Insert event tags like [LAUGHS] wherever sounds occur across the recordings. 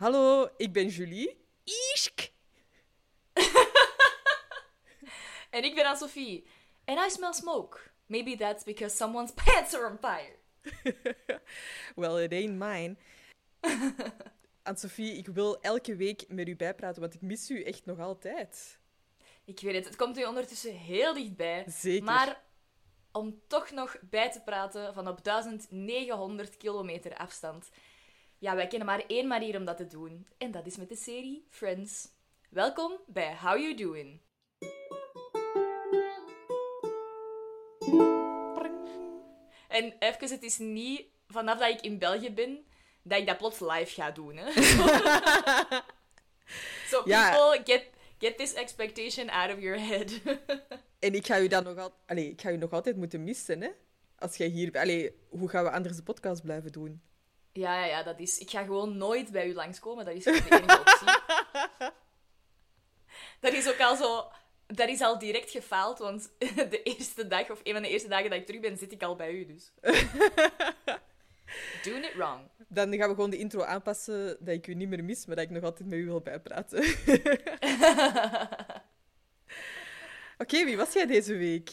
Hallo, ik ben Julie. Isk! [LAUGHS] En ik ben Anne-Sophie. And I smell smoke. Maybe that's because someone's [LAUGHS] pants are on fire. [LAUGHS] Well, it ain't mine. Anne-Sophie, ik wil elke week met u bijpraten, want ik mis u echt nog altijd. Ik weet het, het komt u ondertussen heel dichtbij. Zeker. Maar om toch nog bij te praten van op 1900 kilometer afstand. Ja, wij kennen maar één manier om dat te doen. En dat is met de serie Friends. Welkom bij How You Doing. En even, het is niet vanaf dat ik in België ben, dat ik dat plots live ga doen. Hè. [LAUGHS] so Ja. people, get, get this expectation out of your head. [LAUGHS] En ik ga u dan nog, al... Allee, ik ga u nog altijd moeten missen, hè? Als jij hier... Allee, hoe gaan we anders de podcast blijven doen? Ja, ja, ja, dat is... Ik ga gewoon nooit bij u langskomen. Dat is de enige optie. [LAUGHS] dat is ook al zo... Dat is al direct gefaald, want [LAUGHS] de eerste dag, of een van de eerste dagen dat ik terug ben, zit ik al bij u, dus... [LAUGHS] Doing it wrong. Dan gaan we gewoon de intro aanpassen dat ik u niet meer mis, maar dat ik nog altijd met u wil bijpraten. Oké, wie was jij deze week?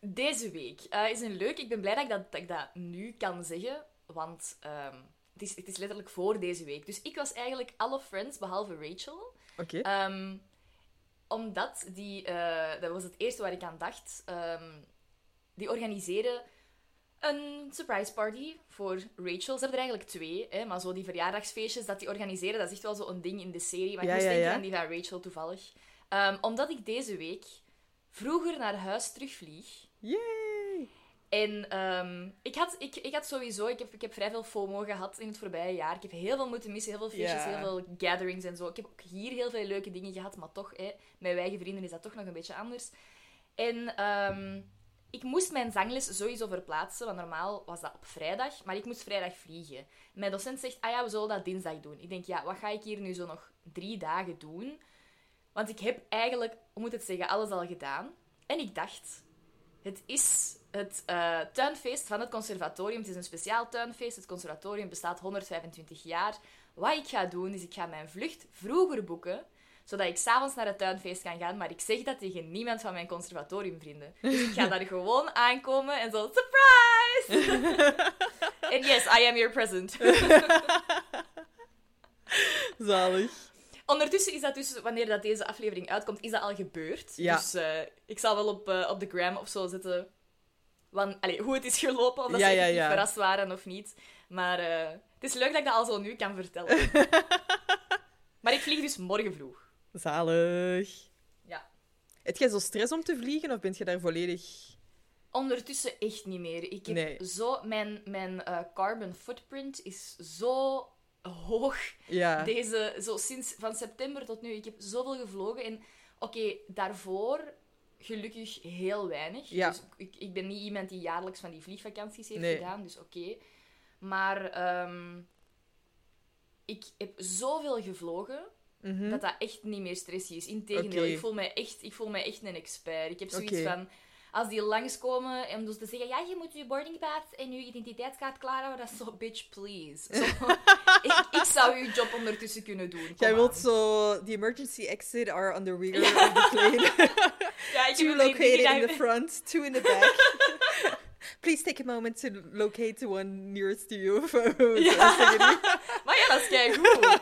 Deze week eh, is een leuk. Ik ben blij dat ik dat, dat, ik dat nu kan zeggen, want ehm, het, is, het is letterlijk voor deze week. Dus ik was eigenlijk alle friends, behalve Rachel. Oké. Ehm, omdat die, eh, dat was het eerste waar ik aan dacht, ehm, die organiseren een surprise party voor Rachel. Ze hebben er eigenlijk twee, hè, maar zo die verjaardagsfeestjes dat die organiseren, dat is echt wel zo'n ding in de serie. Maar ik Ja, moest ja, denken ja. aan die van Rachel toevallig. Omdat ik deze week vroeger naar huis terugvlieg. Yay! En ehm, ik, had, ik, ik had sowieso, ik heb, ik heb vrij veel FOMO gehad in het voorbije jaar. Ik heb heel veel moeten missen, heel veel feestjes, heel veel gatherings en zo. Ik heb ook hier heel veel leuke dingen gehad, maar toch, hè, met mijn eigen vrienden is dat toch nog een beetje anders. En ehm, ik moest mijn zangles sowieso verplaatsen, want normaal was dat op vrijdag, maar ik moest vrijdag vliegen. Mijn docent zegt, ah ja, we zullen dat dinsdag doen. Ik denk, ja, wat ga ik hier nu zo nog drie dagen doen? Want ik heb eigenlijk, hoe moet het zeggen, alles al gedaan. En ik dacht, het is het eh, tuinfeest van het conservatorium. Het is een speciaal tuinfeest. Het conservatorium bestaat 125 jaar. Wat ik ga doen, is ik ga mijn vlucht vroeger boeken, zodat ik s'avonds naar het tuinfeest kan gaan. Maar ik zeg dat tegen niemand van mijn conservatoriumvrienden. Dus ik ga daar [LAUGHS] gewoon aankomen en zo, surprise! [LAUGHS] En yes, I am your present. Zalig. Ondertussen is dat dus, wanneer dat deze aflevering uitkomt, is dat al gebeurd. Ja. Dus eh, ik zal wel op, eh, op de gram of zo zetten wan, allee, hoe het is gelopen, of dat Ja, ze ja, verrast waren of niet. Maar eh, het is leuk dat ik dat al zo nu kan vertellen. [LAUGHS] maar ik vlieg dus morgen vroeg. Zalig. Ja. Heb jij zo stress om te vliegen of bent je daar volledig... Ondertussen echt niet meer. Ik heb Nee. zo... Mijn, mijn carbon footprint is zo hoog. Ja. Deze, zo sinds van september tot nu, ik heb zoveel gevlogen. En oké, daarvoor gelukkig heel weinig. Ja. Dus ik, ik ben niet iemand die jaarlijks van die vliegvakanties heeft Nee. gedaan, dus oké. Maar ehm, ik heb zoveel gevlogen Mhm. dat dat echt niet meer stressy is. Integendeel, ik, voel mij echt, ik voel mij echt een expert. Ik heb zoiets van... Als die langskomen en dus te zeggen, ja, je moet je boardingpass en je identiteitskaart klaarhouden, dat is zo, bitch, please. Zo, [LAUGHS] ik, ik zou uw job ondertussen kunnen doen. Jij wilt aan. zo... The emergency exit are on the rear of the plane. [LAUGHS] Ja, ik [LAUGHS] two located in the front, two in the back. Please take a moment to locate the one nearest to you. Ja. Maar ja, dat is keigoed.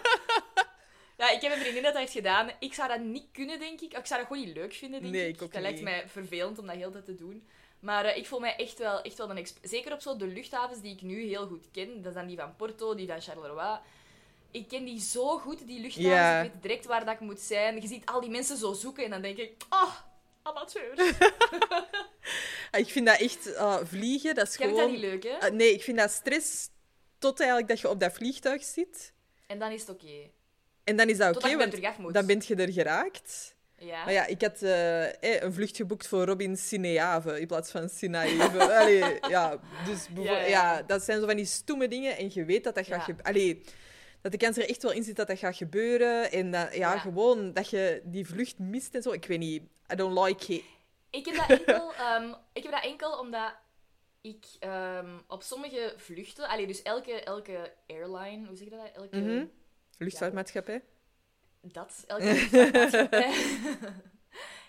Ja, ik heb een vriendin dat dat heeft gedaan. Ik zou dat niet kunnen, denk ik. Ik zou dat gewoon niet leuk vinden, denk Nee, ik. dat lijkt niet. mij vervelend om dat heel tijd te doen. Maar eh, ik voel mij echt wel, echt wel een exp- Zeker op zo de luchthavens die ik nu heel goed ken. Dat is dan die van Porto, die van Charleroi. Ik ken die zo goed, die luchthavens. Ja. Ik weet direct waar dat ik moet zijn. Je ziet al die mensen zo zoeken en dan denk ik... Oh, amateur. [LAUGHS] Ah, ik vind dat echt... eh, vliegen, dat is Jij gewoon... vindt dat niet leuk, hè? Ah, nee, ik vind dat stress tot eigenlijk dat je op dat vliegtuig zit. En dan is het oké. En dan is dat oké, want dan ben je er geraakt. Ja. Maar ja, ik had eh, eh, een vlucht geboekt voor Robin Cineave in plaats van Sinaeve. Allee, [LAUGHS] ja, dus Ja, ja, ja. dat zijn zo van die stoeme dingen en je weet dat dat gaat gebeuren. Allee, dat de kans er echt wel in zit dat dat gaat gebeuren. En dat, ja, Ja. gewoon dat je die vlucht mist en zo. Ik weet niet, I don't like it. Ik heb dat enkel, [LAUGHS] ehm, ik heb dat enkel omdat ik ehm, op sommige vluchten, allee, dus elke, elke airline, hoe zeg je dat? Elke, Mhm. Luchtvaartmaatschappij. dat elke luchtvaartmaatschappij [LAUGHS]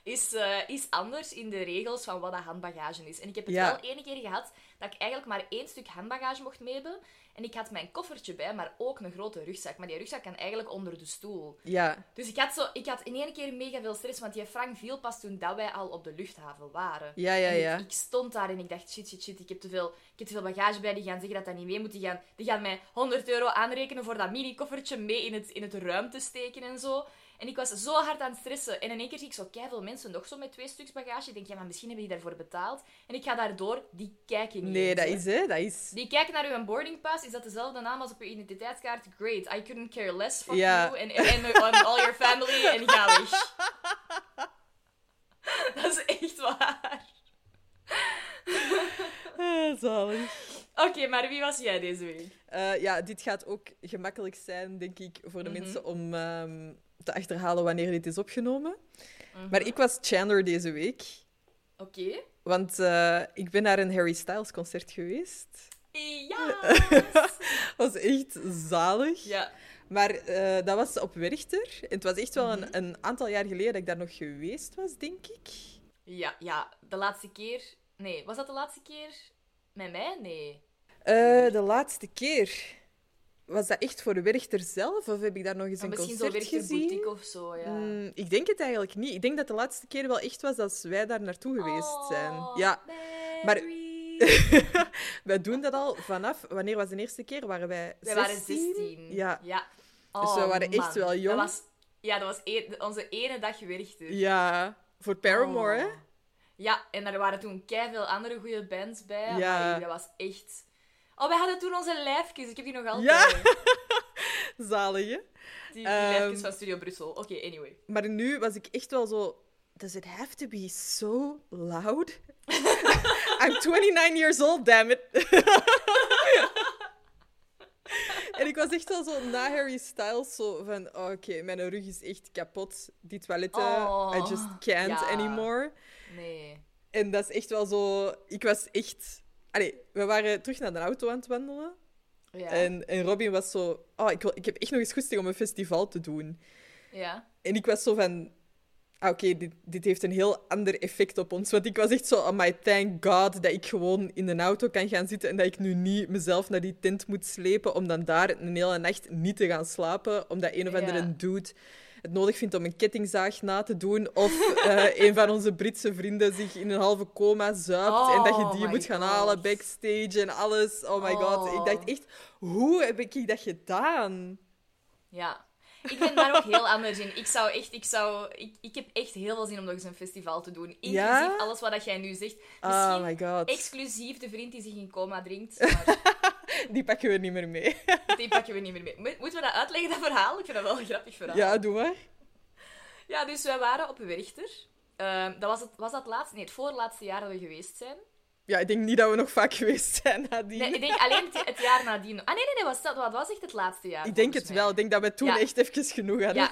is, eh, is anders in de regels van wat dat handbagage is. En ik heb het Ja. wel ene keer gehad dat ik eigenlijk maar één stuk handbagage mocht mee hebben. En ik had mijn koffertje bij, maar ook een grote rugzak. Maar die rugzak kan eigenlijk onder de stoel. Ja, Dus ik had, zo, ik had in één keer mega veel stress, want die Frank viel pas toen dat wij al op de luchthaven waren. ja, ja. En ik- ja. Ik, ik stond daar en ik dacht, shit, shit, shit, ik heb te veel, ik heb te veel bagage bij. Die gaan zeggen dat dat niet mee moet. Die gaan, die gaan mij 100 euro aanrekenen voor dat mini-koffertje mee in het, in het ruimte steken en zo. En ik was zo hard aan het stressen. En in één keer zie ik zo veel mensen nog zo met twee stuks bagage. Ik denk, ja, maar misschien hebben die daarvoor betaald. En ik ga daardoor, die kijken niet Nee, dat is, hè. Dat is... Die kijken naar uw boarding pass. Is dat dezelfde naam als op uw identiteitskaart? Great. I couldn't care less. Ja. you. En on all your family. En ga weg. [LAUGHS] dat is echt waar. Ah, zalig. Oké, maar wie was jij deze week? Eh, ja, dit gaat ook gemakkelijk zijn, denk ik, voor de Mhm. mensen om ehm, te achterhalen wanneer dit is opgenomen. Mhm. Maar ik was Chandler deze week, Oké. want eh, ik ben naar een Harry Styles concert geweest. Ja. [LAUGHS] Was echt zalig. ja. Maar eh, dat was op Werchter. En het was echt wel Mhm. een, een aantal jaar geleden dat ik daar nog geweest was, denk ik. Ja, ja. De laatste keer... Nee, was dat de laatste keer met mij? Nee. Eh, de laatste keer. Was dat echt voor Werchter zelf? Of heb ik daar nog eens een misschien zo concert Werchter gezien? Boutique of zo, ja. Mm, ik denk het eigenlijk niet. Ik denk dat de laatste keer wel echt was als wij daar naartoe geweest zijn. Oh, Ja, maar- [LAUGHS] wij doen dat al vanaf... Wanneer was de eerste keer? Waren wij Wij waren 16? 16. Ja. ja. Dus we Oh, waren echt wel jong. Dat was, ja, dat was e- onze ene dag Werchter. Ja, voor Paramore, hè? Oh. Ja, en er waren toen veel andere goede bands bij. Ja. Maar dat was echt... Oh, wij hadden toen onze lijfjes. Ik heb die nog altijd. Ja. [LAUGHS] Zalig, hè? Die, die Ehm, lijfjes van Studio Brussel. Oké, anyway. Maar nu was ik echt wel zo... Does it have to be so loud? [LAUGHS] I'm 29 years old, damn it. [LAUGHS] en ik was echt wel zo na Harry Styles zo van... oh, Oké, mijn rug is echt kapot. Die toiletten, Oh, I just can't ja. anymore. Nee. En dat is echt wel zo... Ik was echt... Allee, we waren terug naar de auto aan het wandelen. Ja. En, en Robin was zo... Oh, ik, wil, ik heb echt nog eens goesting om een festival te doen. Ja. En ik was zo van... Ah, oké, dit, dit heeft een heel ander effect op ons. Want ik was echt zo... Oh my, thank God dat ik gewoon in een auto kan gaan zitten en dat ik nu niet mezelf naar die tent moet slepen om dan daar een hele nacht niet te gaan slapen, omdat een of andere Ja. dude het nodig vindt om een kettingzaag na te doen. Of eh, een van onze Britse vrienden zich in een halve coma zuipt en dat je Oh die moet gaan God. halen backstage en alles. Oh my god. Oh. Ik dacht echt, hoe heb ik dat gedaan? Ja. Ik ben daar ook heel anders in. Ik zou echt... Ik, zou, ik, ik heb echt heel veel zin om nog eens een festival te doen. Inclusief Ja? alles wat dat jij nu zegt. Oh Misschien my god. exclusief de vriend die zich in coma drinkt. Maar [LAUGHS] Die pakken we niet meer mee. [LAUGHS] die pakken we niet meer mee. Mo- Moeten we dat uitleggen, dat verhaal? Ik vind dat wel een grappig verhaal. Ja, doe maar. Ja, dus wij waren op Werchter. Ehm, dat was, het, was dat laatste? Nee, het voorlaatste jaar dat we geweest zijn. Ja, ik denk niet dat we nog vaak [LAUGHS] geweest zijn nadien. Nee, ik denk alleen het, het jaar nadien. Ah, nee, nee, nee, was dat, dat was echt het laatste jaar. ik denk het mij. wel. Ik denk dat we toen Ja. echt even genoeg hadden. Ja.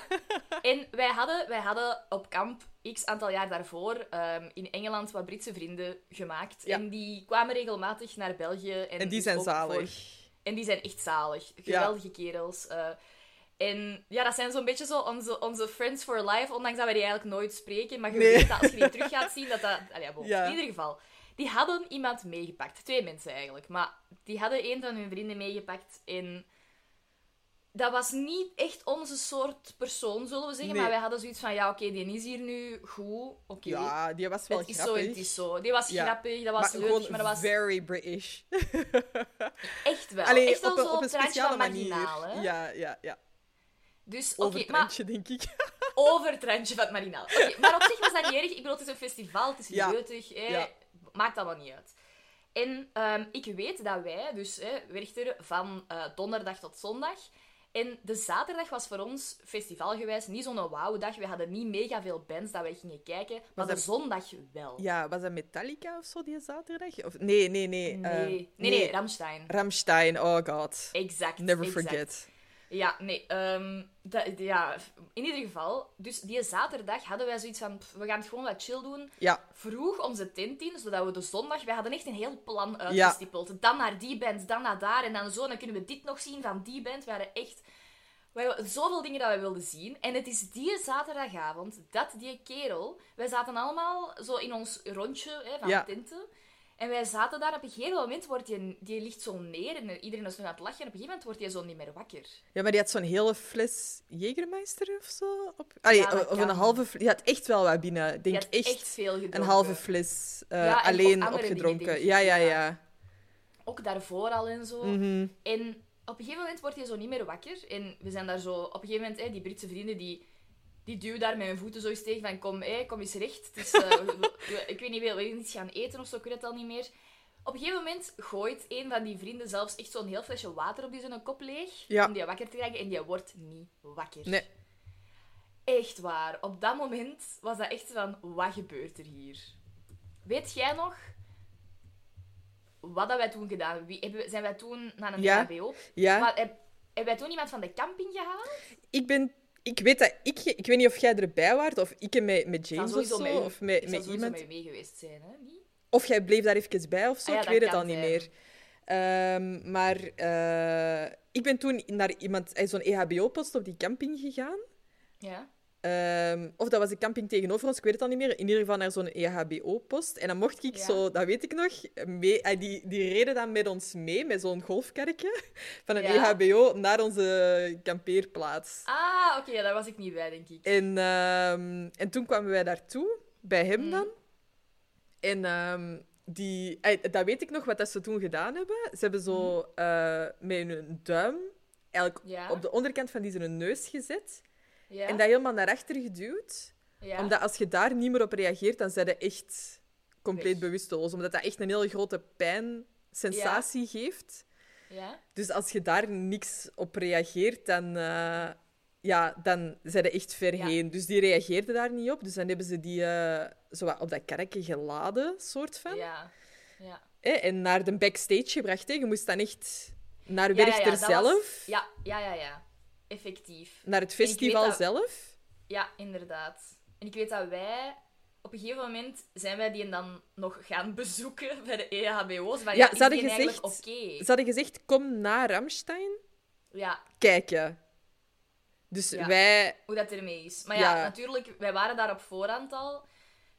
En wij hadden, wij hadden op kamp x aantal jaar daarvoor ehm, in Engeland wat Britse vrienden gemaakt. Ja. En die kwamen regelmatig naar België. En, En die dus zijn zalig. voor- En die zijn echt zalig. Geweldige kerels. eh. en ja, dat zijn zo'n beetje zo onze, onze friends for life, ondanks dat wij die eigenlijk nooit spreken. Maar je Nee. weet dat als je die terug gaat zien, dat dat... Allee, ja, bon. Ja. In ieder geval. Die hadden iemand meegepakt. Twee mensen eigenlijk. Maar die hadden een van hun vrienden meegepakt. En dat was niet echt onze soort persoon, zullen we zeggen. Nee. Maar wij hadden zoiets van, ja, oké, die is hier nu goed. Oké. Ja, die was wel het is zo, grappig. het is zo. Die was Ja. grappig, dat was maar leuk, maar dat was very British. [LAUGHS] echt wel. Allee, echt wel op, een- zo op een speciale manier. marginaal, hè. Ja, ja, ja. Dus, Over oké, het maar denk ik. [LAUGHS] over het randje van marginaal. Oké, maar op zich was dat niet erg. Ik bedoel, het is een festival, het is Ja. jeugdig, hè. Ja. maakt allemaal niet uit. En ehm, ik weet dat wij, dus hè, Werchter, van eh, donderdag tot zondag. En de zaterdag was voor ons festivalgewijs niet zo'n wauw-dag. We hadden niet mega veel bands dat wij gingen kijken, maar de zondag wel. Ja, was dat Metallica of zo die zaterdag? Of, nee, nee, nee. Nee. eh, nee, nee, Ramstein. Ramstein, oh god. Exact. Never exact. forget. Ja, nee. ehm, dat, ja, in ieder geval. Dus die zaterdag hadden wij zoiets van... pff, we gaan het gewoon wat chill doen. Ja, Vroeg onze tent in, zodat we de zondag... Wij hadden echt een heel plan uitgestippeld. Dan naar die band, dan naar daar. En dan zo. Dan kunnen we dit nog zien van die band. We hadden echt We hebben zoveel dingen dat we wilden zien. En het is die zaterdagavond dat die kerel... Wij zaten allemaal zo in ons rondje hè, van Ja. tinten. En wij zaten daar. Op een gegeven moment wordt die, die ligt zo neer. En iedereen is nog aan het lachen. En op een gegeven moment wordt hij zo niet meer wakker. Ja, maar die had zo'n hele fles Jägermeister of zo. Op... Allee, Ja, of een halve fles. Die had echt wel wat binnen. Die denk had echt, echt veel gedronken. een halve fles eh, Ja, alleen opgedronken. ja, ja, Ja. Ook daarvoor al en zo. Mhm. En op een gegeven moment wordt hij zo niet meer wakker. En we zijn daar zo... Op een gegeven moment, hè, die Britse vrienden, die, die duwen daar hun voeten zo eens tegen van... Kom, hé, kom eens recht. Het is, eh, [LAUGHS] ik weet niet, wil we iets gaan eten of zo? Ik weet het al niet meer. Op een gegeven moment gooit een van die vrienden zelfs echt zo'n heel flesje water op die zijn kop leeg. Ja. Om die wakker te krijgen. En die wordt niet wakker. Nee. Echt waar. Op dat moment was dat echt van... Wat gebeurt er hier? Weet jij nog... Wat dat wij toen gedaan? Wie, hebben zijn wij toen naar een Ja. Ja, Maar heb, hebben wij toen iemand van de camping gehaald? ik ben... Ik weet dat ik... Ik weet niet of jij erbij waart, of ik met, met James of zo, mee, of met, met iemand. mee, mee geweest zijn, hè? Niet? Of jij bleef daar even bij of zo, Ah ja, ik weet het al niet zijn. meer. Ehm, maar eh, ik ben toen naar iemand, zo'n EHBO-post op die camping gegaan. Ja. Ehm, of dat was de camping tegenover ons, ik weet het al niet meer. In ieder geval naar zo'n EHBO-post. En dan mocht ik Ja. zo, dat weet ik nog, mee, eh, die, die reden dan met ons mee, met zo'n golfkarretje, [LAUGHS] van een Ja. EHBO naar onze kampeerplaats. Ah, oké, daar was ik niet bij, denk ik. En, ehm, en toen kwamen wij daartoe, bij hem Mhm. dan. En ehm, die, eh, dat weet ik nog, wat dat ze toen gedaan hebben. Ze hebben zo eh, met hun duim eigenlijk. Ja. op de onderkant van die zijn neus gezet. Ja. En dat helemaal naar achter geduwd. ja. Omdat als je daar niet meer op reageert, dan zijn je echt compleet Weg. bewusteloos. Omdat dat echt een hele grote pijnsensatie geeft. Ja. Dus als je daar niks op reageert, dan, eh ja, dan zijn ze echt ver Ja. heen. Dus die reageerden daar niet op. Dus dan hebben ze die eh, zo op dat karretje geladen, soort van. Ja. Ja. Hè, en naar de backstage gebracht. Hè. Je moest dan echt naar Werchter was- zelf, Ja, ja, ja, ja. Effectief. naar het festival dat- zelf. Ja, inderdaad. En ik weet dat wij... Op een gegeven moment zijn wij die dan nog gaan [LAUGHS] bezoeken bij de EHBO's. Van, Ja, ze hadden gezegd- Oké. Ze hadden gezegd, kom naar Ramstein Ja, kijken. Dus Ja. wij... hoe dat ermee is. Maar ja, Ja. natuurlijk, wij waren daar op voorhand al.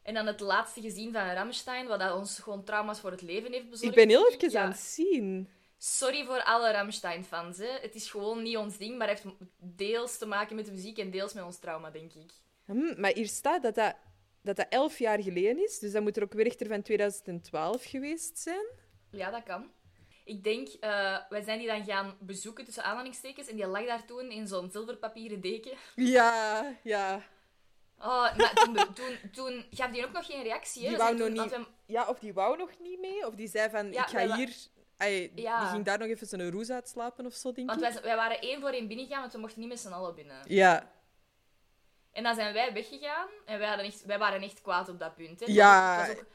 En dan het laatste gezien van Rammstein, wat dat ons gewoon trauma's voor het leven heeft bezorgd. Ik ben heel even aan het zien. Sorry voor alle Rammstein-fans. hè. Het is gewoon niet ons ding, maar heeft deels te maken met de muziek en deels met ons trauma, denk ik. Hm, maar hier staat dat dat, dat dat elf jaar geleden is. Dus dat moet er ook Werchter van 2012 geweest zijn. Ja, dat kan. Ik denk, eh, wij zijn die dan gaan bezoeken tussen aanhalingstekens en die lag daar toen in zo'n zilverpapieren deken. Ja, ja. Oh, maar toen, toen, toen gaf die ook nog geen reactie. Hè? Die wou nog niet- Ja, of die wou nog niet mee. Of die zei van, Ja, ik ga hier... Ja. Die ging daar nog even zijn roes uitslapen of zo, denk Want ik. wij, wij waren één voor één binnengegaan, want we mochten niet met z'n allen binnen. Ja, En dan zijn wij weggegaan en wij, hadden echt, wij waren echt kwaad op dat punt. Hè. Ja. het, was ook,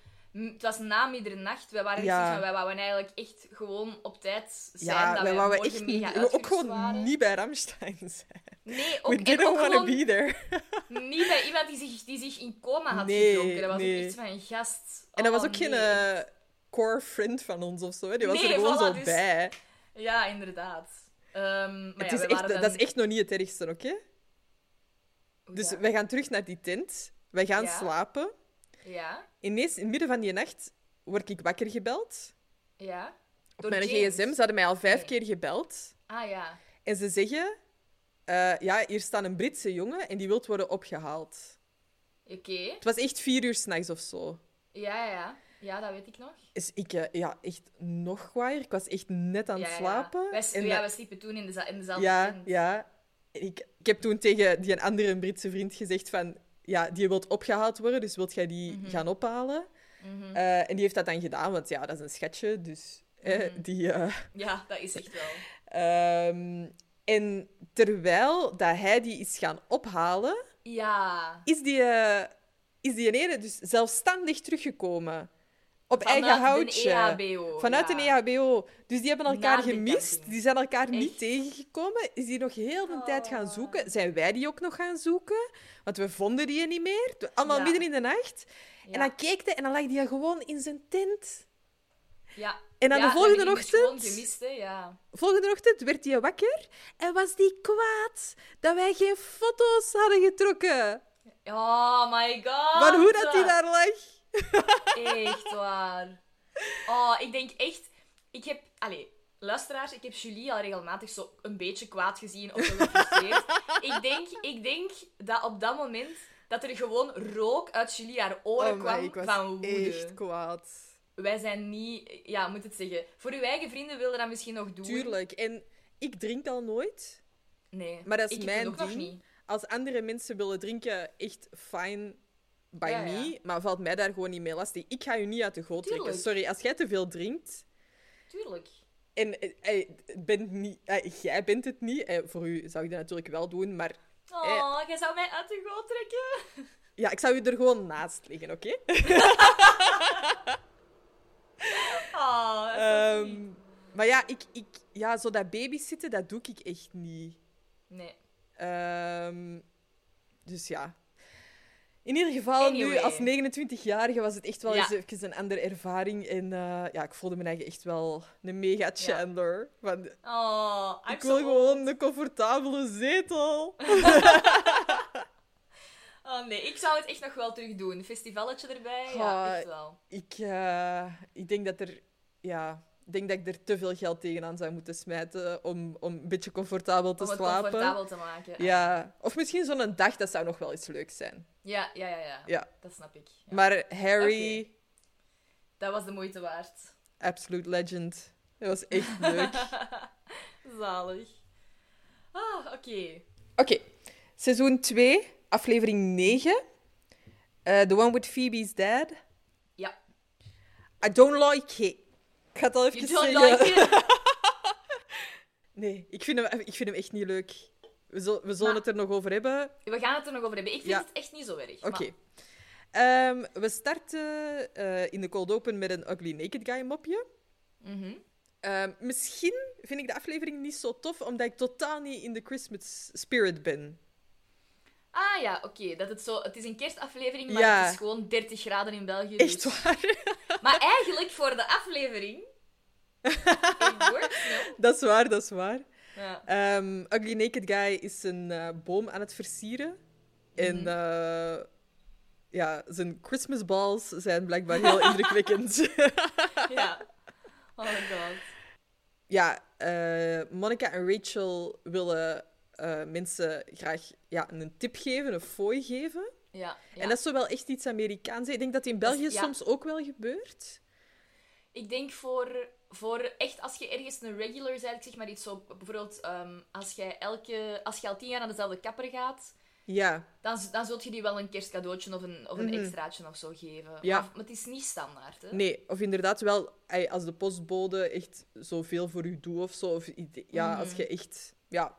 het was na middernacht. Wij waren echt Ja. van, wij wouden eigenlijk echt gewoon op tijd zijn. ja dat wij wouden echt niet... We ook gewoon waren. niet bij Ramstein zijn. Nee, ook, We didn't ook want to gewoon be there. niet bij iemand die zich, die zich in coma had Nee, gedronken. Dat was nee. ook echt van een gast. En dat was Oh, ook geen nee. Core friend van ons of zo. Hè. Die was Nee, er gewoon voilà, zo dus- bij. Ja, inderdaad. Ehm, maar Het ja, is we echt, dan... Dat is echt nog niet het ergste, oké? Dus dat? wij gaan terug naar die tent. Wij gaan Ja. slapen. Ja, Ineens, in het midden van die nacht, word ik wakker gebeld. ja. Op Door mijn James. gsm. Ze hadden mij al vijf Nee. keer gebeld. Ah ja. En ze zeggen... eh, ja, hier staat een Britse jongen en die wil worden opgehaald. Oké. Het was echt vier uur s'nachts of zo. Ja, ja, ja. Ja, dat weet ik nog. Dus ik, eh, ja, echt nog kwaaier. Ik was echt net aan ja, het ja. slapen. Wij, En ja, dat- wij sliepen toen in, de, in dezelfde ja, tent. ja. Ik, ik heb toen tegen die andere Britse vriend gezegd van... Ja, die wil opgehaald worden, dus wilt jij die Mhm. gaan ophalen? Mhm. Eh, en die heeft dat dan gedaan, want ja, dat is een schatje. Dus eh, Mhm. die... eh, [LAUGHS] Ja, dat is echt wel. ehm, en terwijl dat hij die is gaan ophalen, Ja. is die, eh, is die ene dus zelfstandig teruggekomen. Op Vanuit eigen E houtje. EHBO. Vanuit ja. een E EHBO. Dus die hebben elkaar gemist. Die zijn elkaar niet tegengekomen. Is die nog heel de tijd gaan Oh. zoeken. Zijn wij die ook nog gaan zoeken? Want we vonden die niet meer. Allemaal Ja. midden in de nacht. Ja. En dan keek hij en dan lag die gewoon in zijn tent. Ja. En Ja, de volgende ochtend, gemist, ja. volgende ochtend werd hij wakker en was die kwaad dat wij geen foto's hadden getrokken Oh my god. van hoe dat hij daar lag. Echt waar. Oh, ik denk echt... Ik heb... Allee, luisteraars, ik heb Julie al regelmatig zo een beetje kwaad gezien of gefrustreerd. [LAUGHS] ik, denk, ik denk dat op dat moment dat er gewoon rook uit Julie haar oren Oh my, kwam ik was van woede. echt kwaad. Wij zijn niet... Ja, moet het zeggen. Voor uw eigen vrienden willen dat misschien nog doen. Tuurlijk. En ik drink al nooit. Nee. Maar dat is ik mijn nog ding. niet. Als andere mensen willen drinken, echt fine by Ja, me. ja. Maar valt mij daar gewoon niet mee lastig. Ik ga je niet uit de goot trekken. Sorry, als jij te veel drinkt Tuurlijk. en eh, eh, bent niet, eh, jij bent het niet, eh, voor u zou ik dat natuurlijk wel doen, maar Oh, jij zou mij uit de goot trekken. ja, ik zou je er gewoon naast liggen, oké? [LAUGHS] Oh, dat is zo Ehm, lief. maar ja, ik, ik, ja, zo dat babysitten, dat doe ik echt niet. Nee. Ehm, dus ja. In ieder geval, nu als 29-jarige was het echt wel Ja. eens even een andere ervaring. En eh, ja, ik voelde me eigenlijk echt wel een mega Chandler. Van, Oh, ik wil gewoon een comfortabele zetel. [LAUGHS] Oh nee, ik zou het echt nog wel terug doen. Festivalletje erbij, ja, Ah, echt wel. Ik, eh, ik denk dat er... Ja, ik denk dat ik er te veel geld tegenaan zou moeten smijten om, om een beetje comfortabel te Om het slapen. comfortabel te maken. Ja, of misschien zo'n dag, dat zou nog wel eens leuk zijn. Ja, ja, ja, ja. Ja. Dat snap ik. Ja. Maar Harry, Dat was de moeite waard. absolute legend. Dat was echt leuk. [LAUGHS] Zalig. Ah, oké. Oké, seizoen 2, aflevering 9. Eh the one with Phoebe's dad. Ja. I don't like it. Ik ga het al even You don't zeggen. like it? [LAUGHS] Nee, ik vind, hem, ik vind hem echt niet leuk. We, zul- we zullen Maar- het er nog over hebben. We gaan het er nog over hebben. Ik vind Ja. het echt niet zo erg. Oké. Ehm, we starten eh, in de cold open met een Ugly Naked Guy mopje. Mhm. Ehm, misschien vind ik de aflevering niet zo tof, omdat ik totaal niet in de Christmas spirit ben. Ah ja, oké. Dat het zo... Het is een kerstaflevering, maar Ja. het is gewoon 30 graden in België. Echt dus- waar. [LAUGHS] Maar eigenlijk voor de aflevering... [LAUGHS] No? dat is waar, dat is waar. Ja. Ehm, Ugly Naked Guy is een eh, boom aan het versieren. En Mhm. eh, ja, zijn Christmas balls zijn blijkbaar heel indrukwekkend. [LAUGHS] ja. Oh my god. ja, eh, Monica en Rachel willen mensen graag ja, een tip geven, een fooi geven. Ja. ja. En dat is zo wel echt iets Amerikaans. Ik denk dat in België ja. soms ook wel gebeurt. Ik denk voor, voor echt als je ergens een regular bent, ik zeg maar iets zo, bijvoorbeeld ehm, als, jij elke, als je al tien jaar naar dezelfde kapper gaat, Ja, dan, dan zult je die wel een kerstcadeautje of een, of een Mhm. extraatje of zo geven. Ja. Maar, maar het is niet standaard. Hè? nee. Of inderdaad wel, als de postbode echt zoveel voor u doet of zo. Of, ja, Mhm. als je echt... Ja,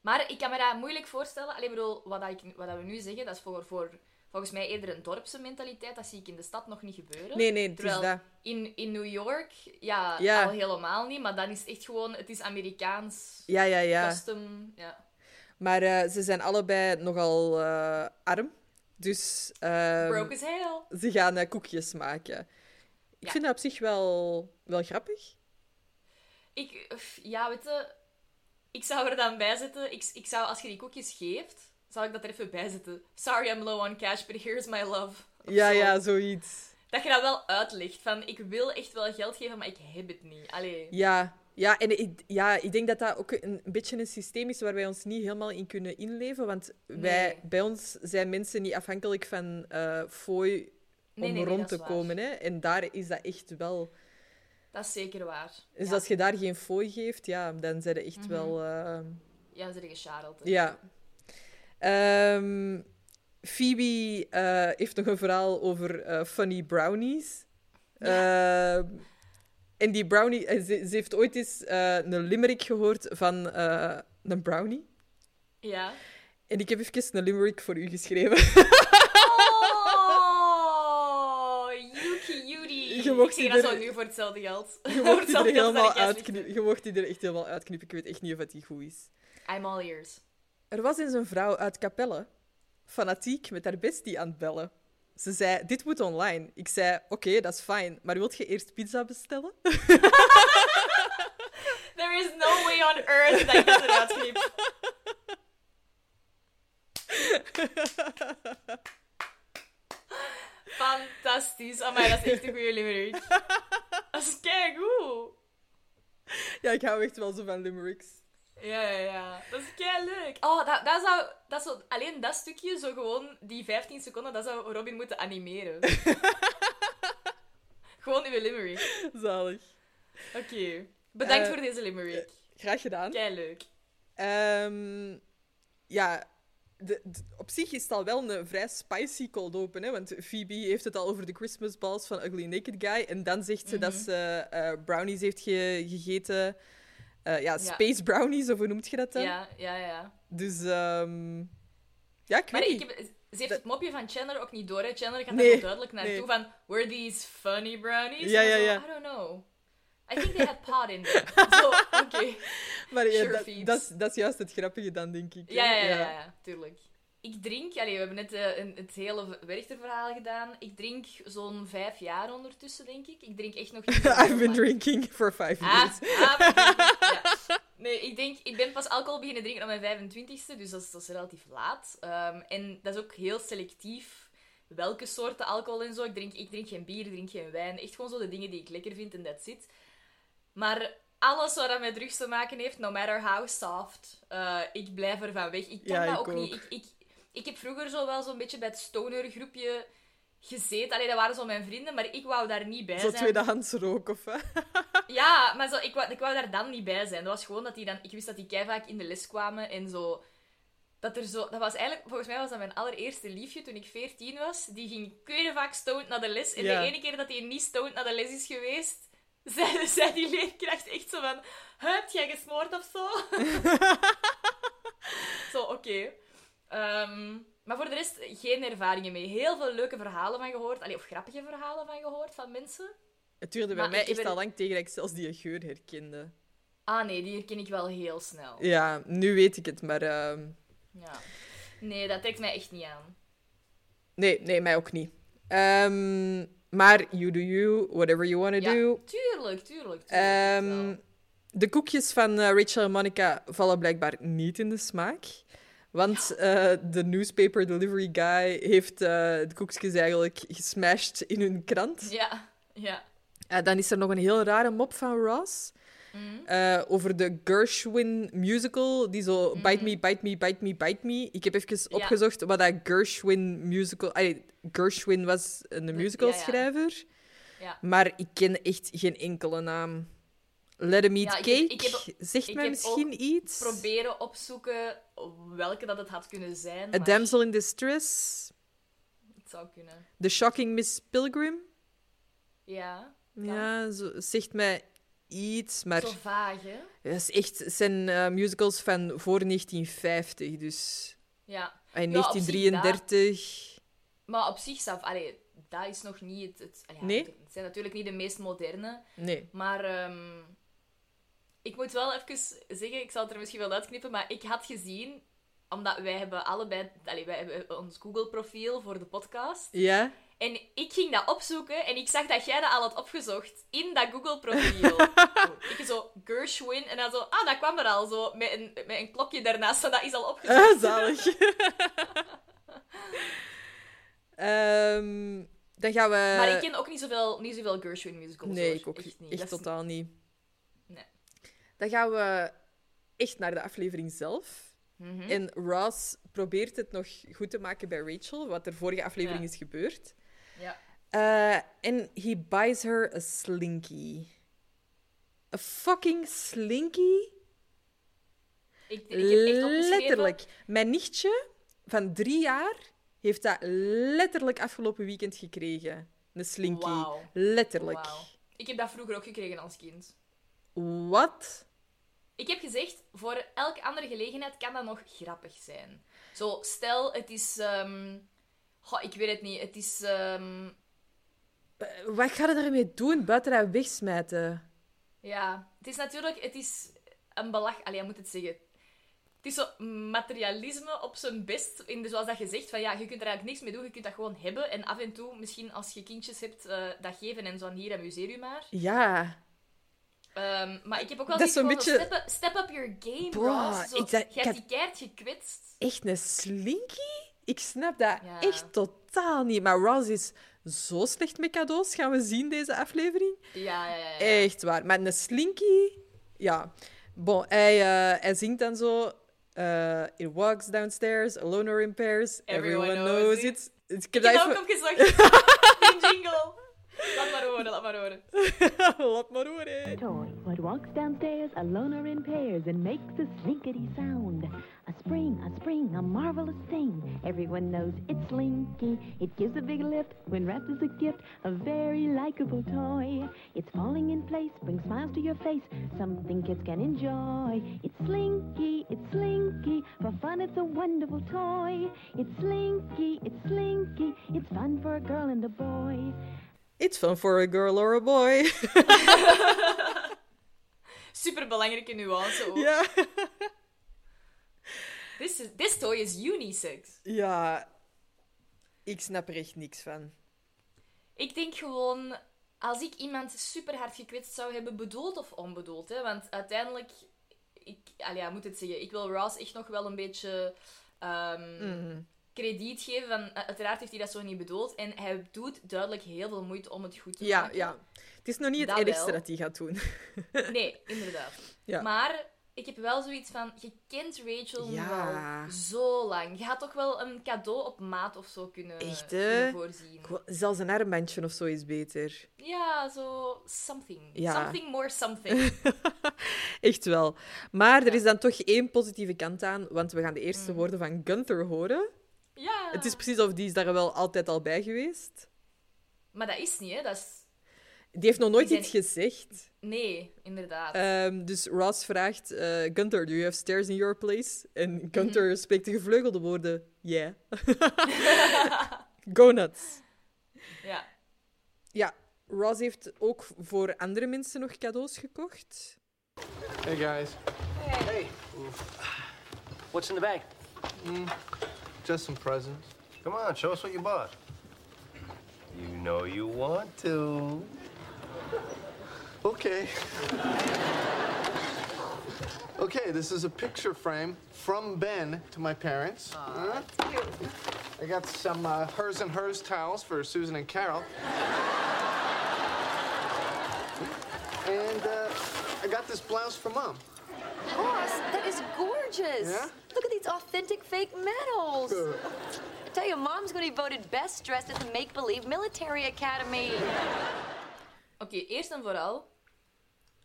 Maar ik kan me dat moeilijk voorstellen. Allee, bedoel, wat, dat ik, wat dat we nu zeggen, dat is voor, voor volgens mij eerder een dorpse mentaliteit. Dat zie ik in de stad nog niet gebeuren. nee, nee, het is dat. in, in New York, ja, Ja. al helemaal niet. Maar dan is het echt gewoon, het is Amerikaans, Ja, ja, ja. custom. Ja. Maar eh, ze zijn allebei nogal eh, arm. Dus ehm, Broke as hell. ze gaan eh, koekjes maken. Ik Ja. vind dat op zich wel, wel grappig. Ik, ja, weet je, ik zou er dan bij zetten. Ik, ik zou, als je die koekjes geeft, zou ik dat er even bij zetten. Sorry, I'm low on cash, but here's my love. Of Ja, zo. ja, zoiets. Dat je dat wel uitlegt. Van, ik wil echt wel geld geven, maar ik heb het niet. Allee. Ja, ja en ik, ja, ik denk dat dat ook een, een beetje een systeem is waar wij ons niet helemaal in kunnen inleven. Want wij, Nee. bij ons zijn mensen niet afhankelijk van eh fooi om Nee, nee, nee, rond te komen. Hè? En daar is dat echt wel... Dat is zeker waar. Dus ja. als je daar geen fooi geeft, ja, dan zijn ze echt Mhm. wel... eh, Ja, ze zijn gescharreld. Ja. Ehm, Phoebe eh, heeft nog een verhaal over eh, funny brownies. Ehm, en die brownie... eh, Ze, ze heeft ooit eens een limerick gehoord van een brownie. Ja. En ik heb even een limerick voor u geschreven. Oh, you cutie. Je mocht ik dat er- nu voor hetzelfde geld. Je mocht die [LAUGHS] er helemaal uitknippen. liefde. Je mocht die er echt helemaal uitknippen. Ik weet echt niet of die goed is. I'm all ears. Er was eens een vrouw uit Capelle, fanatiek met haar bestie aan het bellen. Ze zei, dit moet online. Ik zei, oké, dat is fijn. Maar wilt je eerst pizza bestellen? [LAUGHS] There is no way on earth dat dat eruit knip. Fantastisch. Amai, dat is echt een goede limerick. Dat is keigoed. ja, ik hou echt wel zo van limericks. Ja, ja, ja. Dat is kei leuk. Oh, dat, dat zou... Dat zou alleen dat stukje, zo gewoon die 15 seconden, dat zou Robin moeten animeren. [LAUGHS] gewoon uw limerick. Zalig. Oké. Bedankt Eh, voor deze limerick. Graag gedaan. Kei leuk. Ehm, ja, de, de- op zich is het al wel een vrij spicy cold open, hè? want Phoebe heeft het al over de Christmas balls van Ugly Naked Guy. En dan zegt ze dat Mhm. ze eh, brownies heeft ge- gegeten. Eh, ja, Ja. space brownies, of hoe noemt je dat dan? Ja, ja, ja. Dus ehm, ja, ik weet Maar niet. ik heb, ze heeft het mopje van Chandler ook niet door. Hè. Chandler gaat Nee, er wel duidelijk naartoe nee. van... Were these funny brownies? Ja, ja, ja. I don't know. I think they had pot in them. [LAUGHS] Zo, oké. Maar ja, Sure dat, dat, is, dat is juist het grappige dan, denk ik. hè. Ja, ja, ja, ja, tuurlijk. Ik drink... Allee, we hebben net eh, een, het hele Werchter-verhaal gedaan. Ik drink zo'n vijf jaar ondertussen, denk ik. Ik drink echt nog niet [LAUGHS] I've been drinking for five Ah, years. ah, ja. Nee, ik denk, ik ben pas alcohol beginnen drinken op mijn 25ste, dus dat is, dat is relatief laat. Ehm, en dat is ook heel selectief welke soorten alcohol en zo. Ik drink, ik drink geen bier, ik drink geen wijn. Echt gewoon zo de dingen die ik lekker vind en that's it. Maar alles wat dat met drugs te maken heeft, no matter how soft, eh, ik blijf ervan weg. Ik kan Ja, dat ik ook, niet. ook. Ik, ik, ik heb vroeger zo wel zo'n beetje bij het stoner groepje gezeten. Allee, dat waren zo mijn vrienden, maar ik wou daar niet bij Zo zijn. tweedehands rook, of hè? [LAUGHS] Ja, maar zo, ik, wou, ik wou daar dan niet bij zijn. Dat was gewoon dat die dan... Ik wist dat die vaak in de les kwamen en zo... Dat er zo... Dat was eigenlijk... Volgens mij was dat mijn allereerste liefje toen ik 14 was. Die ging keuren vaak stoned naar de les. En Ja. de ene keer dat hij niet stoned naar de les is geweest... [LAUGHS] Zei, zei die leerkracht echt zo van... "Huh, Heb jij gesmoord of zo? [LAUGHS] zo, oké. Ehm, maar voor de rest geen ervaringen mee. Heel veel leuke verhalen van gehoord. Allee, of grappige verhalen van gehoord van mensen. Het duurde bij Maar mij echt al lang tegen dat ik zelfs die geur herkende. Ah nee, die herken ik wel heel snel. Ja, nu weet ik het, maar... ehm, Ja. Nee, dat trekt mij echt niet aan. Nee, nee, mij ook niet. Ehm, maar you do you, whatever you want to Ja, do. tuurlijk, tuurlijk. tuurlijk de koekjes van eh, Rachel en Monica vallen blijkbaar niet in de smaak. Want eh, de newspaper delivery guy heeft eh, de koekjes eigenlijk gesmashed in hun krant. Ja, ja. Eh, dan is er nog een heel rare mop van Ross. Eh, over de Gershwin musical, die zo Bite Me, Bite Me, Bite Me, Bite Me. Ik heb even Ja. opgezocht wat dat Gershwin musical... Allee, Gershwin was een musicalschrijver, ja. maar ik ken echt geen enkele naam. Let 'em eat Ja, cake ik heb- zegt ik mij heb misschien iets. Proberen opzoeken welke dat het had kunnen zijn. A maar Damsel in Distress, Het zou kunnen. The Shocking Miss Pilgrim. Ja. Ja, zo, zegt mij iets, maar Zo vaag, hè? dat is echt, het zijn eh, musicals van voor 1950, dus... Ja. In Ja, op zich 1933. Maar op zichzelf, allee, dat is nog niet het... Nee? Het zijn natuurlijk niet de meest moderne. Nee. Maar ehm, ik moet wel even zeggen, ik zal het er misschien wel uitknippen, maar ik had gezien, omdat wij hebben allebei, allee, wij hebben ons Google-profiel voor de podcast. Ja? En ik ging dat opzoeken en ik zag dat jij dat al had opgezocht in dat Google-profiel. [LAUGHS] ik zo, Gershwin, en dan zo, ah, dat kwam er al zo, met een, met een klokje daarnaast, van dat is al [LAUGHS] opgezocht. Ah, zalig. [LAUGHS] Ehm, dan gaan we... Maar ik ken ook niet zoveel, niet zoveel Gershwin musicals. Nee, hoor. ik ook echt echt, niet. Dat is- totaal niet. Dan gaan we echt naar de aflevering zelf. Mhm. En Ross probeert het nog goed te maken bij Rachel, wat er vorige aflevering Ja. is gebeurd. Ja. Eh, En he buys her a slinky. A fucking slinky? Ik, ik. Letterlijk. Mijn nichtje van drie jaar heeft dat letterlijk afgelopen weekend gekregen. Een slinky. Letterlijk. Ik heb dat vroeger ook gekregen als kind. Wat? Ik heb gezegd, voor elke andere gelegenheid kan dat nog grappig zijn. Zo, stel, het is... ehm, goh, ik weet het niet. Het is... ehm, Eh, Wat ga je daarmee doen? Buiten dat wegsmijten? ja, het is natuurlijk... Het is een belag... Allee, ik moet het zeggen. Het is zo materialisme op zijn best. In de, zoals dat je zegt, van ja, je kunt er eigenlijk niks mee doen, je kunt dat gewoon hebben. En af en toe, misschien als je kindjes hebt, eh, dat geven en zo hier, amuseer je maar. Ja. Ehm, maar ik heb ook wel zoiets van, beetje- step, up, step up your game, Bro. Zo, ik je ik hebt die keert gekwetst. Echt een slinky? Ik snap dat Ja. echt totaal niet. Maar Ross is zo slecht met cadeaus, gaan we zien deze aflevering. Ja, ja, ja. Echt waar. Maar een slinky... Ja. Bon, hij, eh, hij zingt dan zo... eh, it walks downstairs, alone or in pairs. Everyone Everyone, knows knows it. it. Ik Ik heb heb dat ook even... opgezocht. [LAUGHS] Die jingle. Laat maar horen, laat maar horen. Laat [LAUGHS] maar horen. toy. What walks downstairs alone or in pairs and makes a slinkety sound. A spring, a spring, a marvelous thing. Everyone knows it's Slinky. It gives a big lift when wrapped as a gift. A very likable toy. It's falling in place, brings smiles to your face. Something kids can enjoy. It's Slinky, it's Slinky. For fun, it's a wonderful toy. It's Slinky, it's Slinky. It's fun for a girl and a boy. It's fun for a girl or a boy. [LAUGHS] Super belangrijke nuance ook. ja. [LAUGHS] This, is, this toy is unisex. Ja. Ik snap er echt niks van. Ik denk gewoon, als ik iemand super hard gekwetst zou hebben, bedoeld of onbedoeld, hè, want uiteindelijk, ik ja, moet het zeggen, ik wil Ross echt nog wel een beetje ehm, krediet geven. Van, uh, uiteraard heeft hij dat zo niet bedoeld en hij doet duidelijk heel veel moeite om het goed te Ja, maken. ja. Het is nog niet het Dat ergste wel. dat hij gaat doen. [LAUGHS] Nee, inderdaad. Ja. Maar ik heb wel zoiets van, je kent Rachel Ja. zo lang. Je had toch wel een cadeau op maat of zo kunnen, Echt, kunnen voorzien. Zelfs een armbandje of zo is beter. Ja, zo something. Ja. Something more something. [LAUGHS] Echt wel. Maar er is dan toch één positieve kant aan, want we gaan de eerste Mm. woorden van Gunther horen. Ja. Het is precies of die is daar wel altijd al bij geweest. Maar dat is niet, hè. Dat is... Die heeft nog nooit iets gezegd. Nee, inderdaad. Ehm, dus Ross vraagt, eh, Gunther, do you have stairs in your place? Mhm. En Gunther spreekt de gevleugelde woorden, yeah. [LAUGHS] [LAUGHS] Go nuts. Ja. Ja, Ross heeft ook voor andere mensen nog cadeaus gekocht. Hey guys, What's in the bag? Just some presents. Come on, show us what you bought. You know you want to. Okay. [LAUGHS] okay, this is a picture frame from Ben to my parents. Huh? I got some uh, hers and hers towels for Susan and Carol. [LAUGHS] and uh, I got this blouse for mom. Ross, that is gorgeous. Yeah? Look at these authentic fake medals. I tell you, Mom's going to be voted best dressed at the Make Believe Military Academy. Oké, eerst en vooral,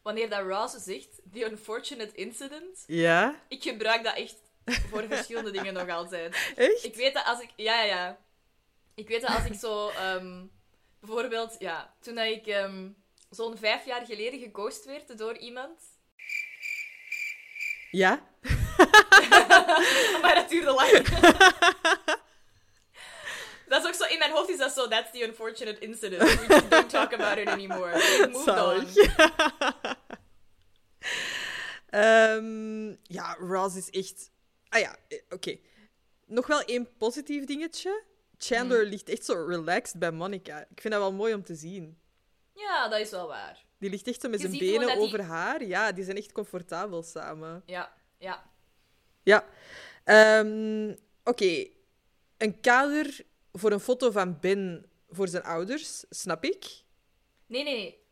wanneer dat Ross zegt, the unfortunate incident, Ja? ik gebruik dat echt voor verschillende dingen nog altijd. [LAUGHS] Echt? Ik weet dat als ik... Ja, ja, ja. Ik weet dat als ik zo... ehm, bijvoorbeeld, ja, toen dat ik ehm, zo'n vijf jaar geleden geghost werd door iemand... Ja? [LAUGHS] Maar dat duurde lang. [LAUGHS] dat is ook zo... In mijn hoofd is dat zo... That's the unfortunate incident. We just don't talk about it anymore. We moved on. [LAUGHS] Ehm, ja, Ross is echt... Ah ja, eh, oké. Nog wel één positief dingetje. Chandler Hmm. ligt echt zo relaxed bij Monica. Ik vind dat wel mooi om te zien. Ja, dat is wel waar. Die ligt echt zo met Je zijn benen die- over haar. Ja, die zijn echt comfortabel samen. Ja, ja. Ja. Ehm, Oké. Een kader voor een foto van Ben voor zijn ouders, snap ik. Nee, nee, nee.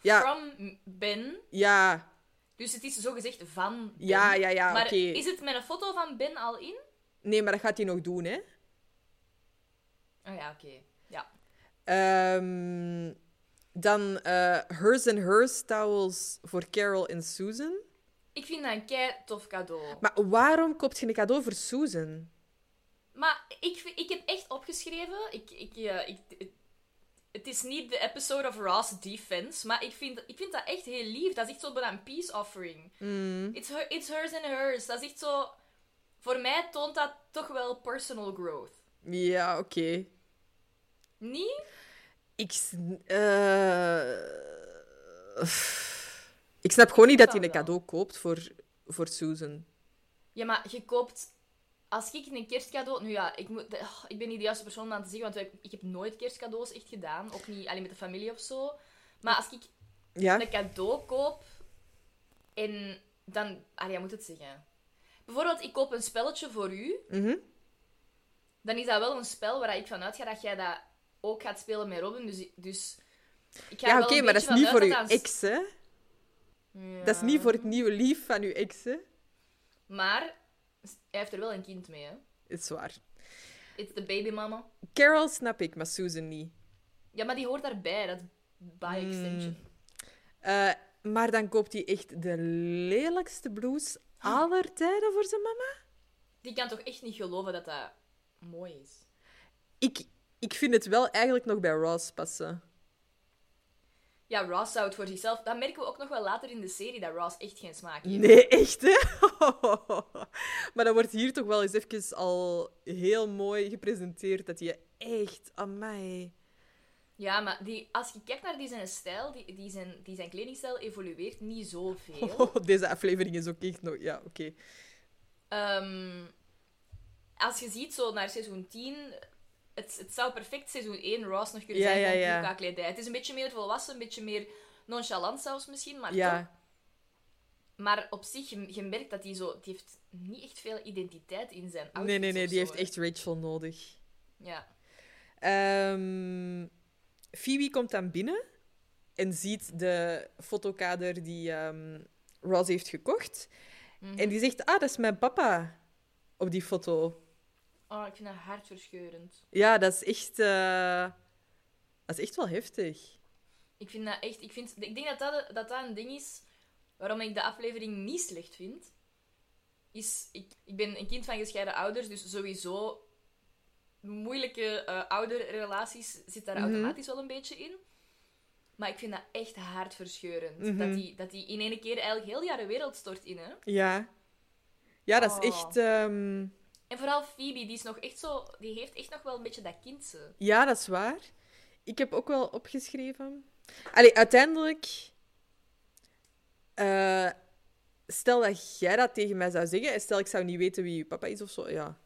Ja. From Ben. Ja, Dus het is zogezegd van Ben. Ja, ja, ja, Maar is het met een foto van Ben al in? nee, maar dat gaat hij nog doen, hè. Oh ja, oké. Ja. Ehm, dan eh, hers and hers towels voor Carol en Susan. Ik vind dat een kei tof cadeau. Maar waarom koopt je een cadeau voor Susan? Maar ik, ik heb echt opgeschreven... Ik, ik, eh, ik, het- is niet de episode of Ross Defense, maar ik vind, ik vind dat echt heel lief. Dat is echt zo bijna een peace offering. Mm. It's, her, it's hers and hers. Dat is echt zo... Voor mij toont dat toch wel personal growth. Ja, oké. Niet? Ik... eh, ik snap gewoon niet dat hij een cadeau koopt voor, voor Susan. Ja, maar je koopt... Als ik een kerstcadeau... Nu ja, ik, moet, oh, ik ben niet de juiste persoon om aan te zeggen, want ik, heb nooit kerstcadeaus echt gedaan. Ook niet alleen met de familie of zo. Maar als ik Ja. een cadeau koop en dan... Ah, ja, moet het zeggen. Bijvoorbeeld, ik koop een spelletje voor u. Mhm. Dan is dat wel een spel waar ik van uitga dat jij dat ook gaat spelen met Robin. Dus, dus ik ga Ja, oké, maar dat is niet voor uw dat ex, hè? een- Dat is niet voor het nieuwe lief van uw ex, hè? Maar hij heeft er wel een kind mee, hè. Is waar. It's the baby mama. Carol snap ik, maar Susan niet. Ja, maar die hoort daarbij, dat by Hmm. extension. Eh, maar dan koopt hij echt de lelijkste blouse aller tijden voor zijn mama? Die kan toch echt niet geloven dat dat mooi is. Ik, ik vind het wel eigenlijk nog bij Ross passen. Ja, Ross zou het voor zichzelf... Dat merken we ook nog wel later in de serie, dat Ross echt geen smaak heeft. Nee, echt, hè? [LAUGHS] maar dat wordt hier toch wel eens even al heel mooi gepresenteerd. Dat je echt... Amai. Ja, maar die, als je kijkt naar die zijn stijl, die, die, zijn, die zijn kledingstijl evolueert niet zoveel. [LAUGHS] Oh, deze aflevering is ook echt nog... Ja, oké. Ehm, als je ziet zo naar seizoen 10, het, het zou perfect seizoen 1 Ross nog kunnen Ja, zijn ja, van ja. Puka-kledij. Het is een beetje meer volwassen, een beetje meer nonchalant zelfs misschien, maar toch. Ja. Maar op zich, je, je merkt dat hij zo... Die heeft niet echt veel identiteit in zijn outfits Nee, nee, nee. Die zo, heeft hè. echt Rachel nodig. Ja. Ehm Phoebe komt dan binnen en ziet de fotokader die ehm, Ross heeft gekocht. Mhm. En die zegt, ah, dat is mijn papa op die foto. Oh, ik vind dat hartverscheurend. Ja, dat is echt... eh, Dat is echt wel heftig. Ik vind dat echt... Ik, vind, ik denk dat dat, dat dat een ding is waarom ik de aflevering niet slecht vind. Is, ik, ik ben een kind van gescheiden ouders, dus sowieso moeilijke eh ouderrelaties zit daar Mhm. automatisch wel een beetje in. Maar ik vind dat echt hartverscheurend. Mhm. Dat die dat die in één keer eigenlijk heel jaren wereld stort in, hè. Ja. Ja, dat is Oh. echt... ehm, En vooral Phoebe, die is nog echt zo... Die heeft echt nog wel een beetje dat kindse. Ja, dat is waar. Ik heb ook wel opgeschreven. Allee, uiteindelijk. eh, stel dat jij dat tegen mij zou zeggen, en stel ik zou niet weten wie je papa is of zo, ja.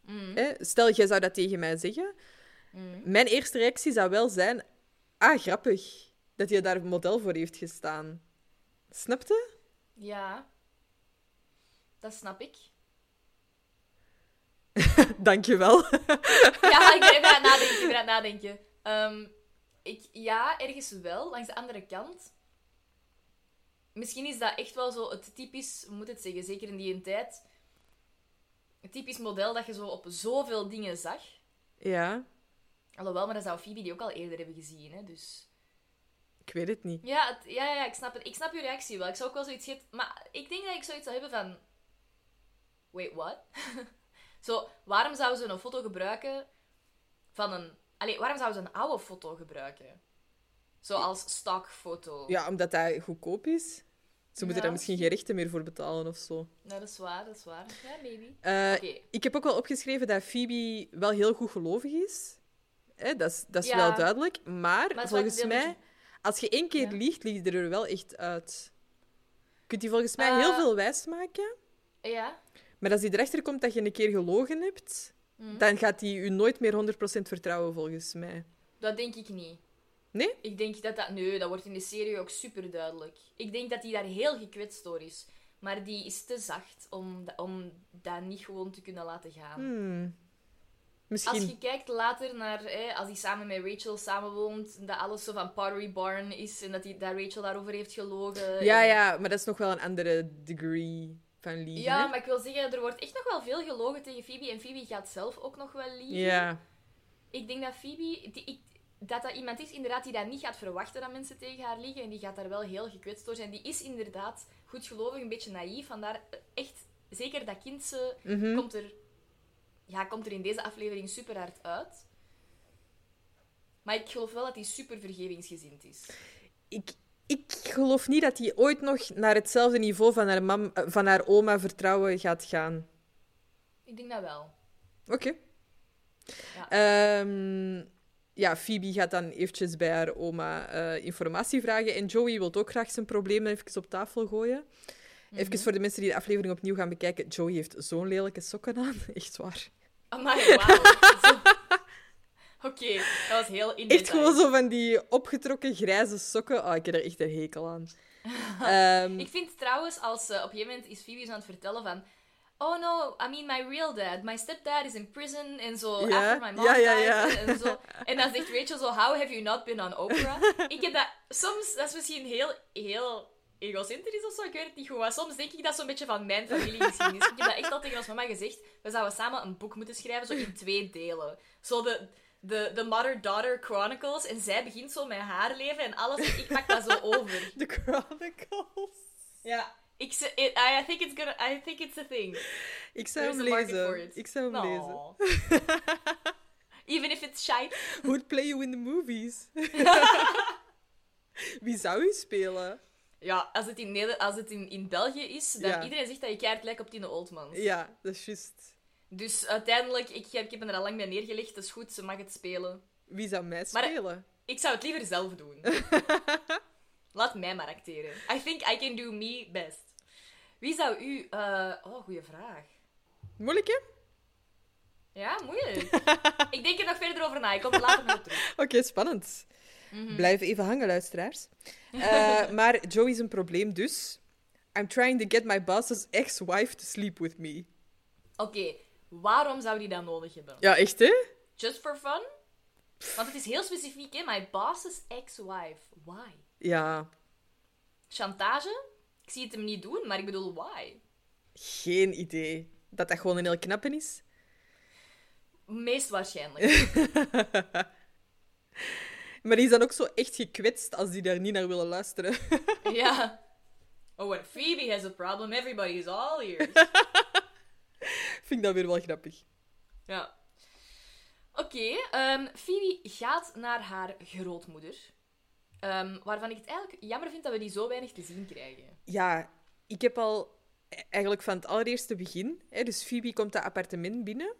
Mhm. Hè? Stel jij zou dat tegen mij zeggen, Mhm. mijn eerste reactie zou wel zijn: ah, grappig dat hij daar model voor heeft gestaan. Snapte? Ja. Dat snap ik. [LAUGHS] Dankjewel. Ja, ik ben even aan het nadenken. Ik ben aan het nadenken. Ehm, ik, ja, ergens wel. Langs de andere kant. Misschien is dat echt wel zo het typisch, hoe moet het zeggen, zeker in die tijd. Het typisch model dat je zo op zoveel dingen zag. ja, Alhoewel, maar dat zou Phoebe die ook al eerder hebben gezien, hè, dus... ik weet het niet. Ja, het- ja, ja, ik snap het. Ik snap je reactie wel. Ik zou ook wel zoiets hebben... Maar ik denk dat ik zoiets zou hebben van... Wait, what? [LAUGHS] Zo, waarom zouden ze een foto gebruiken van een... Allee, waarom zouden ze een oude foto gebruiken? Zo als stockfoto. Ja, omdat dat goedkoop is. Ze moeten Ja, daar misschien geen rechten meer voor betalen of zo. Nou, dat is waar, dat is waar. Ja, maybe. Oké. Ik heb ook wel opgeschreven dat Phoebe wel heel goed gelovig is. Hè, dat is, dat is Ja. wel duidelijk. Maar, volgens mij, als je één keer Ja. liegt, lieg je er wel echt uit. Je kunt die volgens mij heel Eh. veel wijs maken. Ja. Maar als hij erachter komt dat je een keer gelogen hebt, Mhm. dan gaat hij u nooit meer 100% vertrouwen, volgens mij. Dat denk ik niet. Nee? Ik denk dat dat... Nee, dat wordt in de serie ook super duidelijk. Ik denk dat hij daar heel gekwetst door is. Maar die is te zacht om, om dat niet gewoon te kunnen laten gaan. Hmm. Als Misschien. je kijkt later naar, hè, als hij samen met Rachel samenwoont, dat alles zo van Pottery Barn is en dat, hij, dat Rachel daarover heeft gelogen. Ja, en- ja, maar dat is nog wel een andere degree liegen. Ja, hè? maar ik wil zeggen, er wordt echt nog wel veel gelogen tegen Phoebe en Phoebe gaat zelf ook nog wel liegen. Ja. Ik denk dat Phoebe, die, ik, dat dat iemand is inderdaad die dat niet gaat verwachten dat mensen tegen haar liegen en die gaat daar wel heel gekwetst door zijn. Die is inderdaad goedgelovig, een beetje naïef, vandaar eh, echt, zeker dat kindse Mhm. komt er, ja, komt er in deze aflevering super hard uit. Maar ik geloof wel dat hij super vergevingsgezind is. ik, ik geloof niet dat hij ooit nog naar hetzelfde niveau van haar, mam, eh, van haar oma vertrouwen gaat gaan. Ik denk dat wel. Oké. Ja. Ehm, ja, Phoebe gaat dan eventjes bij haar oma eh, informatie vragen. En Joey wil ook graag zijn problemen even op tafel gooien. Even voor de mensen die de aflevering opnieuw gaan bekijken. Joey heeft zo'n lelijke sokken aan. [LAUGHS] Echt waar. Amai, wauw. [LAUGHS] Oké, dat was heel in Echt gewoon zo van die opgetrokken grijze sokken. Oh, ik heb er echt een hekel aan. [LAUGHS] Ehm, Ik vind trouwens, als eh, op een gegeven moment is Phoebe aan het vertellen van... Oh no, I mean my real dad. My stepdad is in prison. En zo, after my mom ja, ja, died. ja. En, en zo. en dan zegt [LAUGHS] Rachel zo, how have you not been on Oprah? [LAUGHS] ik heb dat... Soms, dat is misschien heel, heel egocentrisch of zo, ik weet het niet goed. Maar soms denk ik dat zo'n beetje van mijn familiegeschiedenis. Ik heb dat echt al tegen ons mama gezegd. We zouden samen een boek moeten schrijven, zo in twee delen. Zo de... De, de Mother-Daughter Chronicles. En zij begint zo met haar leven en alles. En ik pak dat zo [LAUGHS] over. The Chronicles. Ja. Ik, ze- I, I think it's gonna, I think it's a thing. Ik zou There's hem lezen. it. Ik zou hem lezen. No. [LAUGHS] Even if it's shite. [LAUGHS] Would play you in the movies. Wie zou u spelen? Ja, als het in, Neder als het in, in België is, dan Ja. iedereen zegt dat je keihard lijkt op Tine Oldmans. Ja, dat is juist. Dus uiteindelijk, ik, heb- ik heb er al lang bij neergelegd, dat is goed, ze mag het spelen. Wie zou mij Maar- spelen? Ik zou het liever zelf doen. [LAUGHS] Laat mij maar acteren. I think I can do me best. Wie zou u... eh, oh, goede vraag. Moeilijk, hè? Ja, moeilijk. [LAUGHS] ik denk er nog verder over na. Ik kom er later nog terug. [LAUGHS] Oké, spannend. Blijf even hangen, luisteraars. Eh, maar Joey is een probleem, dus... I'm trying to get my boss's ex-wife to sleep with me. Oké, waarom zou die dat nodig hebben? Ja, echt, hè? Just for fun? Want het is heel specifiek, hè? My boss's ex-wife. Why? Ja, Chantage? Ik zie het hem niet doen, maar ik bedoel, why? geen idee. Dat dat gewoon een heel knappe is? Meest waarschijnlijk. [LAUGHS] Maar die is dan ook zo echt gekwetst als die daar niet naar willen luisteren. ja. Oh, when Phoebe has a problem, everybody is all ears. [LAUGHS] [LAUGHS] Vind ik dat weer wel grappig. ja. Oké, ehm, Phoebe gaat naar haar grootmoeder. Ehm, waarvan ik het eigenlijk jammer vind dat we die zo weinig te zien krijgen. Ja, ik heb al e- eigenlijk van het allereerste begin... Hè, dus Phoebe komt dat appartement binnen.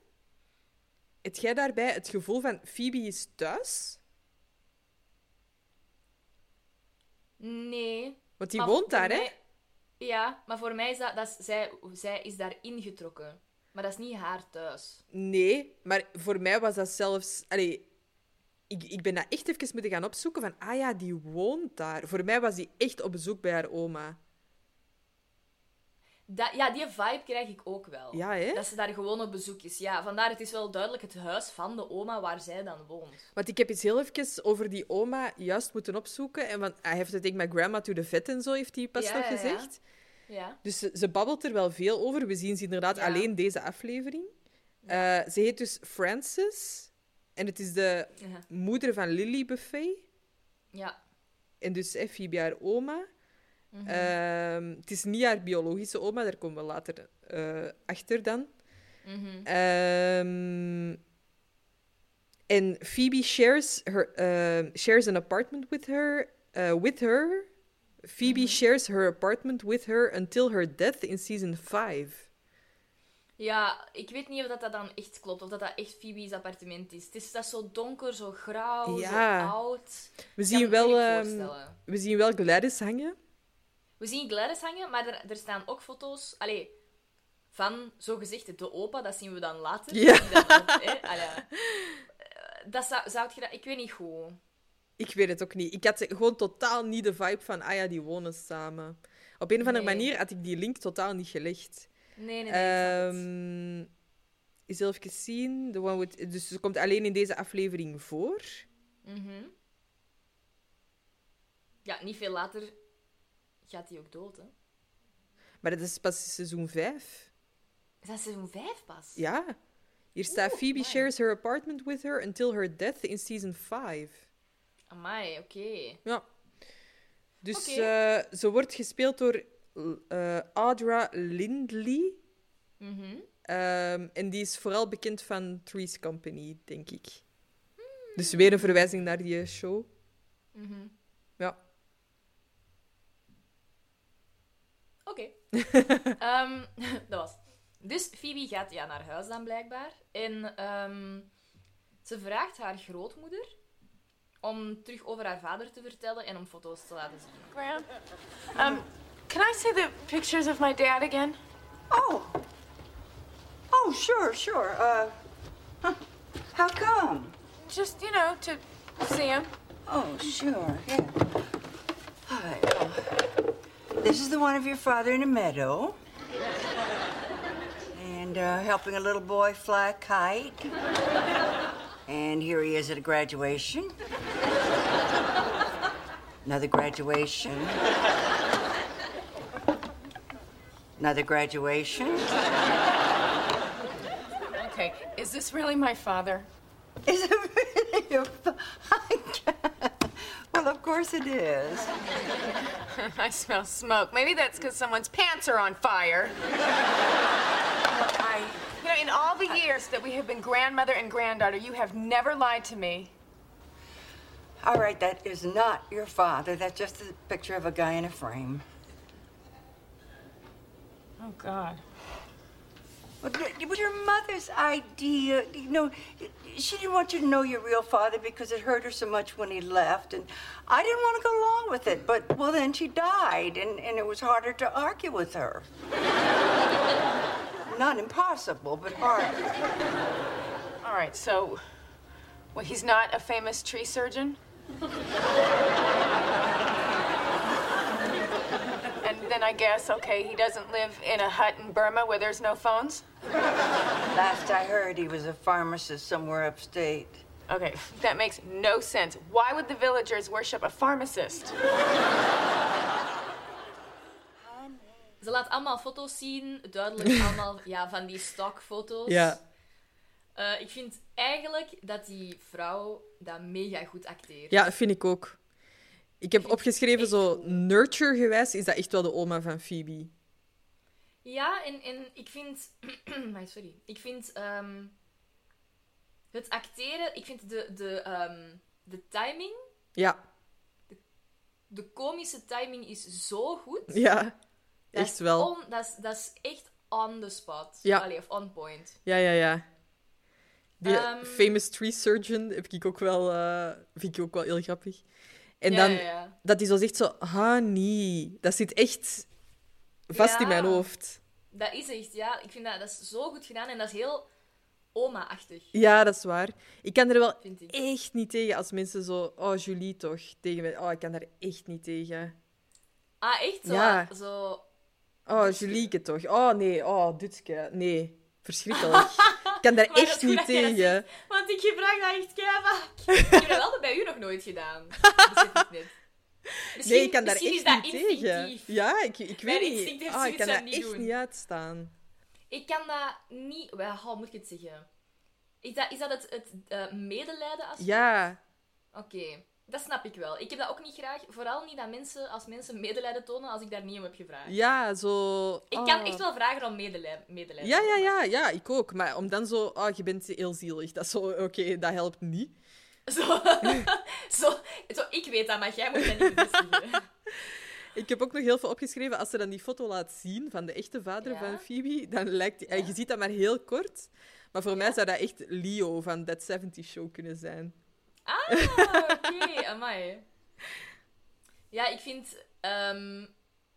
Heb jij daarbij het gevoel van Phoebe is thuis? Nee. Want die woont daar, hè? Ja, maar voor mij is dat... dat zij, zij is daar ingetrokken. Maar dat is niet haar thuis. Nee, maar voor mij was dat zelfs... Ik, ik ben dat echt even moeten gaan opzoeken van... Ah ja, die woont daar. Voor mij was die echt op bezoek bij haar oma. Dat, ja, die vibe krijg ik ook wel. Ja, hè? Dat ze daar gewoon op bezoek is. Ja, vandaar het is wel duidelijk het huis van de oma waar zij dan woont. Want ik heb iets heel even over die oma juist moeten opzoeken. En want hij heeft het, denk ik, met grandma to the vet en zo, heeft hij pas Ja, nog ja, gezegd. Ja. Dus ze, ze babbelt er wel veel over. We zien ze inderdaad alleen deze aflevering. Eh, ze heet dus Frances. En het is de moeder van Lily Buffet. Ja. En dus Phoebe haar oma. Mhm. Ehm, het is niet haar biologische oma, daar komen we later eh, achter dan. Mhm. Ehm, en Phoebe shares, her, eh, shares an apartment with her. eh, with her. Phoebe Mhm. shares her apartment with her until her death in season 5. Ja, ik weet niet of dat, dat dan echt klopt. Of dat dat echt Phoebe's appartement is. Het is dat zo donker, zo grauw, Ja. zo oud. We zien, wel, ehm, voorstellen. we zien wel Gladys hangen. We zien Gladys hangen, maar er, er staan ook foto's... Allee, van, zogezegd, de opa. Dat zien we dan later. Ja. Allee, eh, dat zou, zou je dat... Ik weet niet goed. Ik weet het ook niet. Ik had gewoon totaal niet de vibe van, ah ja, die wonen samen. Op een of andere Nee. manier had ik die link totaal niet gelegd. Nee, nee, nee. het. Ehm eens even zien. The one with, dus ze komt alleen in deze aflevering voor. Mhm. Ja, niet veel later gaat hij ook dood, hè. Maar dat is pas seizoen 5. Is dat seizoen 5 pas? Ja. Hier staat Oeh, Phoebe amai. shares her apartment with her until her death in season 5. Amai, oké. Ja. Dus Oké. eh, ze wordt gespeeld door eh Audra Lindley. Mhm. Ehm, en die is vooral bekend van Three's Company, denk ik. Dus weer een verwijzing naar die show. Mhm. Ja. Oké. [LAUGHS] Ehm, [LAUGHS] dat was. Dus Phoebe gaat ja, naar huis dan blijkbaar. En ehm, ze vraagt haar grootmoeder om terug over haar vader te vertellen en om foto's te laten zien. Graham, um, can can I see the pictures of my dad again? Oh. Oh, sure, sure. Uh, huh. how come? Just, you know, to see him. Oh, sure, yeah. All right, well, this is the one of your father in a meadow. And uh, helping a little boy fly a kite. And here he is at a graduation. Another graduation. Another graduation. Okay, is this really my father? Is it really your fa- Well, [LAUGHS] of course it is. [LAUGHS] I smell smoke. Maybe that's because someone's pants are on fire. I, you know, in all the years that we have been grandmother and granddaughter, you have never lied to me. All right, that is not your father. That's just a picture of a guy in a frame. Oh, God. But it was your mother's idea. You know, she didn't want you to know your real father because it hurt her so much when he left. And I didn't want to go along with it. But, well, then she died, and, and it was harder to argue with her. Not impossible, but hard. All right, so, well, he's not a famous tree surgeon? And then I guess, okay, he doesn't live in a hut in Burma where there's no phones? Last I heard, he was a pharmacist somewhere upstate. Okay, that makes no sense. Why would the villagers worship a pharmacist? Ze laat allemaal foto's zien, duidelijk [LAUGHS] allemaal ja, van die stockfoto's. Ja. Eh, ik vind eigenlijk dat die vrouw dat mega goed acteert. Ja, vind ik ook. Ik heb opgeschreven, zo nurture-gewijs is dat echt wel de oma van Phoebe. Ja, en, en ik vind... [CLEARS THROAT] sorry. Ik vind ehm, het acteren... Ik vind de, de, ehm, de timing... Ja, De komische timing is zo goed. ja. Dat Echt is wel. on- dat, is, dat is echt on the spot. Ja. Allee, of on point. Ja, ja, ja. Die Ehm. famous tree surgeon heb ik ook wel, eh, vind ik ook wel heel grappig. En dan dat hij zo zegt zo, honey. Dat zit echt vast in mijn hoofd. Dat is echt, ja. Ik vind dat, dat is zo goed gedaan en dat is heel oma-achtig. Ja, dat is waar. Ik kan er wel echt niet tegen als mensen zo, oh, Julie toch, tegen mij. Oh, ik kan daar echt niet tegen. Ah, echt zo? Ja. zo Oh, Julieke toch. Oh, nee. Oh, Dutske. Nee. Verschrikkelijk. [LAUGHS] Ik kan daar Maar echt niet tegen. Want ik gebruik dat echt keihard. [LAUGHS] ik heb dat wel bij u nog nooit gedaan. Besef ik net. Misschien, Nee, ik kan daar echt is dat niet tegen. instinctief. Ja, ik, ik Mijn weet instinct niet. Oh, ik kan dat niet echt doen. niet uitstaan. Ik kan dat niet... Wel, hoe moet ik het zeggen? Is dat, is dat het, het eh, medelijden als Ja. Oké, dat snap ik wel. Ik heb dat ook niet graag. Vooral niet dat mensen, als mensen medelijden tonen als ik daar niet om heb gevraagd. Ja, zo... Ik kan oh. echt wel vragen om medelij- medelijden. Ja, ja, ja, ja, ik ook. Maar om dan zo... Oh, je bent heel zielig. Dat is zo... Oké, dat helpt niet. Zo, [LAUGHS] zo, zo, ik weet dat, maar jij moet dat niet bevestigen. [LAUGHS] Ik heb ook nog heel veel opgeschreven. Als ze dan die foto laat zien van de echte vader Ja. van Phoebe, dan lijkt... die- Je ziet dat maar heel kort. Maar voor mij zou dat echt Leo van That 70 Show kunnen zijn. Ah, oké, amai. Ja, ik vind ehm,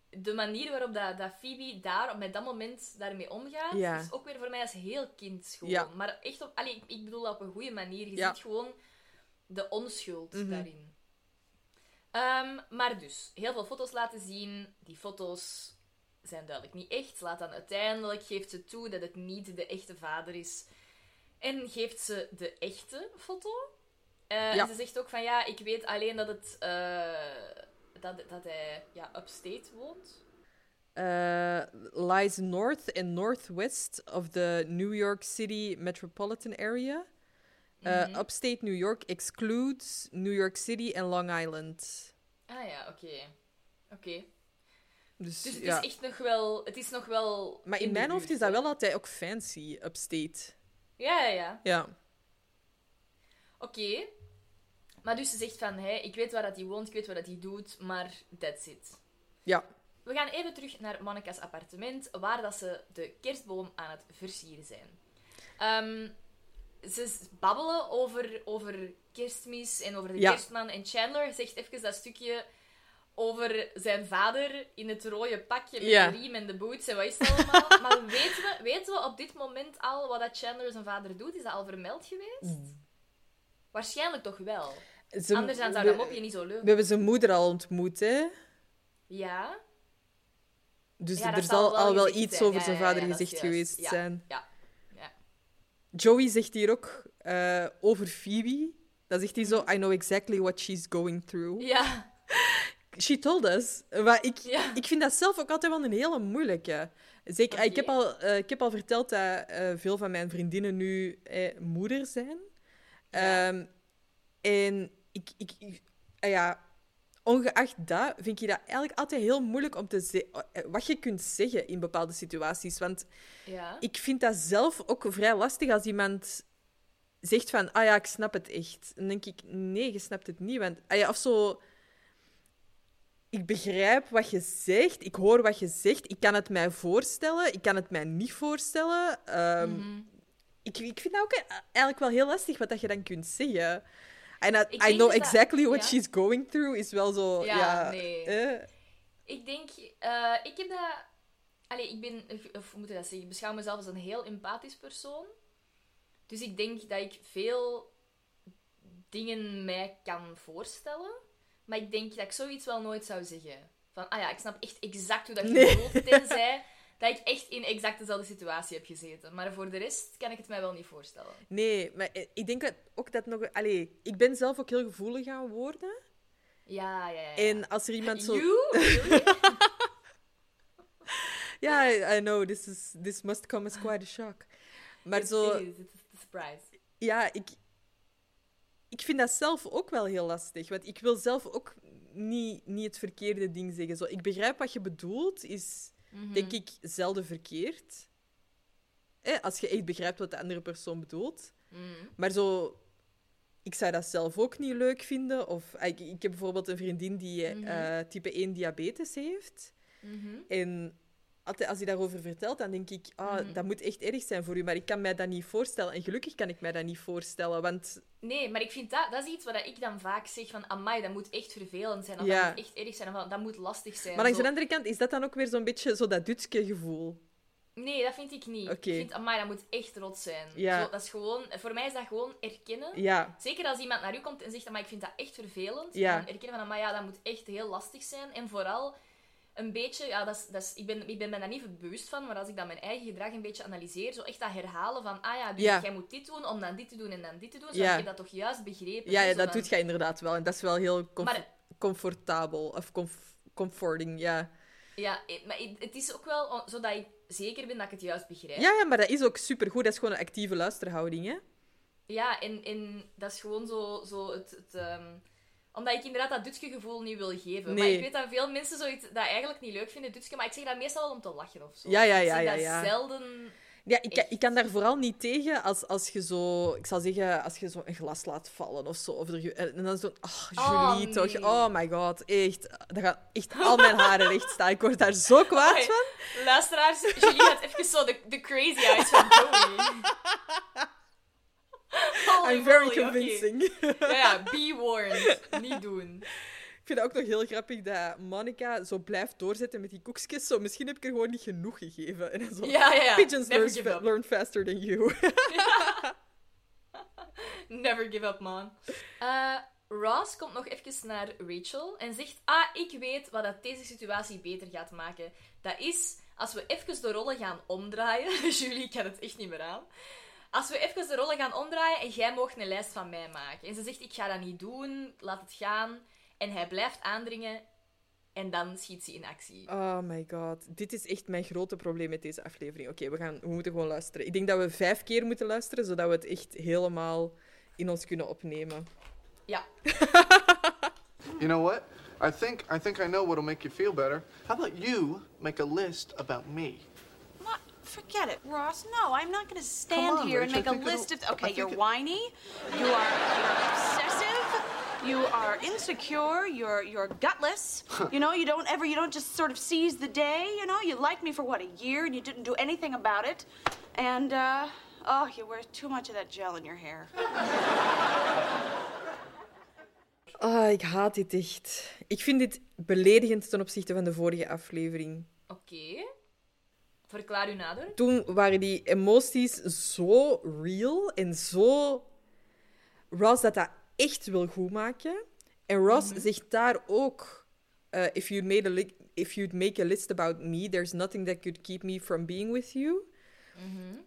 de manier waarop dat, dat Phoebe daar met dat moment daarmee omgaat, Ja. is ook weer voor mij als heel kind gewoon. Ja. Maar echt op, allee, ik, ik bedoel dat op een goede manier. Je Ja. ziet gewoon de onschuld Mhm. daarin. Ehm, maar dus, heel veel foto's laten zien. Die foto's zijn duidelijk niet echt. Laat dan uiteindelijk, geeft ze toe dat het niet de echte vader is. En geeft ze de echte foto. Eh, Ja. En ze zegt ook van, ja, ik weet alleen dat, het, eh, dat, dat hij ja, upstate woont. Uh, lies north and northwest of the New York City metropolitan area. Mhm. Upstate New York excludes New York City en Long Island. Ah ja, oké. Oké. Dus, Dus het ja. is echt nog wel... Het is nog wel... Maar in mijn hoofd is dat wel altijd ook fancy, Upstate. Ja, ja, ja. Ja. Oké. Maar dus ze zegt van, hey, ik weet waar dat hij woont, ik weet wat dat hij doet, maar that's it. Ja. We gaan even terug naar Monica's appartement, waar dat ze de kerstboom aan het versieren zijn. Ehm, ze babbelen over, over kerstmis en over de Ja. kerstman. En Chandler zegt even dat stukje over zijn vader in het rode pakje met Ja. de riem en de boots en wat is het allemaal. [LAUGHS] maar weten we, weten we op dit moment al wat dat Chandler zijn vader doet? Is dat al vermeld geweest? Waarschijnlijk toch wel. Ze- Anders dan zou dat mopje niet zo leuk We hebben zijn moeder al ontmoet, hè? Ja. Dus Ja, er zal al wel iets zijn. over Ja, zijn vader gezegd geweest zijn. Ja. ja. Joey zegt hier ook eh, over Phoebe. Dan zegt hij zo: I know exactly what she's going through. Ja. She told us. Maar ik, Ja. ik vind dat zelf ook altijd wel een hele moeilijke. Zeker, ik, heb al, eh, ik heb al verteld dat eh, veel van mijn vriendinnen nu eh, moeder zijn. Ja. Ehm, en ik, ik, ik- ah ja, ongeacht dat, vind ik dat eigenlijk altijd heel moeilijk om te zeggen wat je kunt zeggen in bepaalde situaties. Want ja. ik vind dat zelf ook vrij lastig als iemand zegt van, ah ja, ik snap het echt. Dan denk ik, nee, je snapt het niet. Want, ah ja, of zo, ik begrijp wat je zegt, ik hoor wat je zegt, ik kan het mij voorstellen, ik kan het mij niet voorstellen. Ehm, Mhm. Ik, ik vind dat ook eigenlijk wel heel lastig wat dat je dan kunt zeggen. En I, know dat- exactly what ja. she's going through is wel zo, ja... Ja, nee. eh, Ik denk, eh, ik heb dat. Allee, ik ben, of moet ik dat zeggen? Ik beschouw mezelf als een heel empathisch persoon. Dus ik denk dat ik veel dingen mij kan voorstellen. Maar ik denk dat ik zoiets wel nooit zou zeggen. Van, ah ja, ik snap echt exact hoe dat je Nee. bedoelt. Tenzij dat ik echt in exact dezelfde situatie heb gezeten. Maar voor de rest kan ik het mij wel niet voorstellen. Nee, maar eh, ik denk dat ook dat nog... Allee, ik ben zelf ook heel gevoelig aan woorden. Ja, ja, ja. En als er iemand zo... You? [LAUGHS] Really? Ja, I, I know, this, is, this must come as quite a shock. Maar zo... It is, it is surprise. Ja, ik... Ik vind dat zelf ook wel heel lastig. Want ik wil zelf ook niet, niet het verkeerde ding zeggen. Zo, ik begrijp wat je bedoelt, is Mhm. denk ik zelden verkeerd. Eh, als je echt begrijpt wat de andere persoon bedoelt. Mhm. Maar zo... Ik zou dat zelf ook niet leuk vinden. Of, ik, ik heb bijvoorbeeld een vriendin die eh, Mhm. type 1 diabetes heeft. En altijd als hij daarover vertelt, dan denk ik, ah, Mhm. dat moet echt erg zijn voor u. Maar ik kan mij dat niet voorstellen. En gelukkig kan ik mij dat niet voorstellen. Want Nee, maar ik vind dat, dat is iets wat ik dan vaak zeg van, amai, dat moet echt vervelend zijn. Of Ja. dat moet echt erg zijn. Of dat moet lastig zijn. Maar langs Zo- de andere kant is dat dan ook weer zo'n beetje zo dat Dutske gevoel. Nee, dat vind ik niet. Ik vind, amai, dat moet echt rot zijn. Ja. Zo, dat is gewoon, voor mij is dat gewoon erkennen. Ja, Zeker als iemand naar u komt en zegt, amai, ik vind dat echt vervelend. Ja. Dan erkennen van, amai, ja, dat moet echt heel lastig zijn. En vooral een beetje, ja, dat is, dat is, ik, ben, ik ben me daar niet bewust van, maar als ik dan mijn eigen gedrag een beetje analyseer, zo echt dat herhalen van, ah ja, dus Ja. jij moet dit doen om dan dit te doen en dan dit te doen. Zo, Ja. heb dat toch juist begrepen. ja, ja dat dan- doet jij inderdaad wel. En dat is wel heel comf- Maar- comfortabel. Of comf- comforting, ja. Ja, eh, maar het- is ook wel o- zodat ik zeker ben dat ik het juist begrijp. Ja, ja, maar dat is ook supergoed. Dat is gewoon een actieve luisterhouding, hè. Ja, en, en dat is gewoon zo, zo het... het ehm, omdat ik inderdaad dat Dutske gevoel niet wil geven. Maar ik weet dat veel mensen zoiets dat eigenlijk niet leuk vinden, Dutske. Maar ik zeg dat meestal wel om te lachen of zo. Ja, ja, Ik ja, zeg ja, zelden... Ja, ik, Echt. ik kan daar vooral niet tegen als, als je zo... Ik zal zeggen, als je zo een glas laat vallen of zo. Of er, en dan zo... Ach, Oh, Julie, toch. nee. Oh my god, echt. Daar gaan echt al mijn haren [LAUGHS] recht staan. Ik word daar zo kwaad van. Luisteraars, Julie had even zo de, de crazy eyes van Joey. [LAUGHS] Holy I'm very moly, convincing. Ja, ja, be warned. Niet doen. Ik vind het ook nog heel grappig dat Monica zo blijft doorzetten met die koekjes. Zo, misschien heb ik er gewoon niet genoeg gegeven. En zo, Ja, ja, ja. Pigeons learn, fa- learn faster than you. [LAUGHS] Never give up, man. Eh, Ross komt nog even naar Rachel en zegt: Ah, ik weet wat dat deze situatie beter gaat maken. Dat is als we even de rollen gaan omdraaien. [LAUGHS] Julie kan het echt niet meer aan. Als we even de rollen gaan omdraaien en jij mag een lijst van mij maken. En ze zegt: Ik ga dat niet doen, laat het gaan. En hij blijft aandringen en dan schiet ze in actie. Oh my god. Dit is echt mijn grote probleem met deze aflevering. Oké, we gaan we moeten gewoon luisteren. Ik denk dat we vijf keer moeten luisteren, zodat we het echt helemaal in ons kunnen opnemen. Ja. [LAUGHS] You know what? I think I think I know what'll make you feel better. How about you make a list about me? What? Forget it, Ross. No, I'm not going to stand on, here and Rach, I make a think it'll- list of. Okay, you're it- whiny. You are you're obsessive. You are insecure. You're you're gutless. you know, you don't ever. You don't just sort of seize the day. You know, you liked me for what a year, and you didn't do anything about it. And uh, oh, you wear too much of that gel in your hair. [LAUGHS] Ah, ik haat dit echt. Ik vind dit beledigend ten opzichte van de vorige aflevering. Oké. Verklaar u nader. Toen waren die emoties zo real en zo... Ross dat dat echt wil goedmaken. En Ross zegt daar ook... eh, if, you'd made a if you'd make a list about me, there's nothing that could keep me from being with you.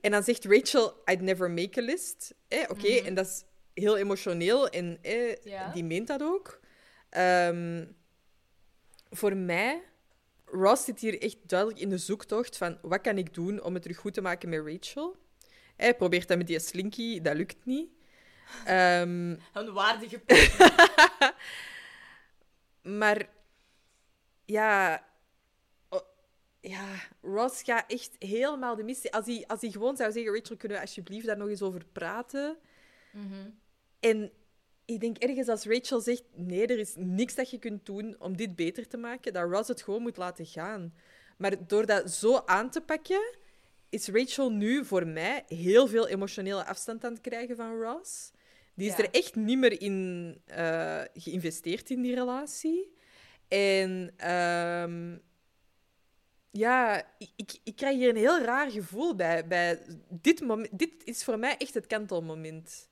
En dan zegt Rachel, I'd never make a list. Eh, Oké, en dat is heel emotioneel en eh, die meent dat ook. Ehm, voor mij, Ross zit hier echt duidelijk in de zoektocht van wat kan ik doen om het terug goed te maken met Rachel. Hij probeert dat met die slinky, dat lukt niet. Ehm, [LAUGHS] Een waardige [LAUGHS] maar ja, ja, Ross gaat echt helemaal de mist. Als hij, als hij gewoon zou zeggen: Rachel, kunnen we alsjeblieft daar nog eens over praten? En ik denk ergens als Rachel zegt: nee, er is niks dat je kunt doen om dit beter te maken, dat Ross het gewoon moet laten gaan. Maar door dat zo aan te pakken, is Rachel nu voor mij heel veel emotionele afstand aan het krijgen van Ross. Die is Ja. er echt niet meer in eh, geïnvesteerd in die relatie. En ehm, ja, ik, ik, ik krijg hier een heel raar gevoel bij. bij dit, moment, dit is voor mij echt het kantelmoment.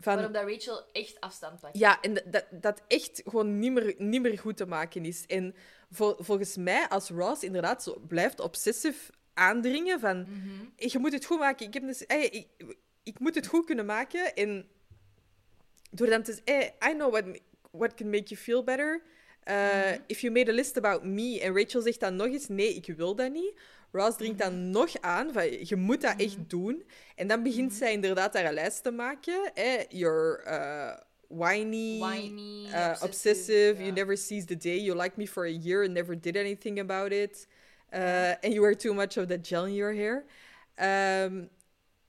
Van, Waarop dat Rachel echt afstand pakt. ja, en dat- dat, echt gewoon niet meer, niet meer goed te maken is. En vol- volgens mij, als Ross inderdaad zo blijft obsessief aandringen van... Je moet het goed maken. Ik, heb dus, eh, ik, ik moet het goed kunnen maken. En door dan te zeggen... eh, I know what, what can make you feel better. Uh, If you made a list about me... En Rachel zegt dan nog eens... Nee, ik wil dat niet. Ross dringt dan nog aan van... Je moet dat echt doen. En dan begint zij inderdaad een lijst te maken. Eh, you're... uh, whiny, Whiny, uh, obsessive, obsessive, you never seized the day, you liked me for a year and never did anything about it. Uh, and you wear too much of that gel in your hair.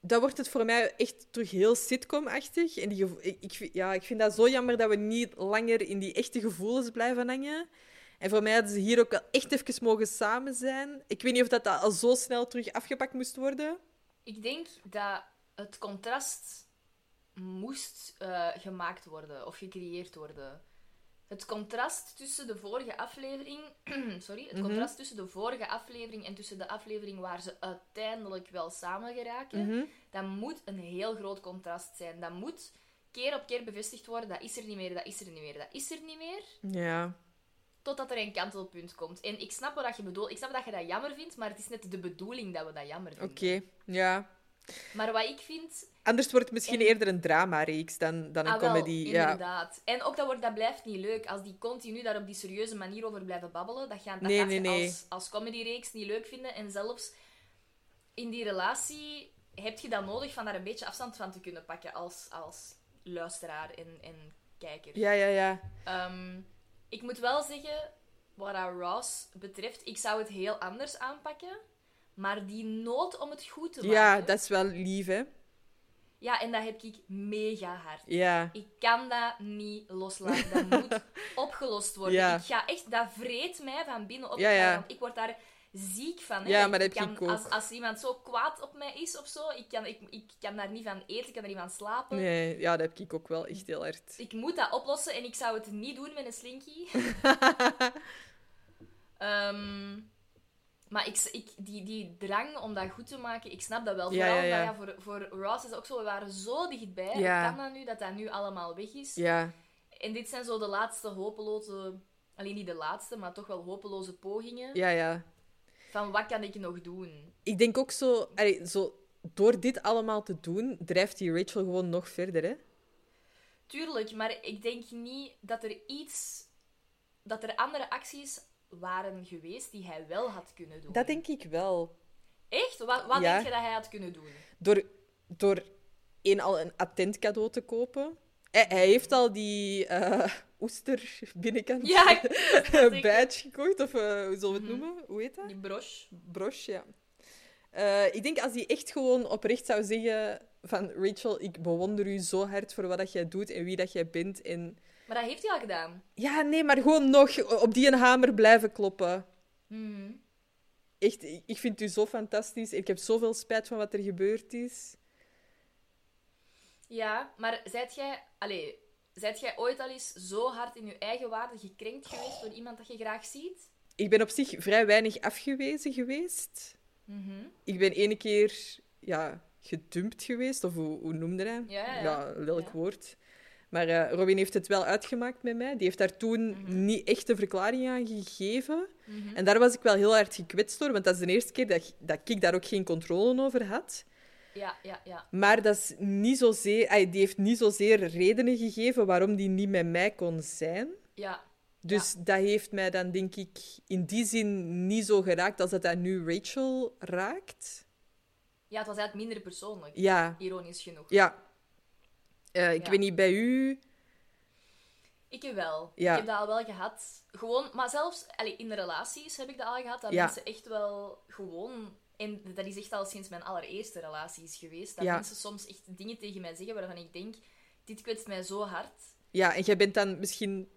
Dan wordt het voor mij echt terug heel sitcom-achtig. En die ik, ja, ik vind dat zo jammer dat we niet langer in die echte gevoelens blijven hangen. En voor mij hadden ze hier ook wel echt even mogen samen zijn. Ik weet niet of dat, dat al zo snel terug afgepakt moest worden. Ik denk dat het contrast moest eh, gemaakt worden of gecreëerd worden. Het contrast tussen de vorige aflevering. [CLEARS THROAT] sorry, het contrast tussen de vorige aflevering en tussen de aflevering waar ze uiteindelijk wel samen geraken. Dat moet een heel groot contrast zijn. Dat moet keer op keer bevestigd worden. Dat is er niet meer, dat is er niet meer, dat is er niet meer. Ja. Totdat er een kantelpunt komt. En ik snap wat je bedoelt. Ik snap dat je dat jammer vindt, maar het is net de bedoeling dat we dat jammer vinden. Oké, ja. Maar wat ik vind, Anders wordt het misschien En- eerder een drama-reeks dan, dan een Ah, wel, comedy. Ja. inderdaad. En ook dat, wordt, dat blijft niet leuk. Als die continu daar op die serieuze manier over blijven babbelen, dat, gaan, dat Nee, gaat nee, je nee. als, als comedyreeks niet leuk vinden. En zelfs in die relatie heb je dat nodig van daar een beetje afstand van te kunnen pakken als, als luisteraar en, en kijker. Ja, ja, ja. Ehm, ik moet wel zeggen, wat dat Ross betreft, ik zou het heel anders aanpakken. Maar die nood om het goed te maken... Ja, dat is wel lief, hè? Ja, en dat heb ik mega hard. Ja. Ik kan dat niet loslaten. Dat moet [LAUGHS] opgelost worden. Ja. Ik ga echt, dat vreet mij van binnen op. Ja, ja. Want ik word daar ziek van. Hè. Ja, maar dat ik heb kan, ik ook. Als, als iemand zo kwaad op mij is of zo, ik kan, ik, ik kan daar niet van eten, ik kan er niet van slapen. Nee, ja, dat heb ik ook wel echt heel hard. Ik moet dat oplossen en ik zou het niet doen met een slinky. [LAUGHS] Ehm, maar ik, ik, die, die drang om dat goed te maken, ik snap dat wel. Vooral ja, ja. dat, ja, voor, voor Ross is ook zo, we waren zo dichtbij. Ja. Kan dat nu, dat dat nu allemaal weg is? Ja. En dit zijn zo de laatste hopeloze... Alleen niet de laatste, maar toch wel hopeloze pogingen. Ja, ja. Van wat kan ik nog doen? Ik denk ook zo, allee, zo... Door dit allemaal te doen, drijft die Rachel gewoon nog verder, hè? Tuurlijk, maar ik denk niet dat er iets... Dat er andere acties waren geweest die hij wel had kunnen doen. Dat denk ik wel. Echt? Wat, wat Ja. denk je dat hij had kunnen doen? Door, door één al een attent cadeau te kopen. Hij, hij heeft al die eh, oester binnenkant Ja, [LAUGHS] badge gekocht, of eh, hoe zullen we het noemen? Hoe heet dat? Die broche. broche, ja. Eh, ik denk als hij echt gewoon oprecht zou zeggen van Rachel, ik bewonder u zo hard voor wat dat jij doet en wie dat jij bent. En... Maar dat heeft hij al gedaan. Ja, nee, maar gewoon nog op die een hamer blijven kloppen. Mhm. Echt, ik ik vind u zo fantastisch. Ik heb zoveel spijt van wat er gebeurd is. Ja, maar zijt jij... Allee, Zijt jij ooit al eens zo hard in je eigen waarde gekrenkt geweest door iemand dat je graag ziet? Ik ben op zich vrij weinig afgewezen geweest. Mhm. Ik ben ene keer ja, gedumpt geweest, of hoe, hoe noemde hij? Ja, ja, Ja. woord. Maar eh, Robin heeft het wel uitgemaakt met mij. Die heeft daar toen Mhm. niet echt een verklaring aan gegeven. En daar was ik wel heel hard gekwetst door, want dat is de eerste keer dat, dat ik daar ook geen controle over had. Ja, ja, ja. Maar dat is niet zozeer, ay, die heeft niet zozeer redenen gegeven waarom die niet met mij kon zijn. Ja, Dus dat heeft mij dan, denk ik, in die zin niet zo geraakt als dat dat nu Rachel raakt. ja het was eigenlijk minder persoonlijk. Ja, Ironisch genoeg. ja. Eh, ik Ja. weet niet, bij u... Ik wel. Ja. Ik heb dat al wel gehad. Gewoon, maar zelfs allee, in relaties heb ik dat al gehad. Dat mensen echt wel gewoon... En dat is echt al sinds mijn allereerste relaties geweest. Dat Ja. mensen soms echt dingen tegen mij zeggen waarvan ik denk... Dit kwetst mij zo hard. Ja, en jij bent dan misschien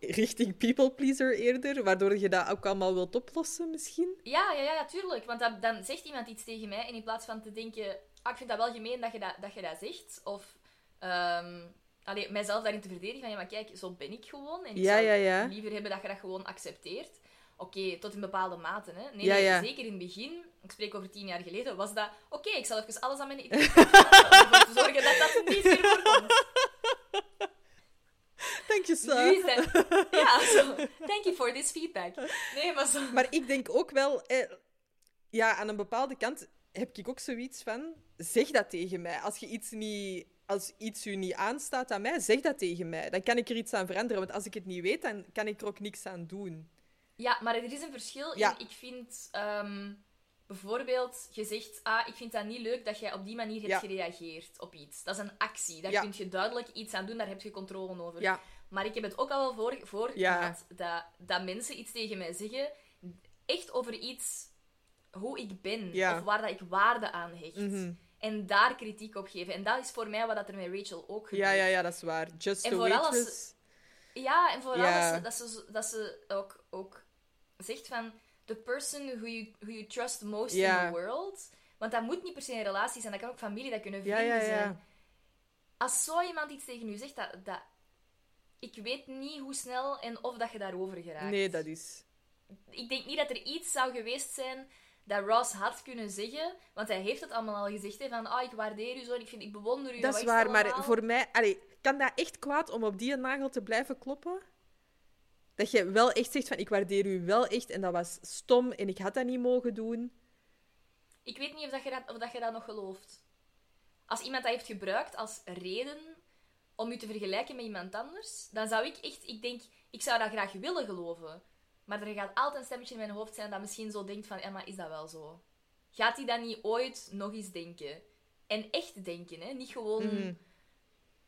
richting people pleaser eerder, waardoor je dat ook allemaal wilt oplossen, misschien? Ja, ja, ja, tuurlijk. Want dan, dan zegt iemand iets tegen mij en in plaats van te denken... Ah, ik vind dat wel gemeen dat je dat, dat, je dat zegt. Of ehm allee, mijzelf daarin te verdedigen van... Ja, maar kijk, zo ben ik gewoon. En ik Ja, zou ja, ja. liever hebben dat je dat gewoon accepteert. Oké, tot in bepaalde mate. Hè. Nee, nee, zeker in het begin, ik spreek over tien jaar geleden, was dat... Oké, ik zal even alles aan mijn [LAUGHS] om ervoor te zorgen dat dat niet meer voorkomt. Dank je, Nu Sa. is dat... [LAUGHS] Ja, zo. Thank you for this feedback. Nee, maar zo... Maar ik denk ook wel... Eh, ja, aan een bepaalde kant heb ik ook zoiets van... Zeg dat tegen mij. Als je iets niet... Als iets u niet aanstaat aan mij, zeg dat tegen mij. Dan kan ik er iets aan veranderen. Want als ik het niet weet, dan kan ik er ook niks aan doen. Ja, maar er is een verschil in. Ja. Ik vind ehm, bijvoorbeeld, je zegt, ah, ik vind dat niet leuk dat jij op die manier hebt Ja. gereageerd op iets. Dat is een actie. Daar Ja. kun je duidelijk iets aan doen, daar heb je controle over. Ja. Maar ik heb het ook al wel voor, voor gehad dat, dat mensen iets tegen mij zeggen, echt over iets, hoe ik ben, of waar dat ik waarde aan hecht. Mhm. En daar kritiek op geven. En dat is voor mij wat dat er met Rachel ook gebeurt. Ja, ja, ja, dat is waar. Just En vooral als. Ja, en vooral. Dat, ze, dat, ze, dat ze ook, ook zegt van... The person who you, who you trust most in the world. Want dat moet niet per se een relatie zijn. Dat kan ook familie, dat kunnen vrienden ja, ja. zijn. Als zo iemand iets tegen u zegt, dat, dat... Ik weet niet hoe snel en of dat je daarover geraakt. Nee, dat is... Ik denk niet dat er iets zou geweest zijn dat Ross had kunnen zeggen. Want hij heeft het allemaal al gezegd. Hè, van, ah, ik waardeer u zo en ik, vind, ik bewonder u. Dat is waar, maar voor mij... Allee, kan dat echt kwaad om op die nagel te blijven kloppen? Dat je wel echt zegt van, ik waardeer u wel echt en dat was stom en ik had dat niet mogen doen. Ik weet niet of, dat je, dat, of dat je dat nog gelooft. Als iemand dat heeft gebruikt als reden om je te vergelijken met iemand anders, dan zou ik echt, ik denk, ik zou dat graag willen geloven. Maar er gaat altijd een stemmetje in mijn hoofd zijn dat misschien zo denkt van, Emma, is dat wel zo? Gaat hij dat niet ooit nog eens denken? En echt denken, hè? Niet gewoon...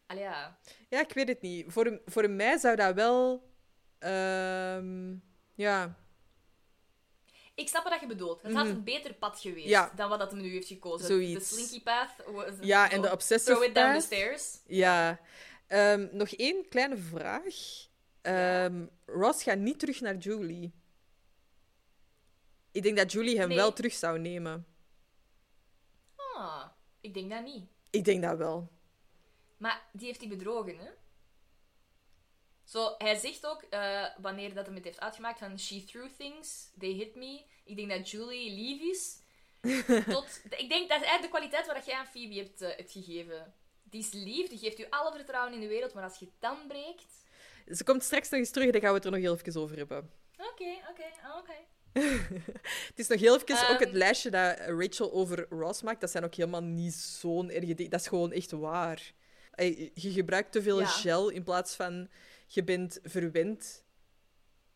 Allee, ja. Ja, ik weet het niet. Voor, voor mij zou dat wel... ehm, ja, Ik snap wat je bedoelt. Het had een beter pad geweest Mhm. Ja. dan wat dat hem nu heeft gekozen. Zoiets. De slinky path. was- Ja, en de obsessive Throw it down the stairs. ja. Ehm, nog één kleine vraag. Ehm, Ross gaat niet terug naar Julie. Ik denk dat Julie hem Nee. wel terug zou nemen. Ah, ik denk dat niet. Ik denk dat wel. Maar die heeft hij bedrogen, hè? Zo, hij zegt ook, eh, wanneer dat hem het heeft uitgemaakt, van she threw things, they hit me. Ik denk dat Julie lief is. [LAUGHS] Tot, ik denk dat is eigenlijk de kwaliteit wat jij aan Phoebe hebt, eh, hebt gegeven. Die is lief, die geeft u alle vertrouwen in de wereld, maar als je het dan breekt... Ze komt straks nog eens terug, daar gaan we het er nog heel even over hebben. Oké, oké, ah, oké. [LAUGHS] Het is nog heel even ook het Ehm. lijstje dat Rachel over Ross maakt. Dat zijn ook helemaal niet zo'n erge dingen. Dat is gewoon echt waar. Je gebruikt te veel Ja. gel in plaats van je bent verwend.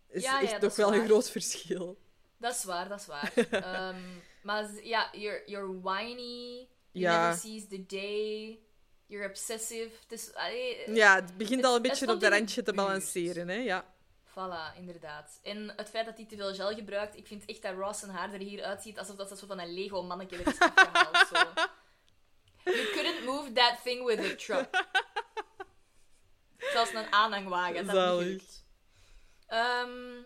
is Ja, echt dat toch wel een groot verschil. Dat is waar, dat is waar. [LAUGHS] Ehm, maar ja, you're, you're whiny, you never seize the day, you're obsessive. Allee, Ja, het begint Het- al een beetje op de randje te balanceren. Hè? Ja. Voilà, inderdaad. En het feit dat hij te veel gel gebruikt, ik vind echt dat Ross zijn haar er hier uitziet alsof dat zo van een Lego-mannetje er is afgehaald. Zo. [LAUGHS] You couldn't move that thing with a truck. Zelfs een aanhangwagen, dat is niet. Ehm,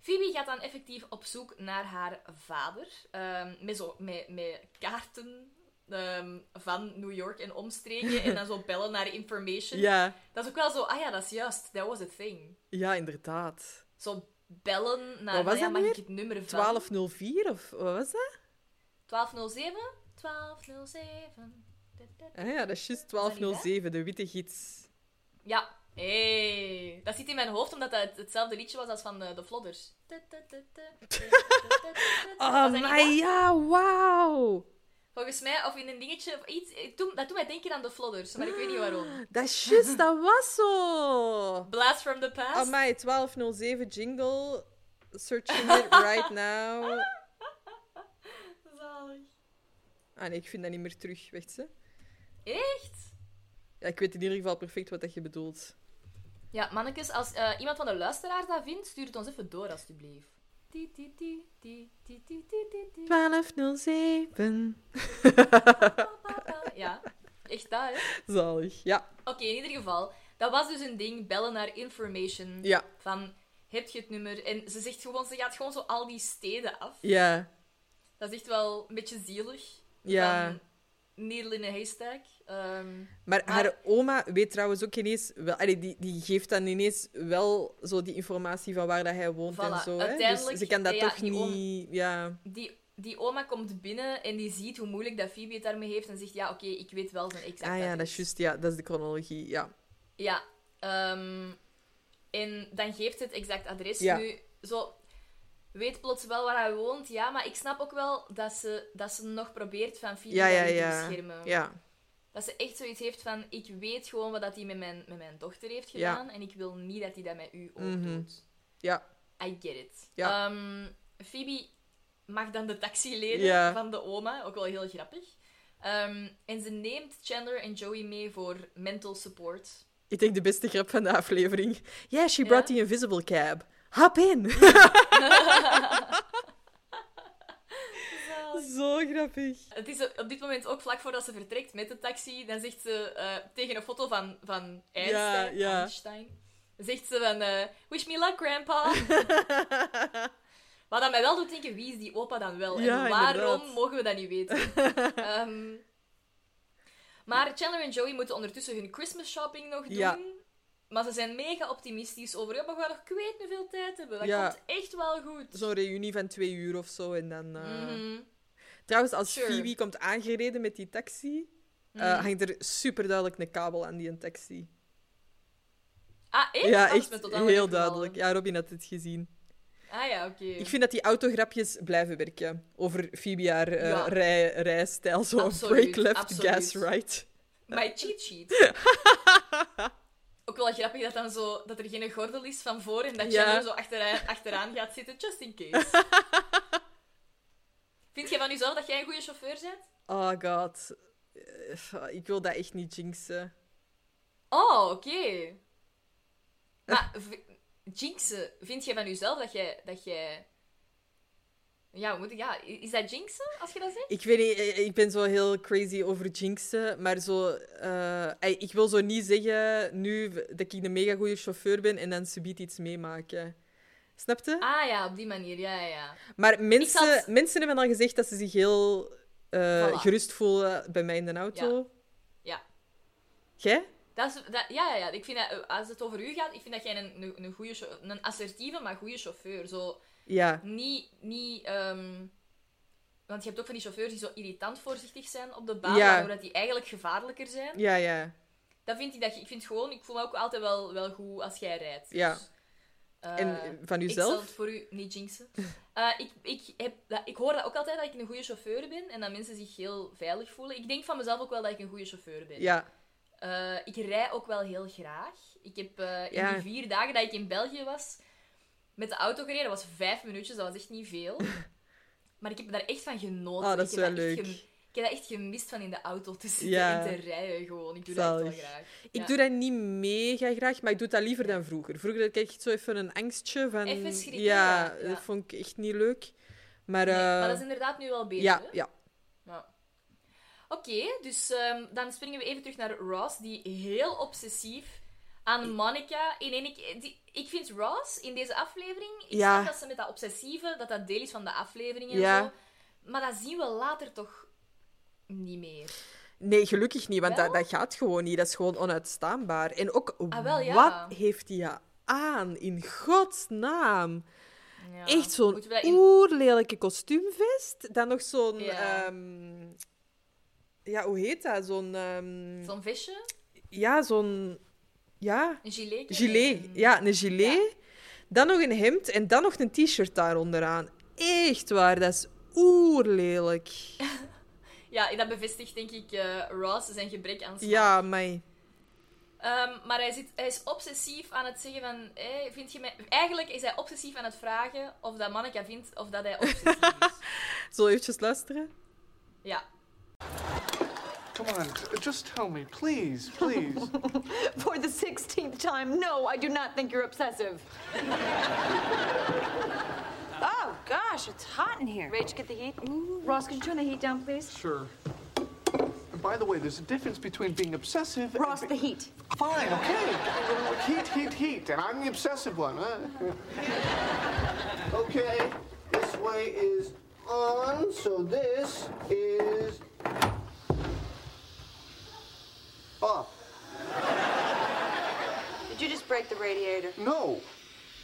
Phoebe gaat dan effectief op zoek naar haar vader. ehm, met, zo, met, met kaarten ehm, van New York en omstreken en dan zo [LAUGHS] bellen naar information. Ja, Dat is ook wel zo, ah ja, dat is juist, that was a thing. ja, inderdaad. Zo bellen naar, Wat was ja, dat mag ik het nummer van? 1204 of wat was dat? 1207? 1207. Ah ja, dat is juist niet dat? 1207, de witte gids. Ja, hey. dat zit in mijn hoofd omdat dat het- hetzelfde liedje was als van de, de Flodders. Oh, Was dat niet maar dat? ja, wauw. Volgens mij, of in een dingetje, of iets. doe- Dat doet mij denken aan de Flodders, maar ik weet niet waarom. [GASPS] Dat is juist, dat was zo. [LAUGHS] Blast from the past. Amai, 1207 jingle. Searching it right now. [LAUGHS] Zalig. Ah nee, ik vind dat niet meer terug. Wacht ze. Echt? ik weet in ieder geval perfect wat dat je bedoelt. Ja, mannetjes, als eh, iemand van de luisteraars dat vindt, stuur het ons even door, alstublieft. 1207. [LAUGHS] ja, echt daar hè? Zalig, ja. Oké, in ieder geval. Dat was dus een ding, bellen naar information. Ja. Van, heb je het nummer? En ze zegt gewoon, ze gaat gewoon zo al die steden af. Ja. Dat is echt wel een beetje zielig. Ja needle in a haystack. Ehm, Maar, Maar- haar oma weet trouwens ook ineens... Wel, allee, die, die geeft dan ineens wel zo die informatie van waar dat hij woont en zo. Hè? Dus ze kan dat ja, toch die niet... Ja. die, die oma komt binnen en die ziet hoe moeilijk dat Phoebe het daarmee heeft en zegt, ja, oké, ik weet wel zijn exact Ah ja, dat is juist. Ja, dat is de chronologie. Ja. Ja. ehm, en dan geeft het exact adres. Ja. Nu, zo... Weet plots wel waar hij woont, ja, maar ik snap ook wel dat ze, dat ze nog probeert van Phoebe Ja, ja, daarin te ja. beschermen. Ja. Dat ze echt zoiets heeft van, ik weet gewoon wat dat hij met mijn, met mijn dochter heeft Ja. gedaan en ik wil niet dat hij dat met u ook Mhm. doet. Ja. I get it. Ja. Ehm, Phoebe mag dan de taxi lenen Ja. van de oma, ook wel heel grappig. Ehm, en ze neemt Chandler en Joey mee voor mental support. Ik denk de beste grap van de aflevering. Yeah, she Ja? brought the invisible cab. Hop in. Zo grappig. Het is op dit moment ook vlak voordat ze vertrekt met de taxi. Dan zegt ze eh, tegen een foto van, van Einstein, ja. Einstein zegt ze van... eh, Wish me luck, grandpa. Wat dat mij wel doet denken, wie is die opa dan wel? Ja, en waarom inderdaad. mogen we dat niet weten? [LAUGHS] Ehm, maar Chandler en Joey moeten ondertussen hun Christmas shopping nog doen. Ja. Maar ze zijn mega optimistisch over... Ja, maar we gaan nog ik weet niet veel tijd hebben. Dat Ja. komt echt wel goed. Zo'n reunie van twee uur of zo. En dan, eh, Mhm. Trouwens, als Sure. Phoebe komt aangereden met die taxi, eh, Mhm. hangt er super duidelijk een kabel aan die taxi. Ah, echt? Ja, is echt heel duidelijk. Ja, Robin had het gezien. Ah ja, oké. Ik vind dat die autograpjes blijven werken. Over Phoebe haar eh, Ja. rij, rijstijl. Zo break left, absoluut. gas right. My cheat sheet. [LAUGHS] Ook wel grappig dat, dan zo, dat er geen gordel is van voor en dat Ja. Chandler zo achteraan, achteraan gaat zitten, just in case. [LAUGHS] Vind jij van jezelf dat jij een goede chauffeur bent? Oh god. Eh, Ik wil dat echt niet jinxen. Oh, oké. Maar jinxen, vind jij van jezelf dat jij... Dat jij... Ja, moet ik... Ja, is dat jinxen, als je dat zegt? Ik weet niet, eh, ik ben zo heel crazy over jinxen, maar zo... eh, eh, ik wil zo niet zeggen nu dat ik een mega goede chauffeur ben en dan subiet iets meemaken. Snap je? Ah ja, op die manier, ja, ja, ja. Maar mensen, mensen hebben al gezegd dat ze zich heel eh, Voilà. gerust voelen bij mij in de auto. Ja. Jij? Dat is, dat, ja, ja, ja, ik vind dat, eh, als het over u gaat, ik vind dat jij een, een, een, goede, een assertieve, maar goede chauffeur. Zo, Ja. niet, niet ehm, want je hebt ook van die chauffeurs die zo irritant voorzichtig zijn op de baan, Ja. waardoor dat die eigenlijk gevaarlijker zijn. Ja, ja. Dat vind ik, dat je, ik vind gewoon, ik voel me ook altijd wel, wel goed als jij rijdt. Ja. Dus, eh, En van Ik uzelf? zal het voor u niet jinxen. [LAUGHS] Eh, ik, ik, heb, dat, ik hoor dat ook altijd, dat ik een goede chauffeur ben en dat mensen zich heel veilig voelen. Ik denk van mezelf ook wel dat ik een goede chauffeur ben. Ja. Eh, ik rij ook wel heel graag. Ik heb eh, in Ja. die vier dagen dat ik in België was, met de auto gereden. Dat was vijf minuutjes, dat was echt niet veel. [LAUGHS] maar ik heb daar echt van genoten. Ah, dat is ik heb wel leuk. Ik heb dat echt gemist van in de auto te zitten Ja. en te rijden gewoon. Ik doe dat echt Zalig. wel graag. Ik doe dat niet mega graag, maar ik doe dat liever dan vroeger. Vroeger had ik echt zo even een angstje van... Even schrikken, ja, dat vond ik echt niet leuk. Maar, Nee, eh, maar dat is inderdaad nu wel beter. ja, hè? ja. Ja. Oké, dus ehm, dan springen we even terug naar Ross, die heel obsessief aan Monica in één keer... die- Ik vind Ross in deze aflevering... Ik Ja. snap dat ze met dat obsessieve, dat dat deel is van de aflevering en Ja. zo. Maar dat zien we later toch niet meer. Nee, gelukkig niet, want dat, dat gaat gewoon niet. Dat is gewoon onuitstaanbaar. En ook, Ah, wel, ja. wat heeft hij aan, in godsnaam? Ja. Echt zo'n in- oerlelijke kostuumvest. Dan nog zo'n... Ja. ehm, ja, hoe heet dat? Zo'n... ehm, Zo'n visje? ja, zo'n... Ja, Een gilet? gilet. Ja, een gilet. Dan nog een hemd en dan nog een t-shirt daar onderaan. Echt waar, dat is oerlelijk. [LAUGHS] Ja, dat bevestigt denk ik eh, Ross zijn gebrek aan smaak. Ja, mij. Ehm, maar hij, zit, hij is obsessief aan het zeggen van... Hey, vind je mij... Eigenlijk is hij obsessief aan het vragen of dat Monica vindt of dat hij obsessief is. [LAUGHS] Zullen we eventjes luisteren? Ja. Come on, uh, just tell me, please, please. [LAUGHS] For the 16th time, no, I do not think you're obsessive. [LAUGHS] Oh, gosh, it's hot in here. Rach, get the heat. Ooh. Ross, could you turn the heat down, please? sure. And by the way, there's a difference between being obsessive and Ross, be- the heat. Fine, okay. Heat, heat, heat, and I'm the obsessive one. Huh? [LAUGHS] okay, this way is on, so this is off. Did you just break the radiator? No,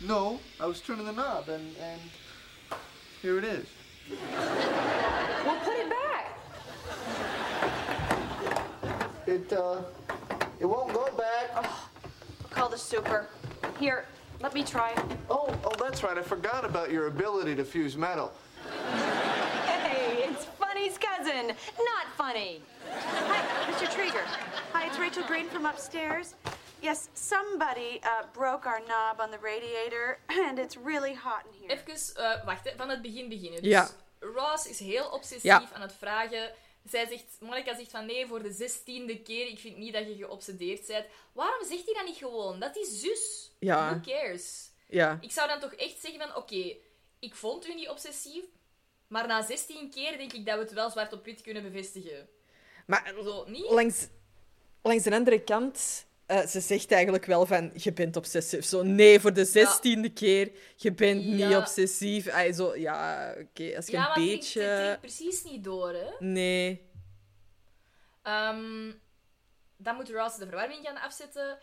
no, I was turning the knob, and and here it is. Well, put it back. It uh, it won't go back. Oh, Call the super. Here, let me try. Oh, oh, that's right. I forgot about your ability to fuse metal. Funny's cousin. Not funny. Hi, Mr. Trigger. Hi, it's Rachel Green from upstairs. Yes, somebody uh, broke our knob on the radiator, [LAUGHS] and it's really hot in here. Even, eh, wacht, hè, van het begin beginnen. Dus Ja. Ross is heel obsessief Ja. aan het vragen. Zij zegt, Monica zegt van nee, voor de zestiende keer, ik vind niet dat je geobsedeerd bent. Waarom zegt hij dat niet gewoon? Dat is zus. Ja. Who cares? Ja. Ik zou dan toch echt zeggen van, oké, ik vond u niet obsessief, maar na 16 keer denk ik dat we het wel zwart op wit kunnen bevestigen. Maar Zo, niet? langs, langs de andere kant, eh, ze zegt eigenlijk wel van, je bent obsessief. Zo, nee, voor de zestiende keer, je bent niet Ja. obsessief. Ay, zo, ja, oké, als je ja, een maar beetje... het dringt precies niet door, hè. Nee. Ehm, dan moet Ross de verwarming gaan afzetten.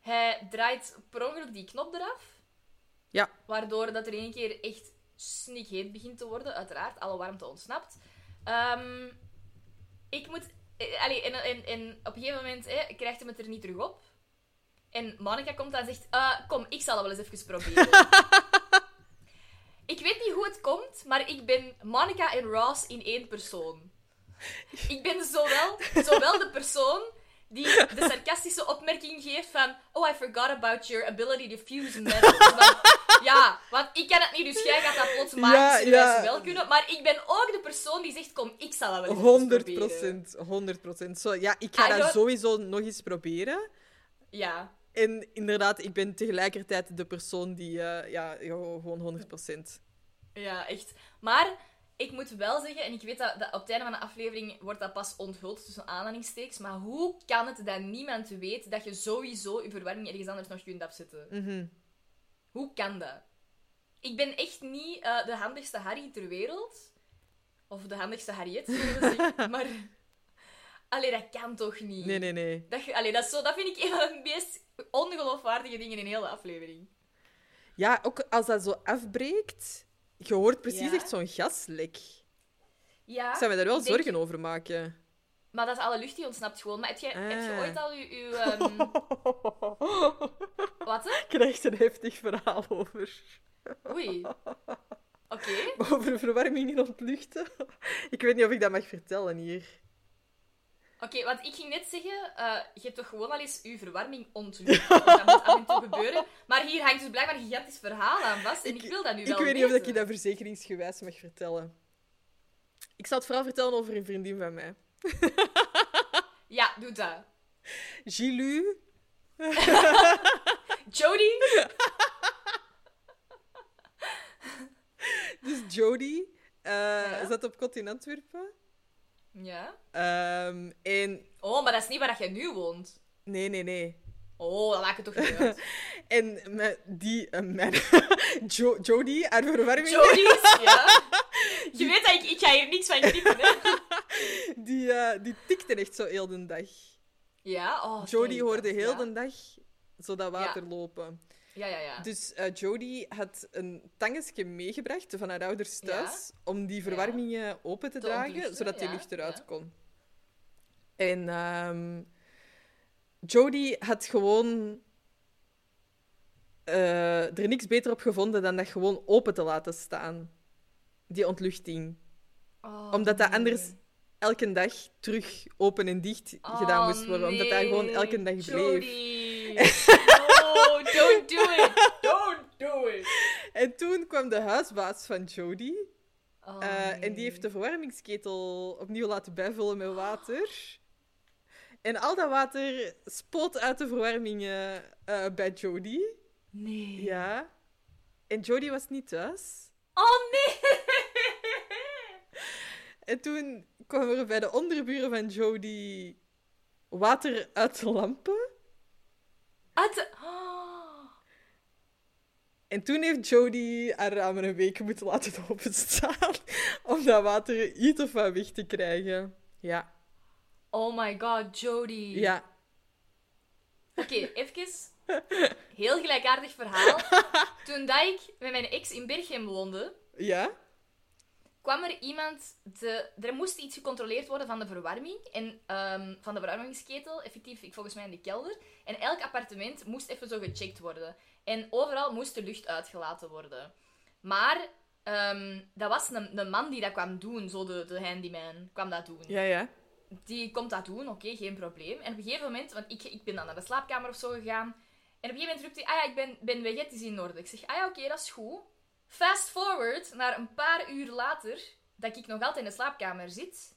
Hij draait per ongeluk die knop eraf. Ja. Waardoor dat er één keer echt snikheet begint te worden. Uiteraard, alle warmte ontsnapt. Ehm, ik moet... eh, allee, en, en, en op een gegeven moment krijgt hij het er niet terug op. En Monica komt dan en zegt... "Ah, kom, ik zal het wel eens even proberen. [LAUGHS] ik weet niet hoe het komt, maar ik ben Monica en Ross in één persoon. Ik ben zowel, zowel de persoon die de sarcastische opmerking geeft van Oh, I forgot about your ability to fuse metal. [LAUGHS] Ja, want ik kan het niet, dus jij gaat dat plots magisch ja. wel kunnen. Maar ik ben ook de persoon die zegt, kom, ik zal dat wel eens 100 proberen. procent. 100 procent. Zo, ja, ik ga I dat don't- sowieso nog eens proberen. Ja. En inderdaad, ik ben tegelijkertijd de persoon die... eh, ja, gewoon 100 procent. Ja, echt. Maar ik moet wel zeggen, en ik weet dat, dat op het einde van de aflevering wordt dat pas onthuld tussen aanhalingstekens, maar hoe kan het dat niemand weet dat je sowieso je verwarming ergens anders nog kunt afzetten? Mhm. Hoe kan dat? Ik ben echt niet eh, de handigste Harry ter wereld. Of de handigste Harriet, zullen we zeggen. [LAUGHS] maar... Allee, dat kan toch niet? Nee, nee, nee. Dat, allee, dat, is zo, dat vind ik een van de meest ongeloofwaardige dingen in heel de aflevering. Ja, ook als dat zo afbreekt, je hoort precies Ja. echt zo'n gaslek. Ja, Ik zou me daar wel zorgen over maken. Maar dat is alle lucht die ontsnapt gewoon. Maar heb je, heb je Ah. ooit al je... je [LAUGHS] ehm, Wat? hè? Ik krijg een heftig verhaal over. Oei. [LAUGHS] Oké. Over verwarming in ontluchten. Ik weet niet of ik dat mag vertellen hier. Oké, want ik ging net zeggen, eh, je hebt toch gewoon al eens je verwarming ontlucht. Dat moet af en toe gebeuren. Maar hier hangt dus blijkbaar een gigantisch verhaal aan vast. En ik, wil dat nu Ik wel weet niet of ik dat verzekeringsgewijs mag vertellen. Ik zal het verhaal vertellen over een vriendin van mij. [LAUGHS] Ja, doe dat. Gilu. [LAUGHS] Jody? [LAUGHS] Dus Jody eh, zat op kot in Antwerpen. Ja. Ehm, en... Oh, maar dat is niet waar je nu woont. Nee, nee, nee. Oh, dat maakt het toch niet [LAUGHS] uit. En mijn- die... eh, mijn [LAUGHS] jo Jody, haar verwarming... Jody's, ja. [LAUGHS] Je weet dat ik, ik ga hier niks van knippen, hè. die, eh, die tikte echt zo heel de dag. Ja, oh, Jodie kijk, hoorde dat, heel ja. de dag zo dat water lopen. Ja, ja, ja. Dus eh Jodie had een tangensje meegebracht van haar ouders thuis om die verwarmingen open te Te dragen, zodat die lucht eruit kon. En ehm Jodie had gewoon eh, er niks beter op gevonden dan dat gewoon open te laten staan. Die ontluchting. Oh, Omdat dat nee. anders elke dag terug open en dicht gedaan Oh, moest worden. Omdat dat gewoon nee, elke dag bleef. [LAUGHS] Don't do it. [LAUGHS] Don't do it. En toen kwam de huisbaas van Jodie. Oh, eh, En die heeft de verwarmingsketel opnieuw laten bijvullen met water. En al dat water spoot uit de verwarmingen eh, bij Jodie. Nee. Ja. En Jodie was niet thuis. Oh, nee. [LAUGHS] En toen kwam er bij de onderburen van Jodie water uit de lampen. Uit de- Oh. En toen heeft Jodie haar ramen een week moeten laten openstaan [LAUGHS] om dat water iets of wat weg te krijgen. Ja. Oh my god, Jodie. Ja. Oké, even. [LAUGHS] Heel gelijkaardig verhaal. [LAUGHS] Toen dat ik met mijn ex in Berchem woonde, Ja? kwam er iemand... De, er moest iets gecontroleerd worden van de verwarming. En ehm, van de verwarmingsketel, effectief, ik volgens mij in de kelder. En elk appartement moest even zo gecheckt worden. En overal moest de lucht uitgelaten worden. Maar ehm, dat was een, een man die dat kwam doen, zo de, de handyman, kwam dat doen. Ja, ja. Die komt dat doen, oké, geen probleem. En op een gegeven moment, want ik, ik ben dan naar de slaapkamer of zo gegaan. En op een gegeven moment roept hij, ah ja, ik ben, ben weg, het is in orde. Ik zeg, ah ja, oké, dat is goed. Fast forward naar een paar uur later, dat ik nog altijd in de slaapkamer zit.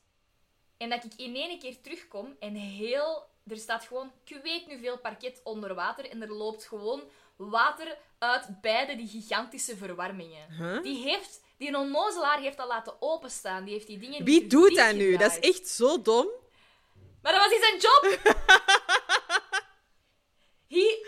En dat ik in één keer terugkom en heel... Er staat gewoon, ik weet nu veel parket onder water. En er loopt gewoon water uit beide die gigantische verwarmingen. Huh? Die heeft... Die onnozelaar heeft dat laten openstaan. Die heeft die dingen Wie niet doet dat nu? Dat is echt zo dom. Maar dat was niet zijn job! [LAUGHS] He...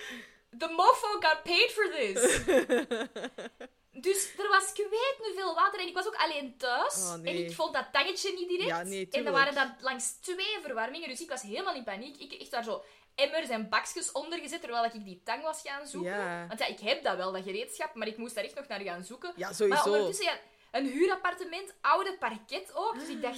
The mofo got paid for this. [LAUGHS] Dus er was, ik weet nu veel water en ik was ook alleen thuis. Oh, nee. En ik vond dat tangetje niet direct. Ja, nee, en er waren dan langs twee verwarmingen, dus ik was helemaal in paniek. Ik echt daar zo emmers en bakjes onder gezet, terwijl ik die tang was gaan zoeken. Ja. Want ja, ik heb dat wel, dat gereedschap, maar ik moest daar echt nog naar gaan zoeken. Ja, Maar sowieso. ondertussen, ja, een huurappartement, oude parket ook. Dus ik dacht,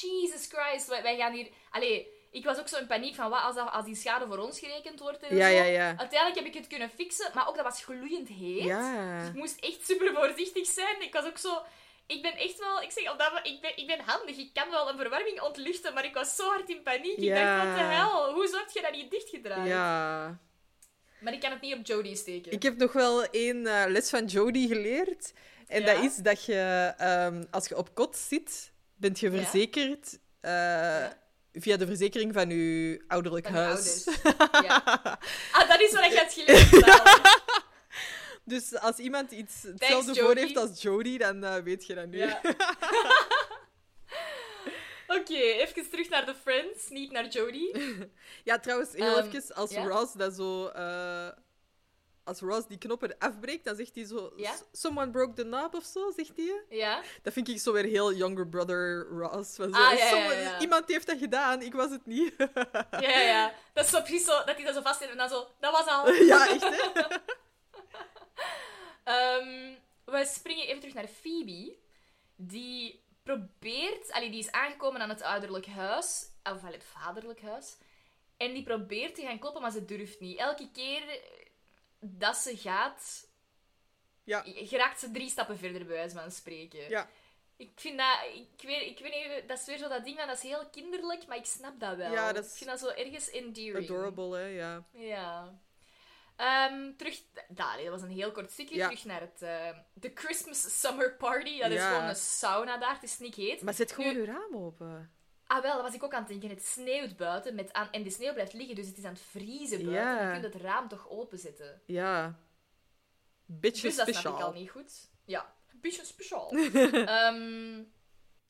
Jesus Christ, wij, gaan hier... Allee, ik was ook zo in paniek van, wat als, dat, als die schade voor ons gerekend wordt en Ja, zo. ja, ja. Uiteindelijk heb ik het kunnen fixen, maar ook dat was gloeiend heet. Ja. Dus ik moest echt super voorzichtig zijn. Ik was ook zo... Ik ben echt wel... Ik zeg, omdat we- ik, ben, ik ben handig. Ik kan wel een verwarming ontluchten, maar ik was zo hard in paniek. Ik Ja. dacht, wat de hel? Hoe zorg je dat niet dichtgedraaid? Ja. Maar ik kan het niet op Jodie steken. Ik heb nog wel één eh, les van Jodie geleerd. En Ja? dat is dat je, ehm, als je op kot zit, bent je Ja? verzekerd eh, via de verzekering van je ouderlijk Van je huis. ouders. [LAUGHS] Ja. Ah, dat is wat ik had geleerd. [LAUGHS] Dus als iemand iets hetzelfde voor heeft als Jodie, dan eh, weet je dat nu. Ja. [LAUGHS] Oké, even terug naar de Friends, niet naar Jodie. [LAUGHS] Ja, trouwens, heel Ehm, even, als? Ross dat zo... eh, als Ross die knoppen afbreekt, dan zegt hij zo... Someone broke the knob of zo, zegt hij. Ja? Dat vind ik zo weer heel younger brother Ross. Van zo, Ah, ja, ja, "Someone- ja. Iemand heeft dat gedaan, ik was het niet. Ja, ja, ja. [LAUGHS] Dat is zo precies zo, dat hij dat zo vast heeft en dan zo, dat was al. ja, echt, hè? Ehm, we springen even terug naar Phoebe. Die probeert... Allee, die is aangekomen aan het ouderlijk huis. Of het vaderlijk huis. En die probeert te gaan kloppen, maar ze durft niet. Elke keer dat ze gaat... Ja. Geraakt ze drie stappen verder, bij wijze van spreken. Ja. Ik vind dat... Ik weet, ik weet niet, dat is weer zo dat ding van... Dat is heel kinderlijk, maar ik snap dat wel. Ja, dat is Ik vind dat zo ergens endearing. Adorable, hè, ja. Ja. Ehm, terug... Daar, dat was een heel kort stukje. Ja. Terug naar het... eh, de Christmas Summer Party. Dat is gewoon een sauna daar. Het is niet heet. Maar zet gewoon Nu- je raam open. Ah, wel, dat was ik ook aan het denken. Het sneeuwt buiten. Met aan... En de sneeuw blijft liggen, dus het is aan het vriezen buiten. Ja. Je kunt het raam toch openzetten. Ja. Beetje Dus dat snap ik al niet goed. Ja, een beetje speciaal. [LAUGHS] Ehm,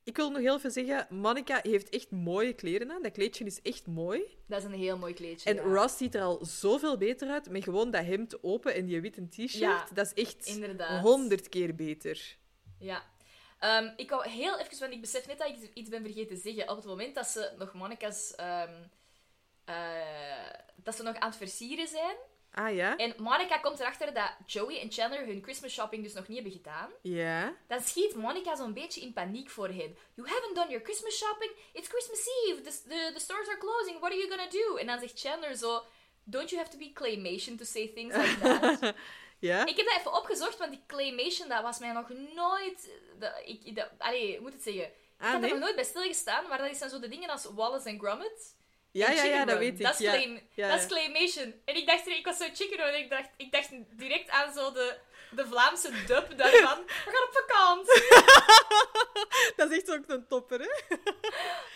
Ik wil nog heel even zeggen, Monica heeft echt mooie kleren aan. Dat kleedje is echt mooi. dat is een heel mooi kleedje. En ja. Ross ziet er al zoveel beter uit met gewoon dat hemd open en die witte t-shirt. Ja, dat is echt honderd keer beter. Ja. Ehm, ik wou heel even, want ik besef net dat ik iets ben vergeten te zeggen. Op het moment dat ze nog Monica's... ehm, eh, dat ze nog aan het versieren zijn. Ah ja? En Monica komt erachter dat Joey en Chandler hun Christmas shopping dus nog niet hebben gedaan. Ja. Dan schiet Monica zo'n beetje in paniek voor hen. You haven't done your Christmas shopping? It's Christmas Eve. The, the, the stores are closing. What are you gonna do? En dan zegt Chandler zo... Don't you have to be claymation to say things like that? [LAUGHS] Ja? ik heb dat even opgezocht, want die claymation, dat was mij nog nooit... Dat, ik, dat, allee, hoe moet het zeggen? ik Ah, had nee? er nog nooit bij stilgestaan, maar dat zijn zo de dingen als Wallace en Gromit. Ja, ja, ja, dat weet ik. Dat is, ja. claim, Ja, dat is claymation. En ik dacht, ik was zo chicken en ik dacht, ik dacht direct aan zo de, de Vlaamse dub daarvan. [LAUGHS] We gaan op vakantie. [LAUGHS] Dat is echt ook een topper, hè? [LAUGHS]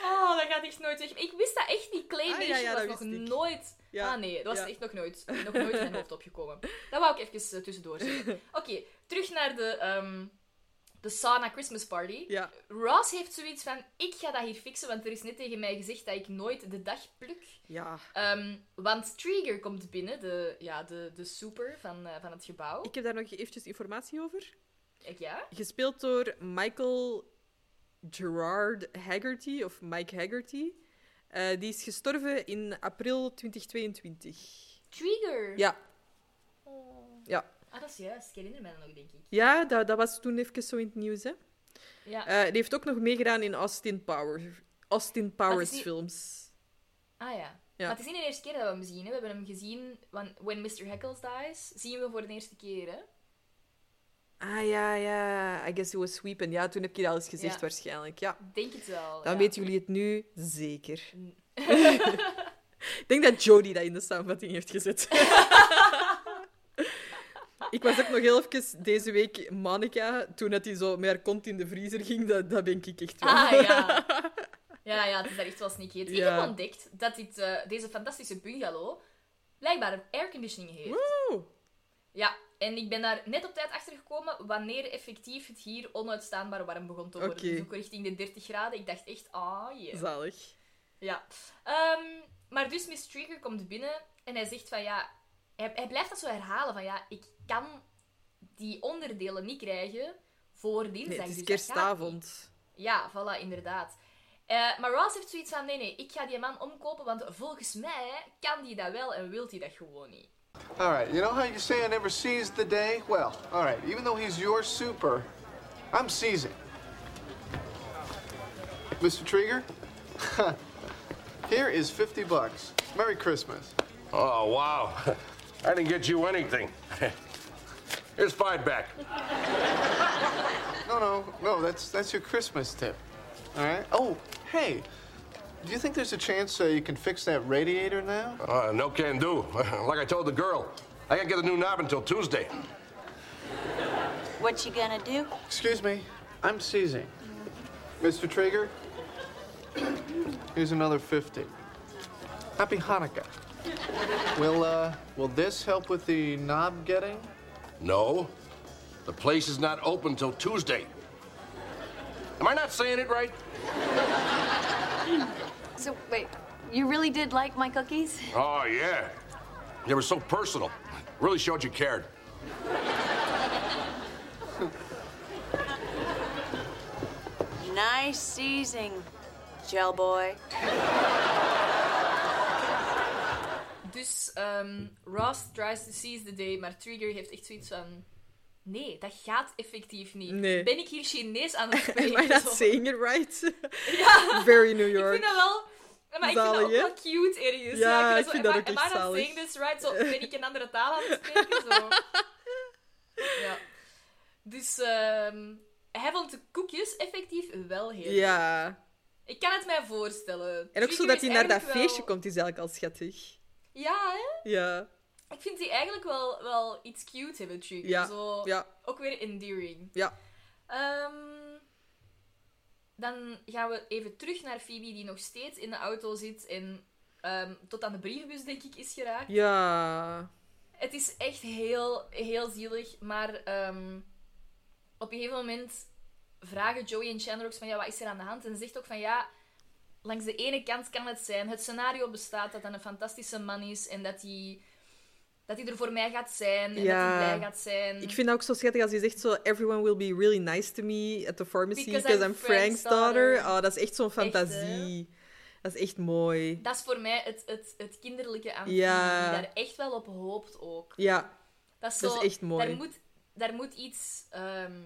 Oh, dat gaat echt nooit weg. Ik wist dat echt niet. Claymation Ah, ja, ja, was dat nog ik. nooit... Ah nee, dat was echt nog nooit, nog nooit in mijn hoofd opgekomen. Dat wou ik even eh, tussendoor zeggen. Oké, terug naar de, ehm, de sauna Christmas party. Ja. Ross heeft zoiets van, ik ga dat hier fixen, want er is net tegen mij gezegd dat ik nooit de dag pluk. Ja. Ehm, want Trigger komt binnen, de, ja, de, de super van, eh, van het gebouw. Ik heb daar nog eventjes informatie over. Ik, ja? Gespeeld door Michael Gerard Haggerty, of Mike Haggerty. Eh, die is gestorven in april 2022. Trigger! Ja. Ja, Ah, dat is juist. Ik herinner mij dat nog, denk ik. ja dat, dat was toen even zo in het nieuws. Hè. Ja. Eh, die heeft ook nog meegedaan in Austin Powers, Austin Powers niet- films. Ah ja. Ja. Maar het is niet de eerste keer dat we hem zien. Hè. We hebben hem gezien van When Mr. Heckles Dies. Zien we voor de eerste keer, hè? Ah ja, ja. I guess it was sweepen. Ja, toen heb je dat al eens gezegd Ja. waarschijnlijk. Ja. Denk het wel. Dan ja. weten jullie het nu zeker. [LAUGHS] Ik denk dat Jodie dat in de samenvatting heeft gezet. [LAUGHS] ik was ook nog heel even deze week Monica, toen hij zo met haar kont in de vriezer ging, dat, dat ben ik echt wel. Ah ja. [LAUGHS] Ja, ja, het is daar echt wel sneaky. Ik heb ontdekt dat dit, eh, deze fantastische bungalow blijkbaar een airconditioning heeft. Ja, en ik ben daar net op tijd achter gekomen wanneer effectief het hier onuitstaanbaar warm begon te worden. Oké. Dus ook richting de 30 graden. Ik dacht echt, ah, yeah. Zalig. Ja. Ehm, maar dus Miss Trigger komt binnen en hij zegt van ja... Hij, hij blijft dat zo herhalen van ja, ik kan die onderdelen niet krijgen voor dinsdag. Nee, het is dus kerstavond. Ja, voilà, inderdaad. Eh, maar Ross heeft zoiets van, nee, nee, ik ga die man omkopen, want volgens mij kan die dat wel en wil hij dat gewoon niet. All right, you know how you say I never seized the day? Well, all right, even though he's your super, I'm seizing. Mr. Trigger, [LAUGHS] here is 50 bucks. Merry Christmas. Oh, wow. [LAUGHS] I didn't get you anything. [LAUGHS] Here's five back. No, no, no, that's that's your Christmas tip. All right. Oh, hey, do you think there's a chance uh, you can fix that radiator now? Uh, no can do. [LAUGHS] like I told the girl, I can't get a new knob until Tuesday. What you gonna do? Excuse me, I'm seizing. Mr. Traeger, here's another 50. Happy Hanukkah. Will, uh, will this help with the knob getting? No, the place is not open till Tuesday. Am I not saying it right? So, wait, you really did like my cookies? Oh, yeah. They were so personal. Really showed you cared. Nice seizing, gel boy. Dus ehm, Ross tries to seize the day, maar Trigger heeft echt zoiets van... Nee, dat gaat effectief niet. Nee. Ben ik hier Chinees aan het [LAUGHS] Am spreken? I not Zo. saying it right? [LAUGHS] Ja, Very New ik York. vind dat wel... Maar ik vind dat ook wel cute ergens. Ja, ik ik vind dat am ook I- am I not saying this right? Zo, [LAUGHS] ben ik een andere taal aan het spreken? Zo. Ja. Dus ehm, hij vond de koekjes effectief wel heel. Ja. Ik kan het mij voorstellen. En ook zo Trigger dat is hij naar dat wel- feestje komt, is eigenlijk al schattig. Ja, hè? Ja. Ik vind die eigenlijk wel, wel iets cute hebben, Trigger. Ja, Zo, ja. Ook weer endearing. Ja. Ehm, dan gaan we even terug naar Phoebe, die nog steeds in de auto zit en ehm, tot aan de brievenbus, denk ik, is geraakt. Ja. Het is echt heel, heel zielig, maar ehm, op een gegeven moment vragen Joey en Chandler ook van, ja, wat is er aan de hand? En ze zegt ook van, ja, langs de ene kant kan het zijn, het scenario bestaat dat hij een fantastische man is en dat hij, dat hij er voor mij gaat zijn en Ja. dat hij blij gaat zijn. Ik vind dat ook zo schattig als je zegt zo... Everyone will be really nice to me at the pharmacy Because because, I'm I'm Frank's daughter. daughter. Oh, dat is echt zo'n Echt, fantasie. dat is echt mooi. Dat is voor mij het, het, het kinderlijke aan Ja. Die daar echt wel op hoopt ook. Ja, Dat is, Dat zo, is echt mooi. Daar moet, daar moet iets ehm,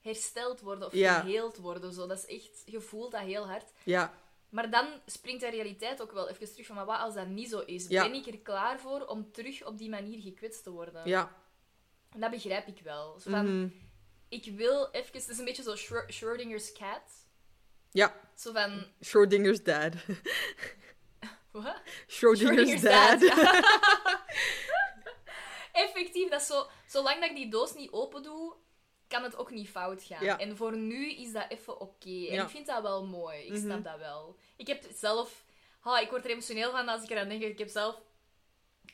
hersteld worden of Ja. geheeld worden. Zo. Dat is echt, je voelt dat heel hard. ja, Maar dan springt de realiteit ook wel even terug van, maar wat als dat niet zo is? Ja. Ben ik er klaar voor om terug op die manier gekwetst te worden? ja. En dat begrijp ik wel. Zo van, Mhm. Ik wil even... Het is een beetje zo Schrödinger's cat. Ja, Zo van... Schrödinger's dad. [LAUGHS] Wat? Schrödinger's dad. ja. [LAUGHS] Effectief, dat zo... Zolang dat ik die doos niet open doe, kan het ook niet fout gaan. Ja. En voor nu is dat even oké. En Ja. Mhm. ik vind dat wel mooi. Ik snap dat wel. Ik heb zelf... Ah, ik word er emotioneel van als ik eraan denk. Ik heb zelf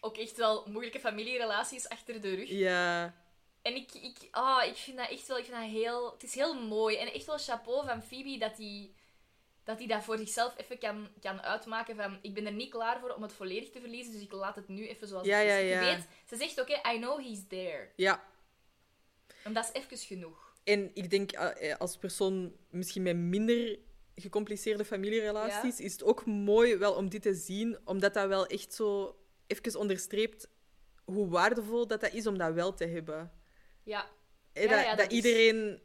ook echt wel moeilijke familierelaties achter de rug. Ja, En ik, ik, ah, ik vind dat echt wel, ik vind dat heel, het is heel mooi. En echt wel chapeau van Phoebe dat hij dat, die dat voor zichzelf even kan, kan uitmaken van, ik ben er niet klaar voor om het volledig te verliezen, dus ik laat het nu even zoals Ja, het is. ja, Je weet, ze zegt hè, I know he's there. ja. En dat is even genoeg. En ik denk, eh, eh, als persoon misschien met minder gecompliceerde familierelaties, is het ook mooi wel om dit te zien, omdat dat wel echt zo even onderstreept hoe waardevol dat, dat is om dat wel te hebben. Ja. Eh, Ja, dat, ja, dat, dat is- iedereen...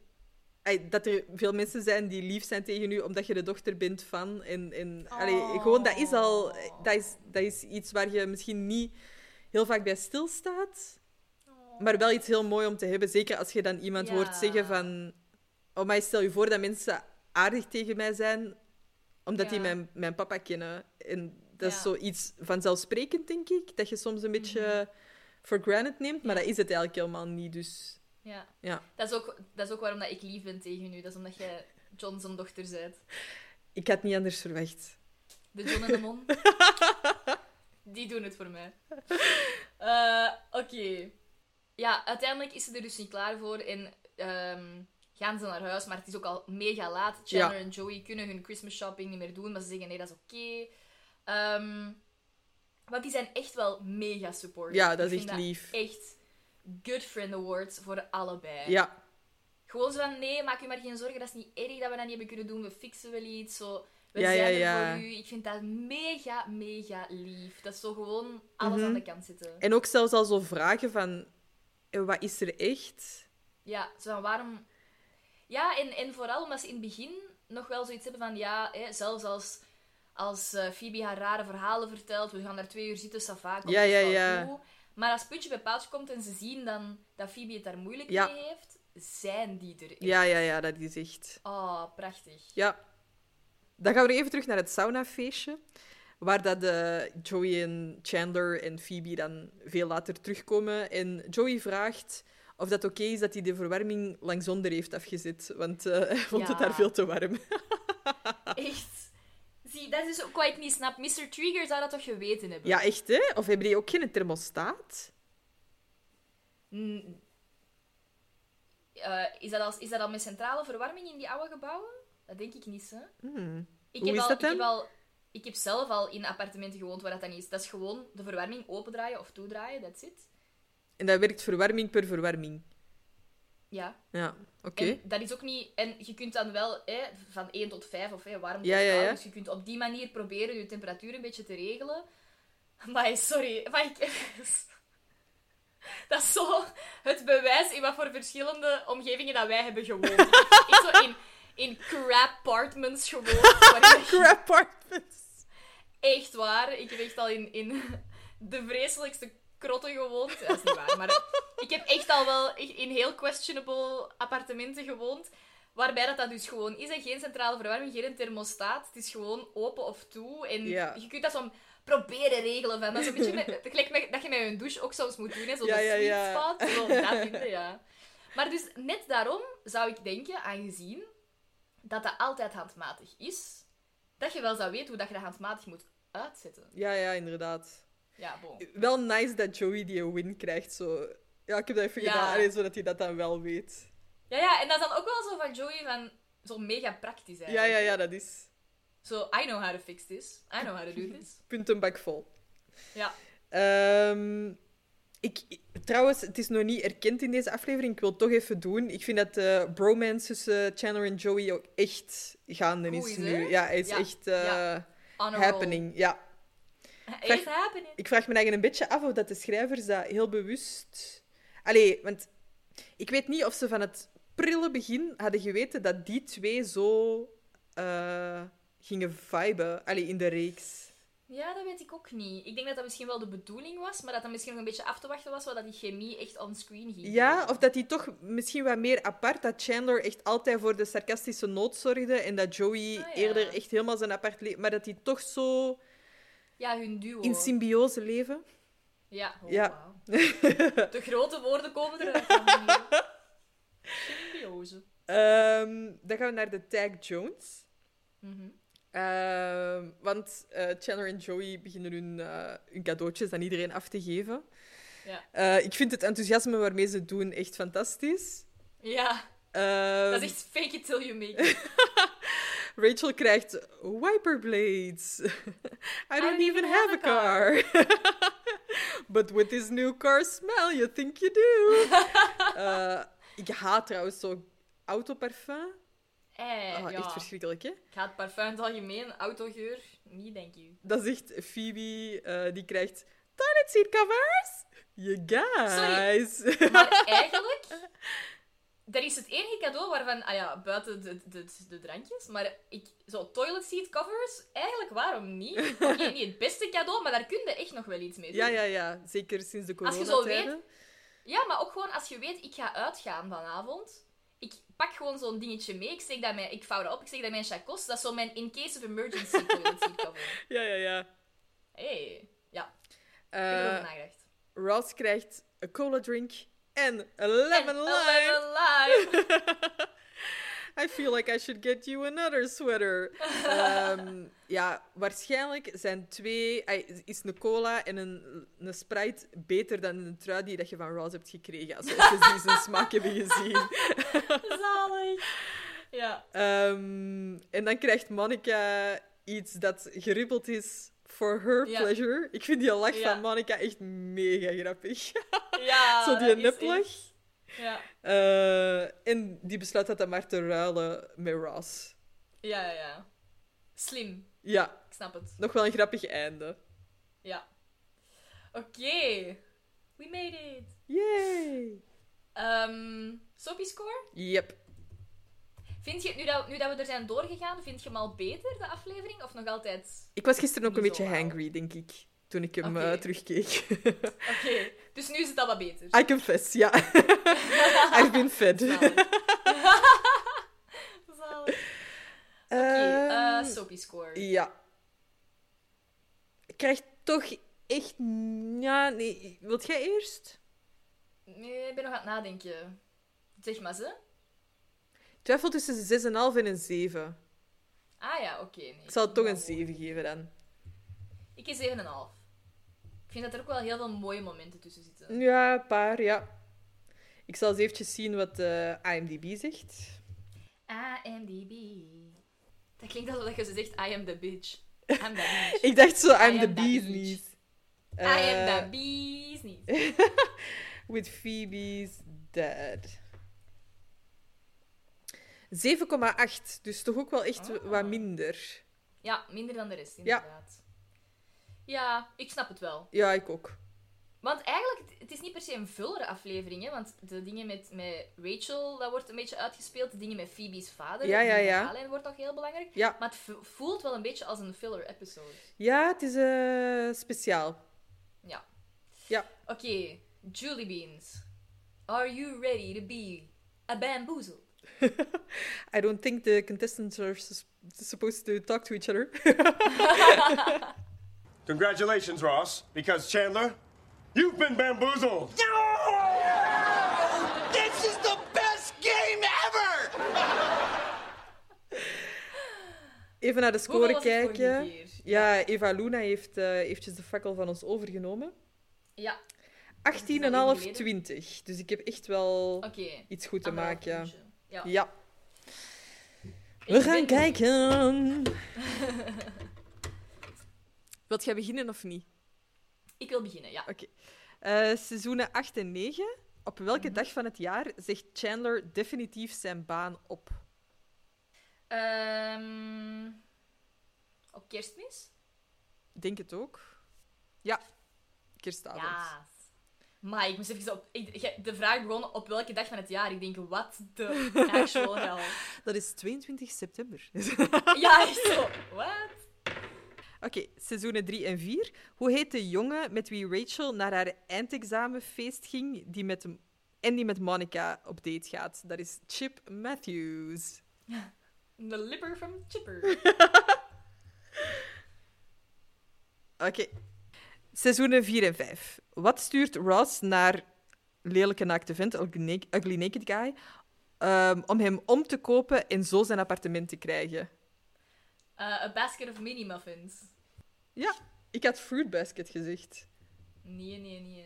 Dat er veel mensen zijn die lief zijn tegen u omdat je de dochter bent van. En, en, allee, Oh. gewoon, dat is al... Dat is, dat is iets waar je misschien niet heel vaak bij stilstaat. Maar wel iets heel mooi om te hebben. Zeker als je dan iemand Ja. hoort zeggen van... Oh, maar stel je voor dat mensen aardig tegen mij zijn, omdat die mijn, mijn papa kennen. En dat is Ja. zoiets vanzelfsprekend, denk ik. Dat je soms een beetje for granted neemt, maar Mhm. Dat is het eigenlijk helemaal niet. Dus Ja. ja. Dat is, ook, dat is ook waarom dat ik lief ben tegen u. Dat is omdat jij John zijn dochter bent. Ik had niet anders verwacht. De John en de Mon. [LAUGHS] Die doen het voor mij. Eh, Oké. Ja, uiteindelijk is ze er dus niet klaar voor en ehm, gaan ze naar huis. Maar het is ook al mega laat. Chandler Ja. en Joey kunnen hun Christmas shopping niet meer doen. Maar ze zeggen nee, dat is oké. Ehm, want die zijn echt wel mega supportive. Ja, dat is echt lief. Echt good friend awards voor allebei. Ja, Gewoon zo van, nee, maak je maar geen zorgen, dat is niet erg dat we dat niet hebben kunnen doen, we fixen wel iets, zo. We Ja, zijn ja, er voor u. Ik vind dat mega, mega lief. Dat is zo gewoon alles Mhm. aan de kant zitten. en ook zelfs al zo vragen van... Wat is er echt? Ja, zo van, waarom... Ja, en, en vooral omdat ze in het begin nog wel zoiets hebben van, ja, hè, zelfs als, als Phoebe haar rare verhalen vertelt, we gaan daar twee uur zitten, sava, komt Ja, ja, ja. Maar als puntje bij paaltje komt en ze zien dan dat Phoebe het daar moeilijk Ja. mee heeft, zijn die er echt. Ja, ja, ja, dat is echt... Oh, prachtig. Ja. Dan gaan we even terug naar het saunafeestje. Waar dat eh, Joey en Chandler en Phoebe dan veel later terugkomen. En Joey vraagt of dat oké is dat hij de verwarming langs onder heeft afgezet. Want eh, hij vond het daar veel te warm. [LAUGHS] Echt. Zie, dat is ook wat ik niet snap. Mr. Trigger zou dat toch geweten hebben? Ja, echt, hè? Of hebben die ook geen thermostaat? Mm. Eh, is, dat al, is dat al met centrale verwarming in die oude gebouwen? Dat denk ik niet, hè. Hmm. Ik Hoe heb is al, dat Ik heb, dan? al, ik heb zelf al in appartementen gewoond waar dat dan is. Dat is gewoon de verwarming opendraaien of toedraaien, that's it. En dat werkt verwarming per verwarming. Ja. Ja, oké. Dat is ook niet... En je kunt dan wel hè, van 1 tot 5 of hè, warm tot Ja, ja. Dus je kunt op die manier proberen je temperatuur een beetje te regelen. [LAUGHS] Maar sorry, maar ik... [LAUGHS] Dat is zo het bewijs in wat voor verschillende omgevingen dat wij hebben gewoond. Ik zo in, in crap apartments gewoond. [LAUGHS] Crap apartments. Echt waar. Ik heb echt al in, in [LAUGHS] de vreselijkste krotten gewoond. Dat is niet waar, maar ik heb echt al wel in heel questionable appartementen gewoond. Waarbij dat, dat dus gewoon is. Geen centrale verwarming, geen thermostaat. Het is gewoon open of toe. En Ja. je kunt dat zo proberen regelen. Van. Dat is een beetje met, [LAUGHS] gelijk met, dat je met je douche ook soms moet doen. Hè. Zo Ja, de ja, sweet ja. spot. Zo, dat vinden, ja. Maar dus net daarom zou ik denken, aangezien dat dat altijd handmatig is, dat je wel zou weten hoe dat je dat handmatig moet uitzetten. Ja, ja, inderdaad. Ja, bon. Wel nice dat Joey die een win krijgt. Zo. Ja, ik heb dat even Ja. gedaan, zodat hij dat dan wel weet. Ja, ja, en dat is dan ook wel zo van Joey van... Zo mega praktisch Ja, eigenlijk. ja, ja, dat is Zo, I know how to fix this. I know how to do this. [LAUGHS] puntenbak vol. Ja. Ehm, Ik, trouwens, het is nog niet erkend in deze aflevering. Ik wil het toch even doen. Ik vind dat de bromance tussen Chandler en Joey ook echt gaande is nu. hè? Ja, het is Ja, echt eh, ja. Roll. happening. Ja. It's happening. Ik vraag me eigenlijk een beetje af of dat de schrijvers dat heel bewust... Allee, want ik weet niet of ze van het prille begin hadden geweten dat die twee zo eh, gingen viben. Allee, in de reeks. Ja, dat weet ik ook niet. Ik denk dat dat misschien wel de bedoeling was, maar dat dat misschien nog een beetje af te wachten was, zodat die chemie echt on-screen ging. Ja, of dat die toch misschien wat meer apart... Dat Chandler echt altijd voor de sarcastische noot zorgde en dat Joey Ah, ja. eerder echt helemaal zijn apart leven... Maar dat die toch zo Ja, hun duo. in symbiose leven. Ja. Oh, Ja. [LAUGHS] De grote woorden komen eruit. Symbiose. Ehm, dan gaan we naar de Tag Jones. Mhm. Ehm, want eh, Chandler en Joey beginnen hun, eh, hun cadeautjes aan iedereen af te geven. Ja. Eh, ik vind het enthousiasme waarmee ze het doen echt fantastisch. Ja, Ehm, dat is echt fake it till you make it. [LAUGHS] Rachel krijgt wiperblades. [LAUGHS] I don't even have a car. [LAUGHS] But with this new car smell, you think you do. Ik haat trouwens zo autoparfum. Eh, Ah, ja. Echt verschrikkelijk, hè? Ik ga het parfum in het algemeen, autogeur, niet denk je. Dat echt Phoebe, eh, die krijgt toilet seat covers. You guys. Maar [LAUGHS] eigenlijk, dat is het enige cadeau waarvan, ah ja, buiten de, de, de drankjes, maar ik, zo toilet seat covers, eigenlijk waarom niet? [LAUGHS] Oké, niet het beste cadeau, maar daar kun je echt nog wel iets mee doen. ja, ja, ja. Zeker sinds de Als je zo coronatijden. Ja, maar ook gewoon als je weet, ik ga uitgaan vanavond. Ik pak gewoon zo'n dingetje mee, ik, steek dat mijn, ik vouw dat op, ik steek dat mijn chacos. Dat is zo mijn in case of emergency [LAUGHS] toilet cover. Ja, ja, ja. Hey, ja, ik Eh, heb erover nagedacht. Ross krijgt een cola drink en een lemon En lime. lemon lime. [LAUGHS] I feel like I should get you another sweater. Ehm, [LAUGHS] ja, waarschijnlijk zijn twee... Is een cola en een, een Sprite beter dan een trui die dat je van Ross hebt gekregen. Als we [LAUGHS] zijn smaak hebben gezien. Zalig. Ja. Ehm, en dan krijgt Monica iets dat geribbeld is for her Ja. pleasure. Ik vind die lach Ja. van Monica echt mega grappig. Ja, [LAUGHS] Zo die is neplach. Ja. Eh, en die besluit dat dan maar te ruilen met Ross. ja, ja, ja. Slim. Ja, Ik snap het. nog wel een grappig einde. Ja. Oké. We made it. Yay! Soapy score? Yep. Vind je, nu dat, nu dat we er zijn doorgegaan, vind je hem al beter, de aflevering? Of nog altijd... Ik was gisteren ook een beetje hangry, denk ik. Toen ik hem eh, terugkeek. [LAUGHS] Oké, dus nu is het al wat beter. I confess, ja. [LAUGHS] I've been fed. Zalig. [LAUGHS] Zalig. Oké, eh, Ehm, Soapy score. Ja. Ik krijg toch echt... Ja, nee. Wilt jij eerst? Nee, ik ben nog aan het nadenken. Zeg maar ze. Ik twijfel tussen een 6,5 en een 7. Ah ja, oké. nee. Ik zal het toch een Ja, 7 geven dan. Ik kies 7,5. Ik vind dat er ook wel heel veel mooie momenten tussen zitten. Ja, een paar, ja. Ik zal eens eventjes zien wat de IMDb zegt. IMDb. Dat klinkt alsof je ze zegt, I am the bitch. I'm the [LAUGHS] bitch. Ik dacht zo, I I'm am the bee's knees. I am Eh, the bee's knees. [LAUGHS] With Phoebe's dad. 7,8. Dus toch ook wel echt Ah. wat minder. Ja, minder dan de rest, inderdaad. Ja. Ik snap het wel. Ja, ik ook. Want eigenlijk, het- het is niet per se een vullere aflevering, hè? want de dingen met, met Rachel, dat wordt een beetje uitgespeeld. De dingen met Phoebe's vader, Ja, ja, ja. wordt nog heel belangrijk. Ja. Maar het vo- voelt wel een beetje als een filler episode. Ja, het is eh, speciaal. Ja. Ja. Oké, Julie Beans. Are you ready to be a bamboozle? [LAUGHS] I don't think the contestants are supposed to talk to each other. [LAUGHS] [LAUGHS] Congratulations, Ross, because Chandler, you've been bamboozled. This is the best game ever! Even naar de Hoeveel score was het vorige kijken. keer? Ja, Eva Luna heeft eh, eventjes de fakkel van ons overgenomen. Ja, 18,5, geleden? 20. Dus ik heb echt wel oké. iets goed te Anderhalf maken. puntje. Ja. Ja. Ik We gaan ben- kijken. [LAUGHS] Wilt jij beginnen of niet? Ik wil beginnen, ja. Oké. Eh, seizoenen 8 en 9. Op welke dag van het jaar zegt Chandler definitief zijn baan op? Ehm, op kerstmis? Denk het ook. Ja, kerstavond. Ja. Maar ik moest even op... ik- de vraag begon op welke dag van het jaar. Ik denk, wat de [LAUGHS] actual hell. Dat is 22 september. Ja, echt zo. Wat? Oké, seizoenen 3 en 4. Hoe heet de jongen met wie Rachel naar haar eindexamenfeest ging die met, en die met Monica op date gaat? Dat is Chip Matthews. De lipper from Chipper. [LAUGHS] Oké. Seizoenen 4 en 5. Wat stuurt Ross naar lelijke naakte vent, ugly naked, ugly naked guy, ehm, om hem om te kopen en zo zijn appartement te krijgen? Uh, a basket of mini muffins. Ja, ik had fruit basket gezegd. Nee, nee, nee.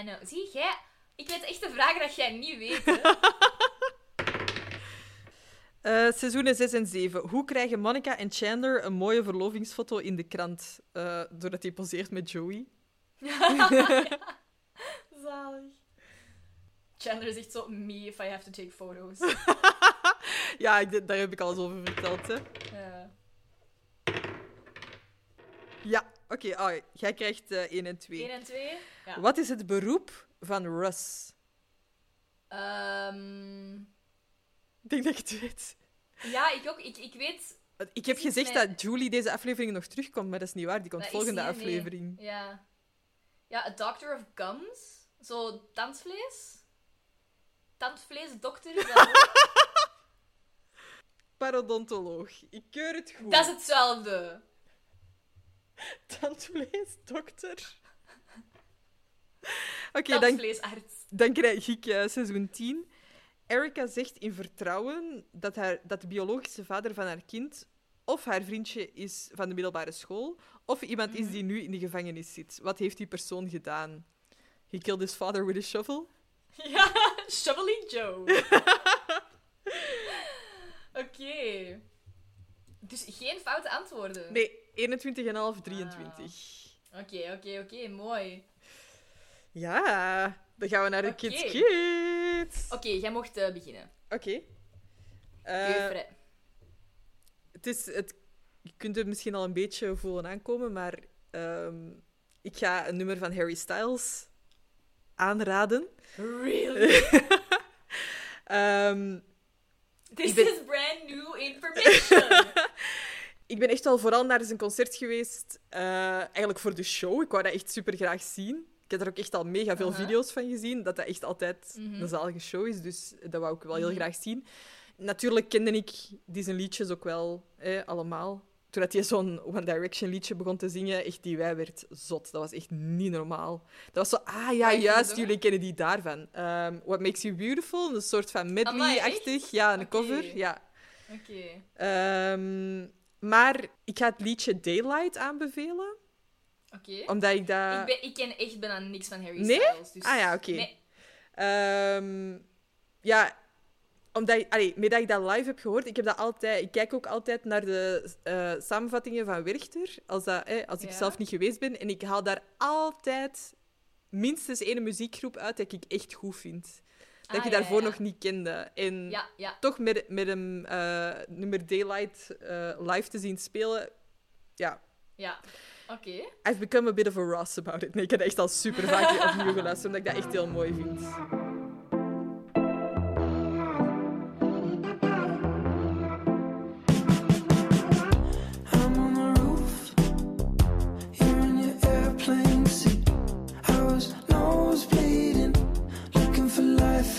I know. Zie jij? Ik weet echt de vragen dat jij niet weet. Hè? [LAUGHS] Eh, seizoenen 6 en 7. Hoe krijgen Monica en Chandler een mooie verlovingsfoto in de krant? eh, doordat hij poseert met Joey. [LAUGHS] Zalig. Chandler zegt zo, me if I have to take photos. [LAUGHS] [LAUGHS] Ja, ik, daar heb ik al eens over verteld. Hè. Ja. Ja, oké. oh, jij krijgt eh 1 en 2. 1 en 2? Ja. Wat is het beroep van Russ? Ehm, Ik denk dat ik het weet. ja, ik ook. Ik, ik weet... Ik heb gezegd dat Julie deze aflevering nog terugkomt, maar dat is niet waar. Die komt dat volgende niet- nee. aflevering. Ja. Ja, a doctor of gums. Zo, tandvlees. Tandvleesdokter. is dat? [LAUGHS] Parodontoloog. Ik keur het goed. dat is hetzelfde. Tandvlees, dokter. Oké, dan, Tandvleesarts. dan krijg ik eh, seizoen 10. Erica zegt in vertrouwen dat, haar, dat de biologische vader van haar kind of haar vriendje is van de middelbare school, of iemand is die nu in de gevangenis zit. Wat heeft die persoon gedaan? He killed his father with a shovel? [LAUGHS] Ja, Shoveling Joe. [LAUGHS] Oké. Dus geen foute antwoorden. Nee, 21,5, 23. Oké, oké, oké, mooi. Ja, dan gaan we naar de. Kids Kids. Oké, jij mocht eh, beginnen. Oké. Keu Eh, het is, het, je kunt het misschien al een beetje voelen aankomen, maar ehm, ik ga een nummer van Harry Styles aanraden. Really? [LAUGHS] Ehm, This ben- is brand new information. [LAUGHS] ik ben echt wel vooral naar zijn concert geweest, eh, eigenlijk voor de show. Ik wou dat echt super graag zien. Ik heb er ook echt al mega veel video's van gezien, dat dat echt altijd Mhm. een zalige show is. Dus dat wou ik wel heel Mhm. graag zien. Natuurlijk kende ik die zijn liedjes ook wel eh, allemaal. Toen dat hij zo'n One Direction liedje begon te zingen, echt die wij werd zot. Dat was echt niet normaal. Dat was zo, ah ja, hij juist, jullie kennen die daarvan. Ehm, What Makes You Beautiful, een soort van medley-achtig. Ja, een cover. Ja. Oké. Ehm, maar ik ga het liedje Daylight aanbevelen, Oké. omdat ik dat... Ik, ben, ik ken echt bijna niks van Harry Nee? Styles. Dus... Ah ja, oké. Nee. Ehm, ja, omdat ik, allee, dat ik dat live heb gehoord, ik, heb dat altijd, ik kijk ook altijd naar de eh, samenvattingen van Werchter, als, dat, eh, als ik Ja. zelf niet geweest ben. En ik haal daar altijd minstens één muziekgroep uit dat ik echt goed vind. Dat Ah, je daarvoor ja. nog niet kende. En toch met, met een eh, nummer Daylight eh, live te zien spelen, ja, Ja. Oké. I've become a bit of a Ross about it. Nee, ik heb dat echt al super vaak [LAUGHS] opnieuw geluisterd, omdat ik dat echt heel mooi vind.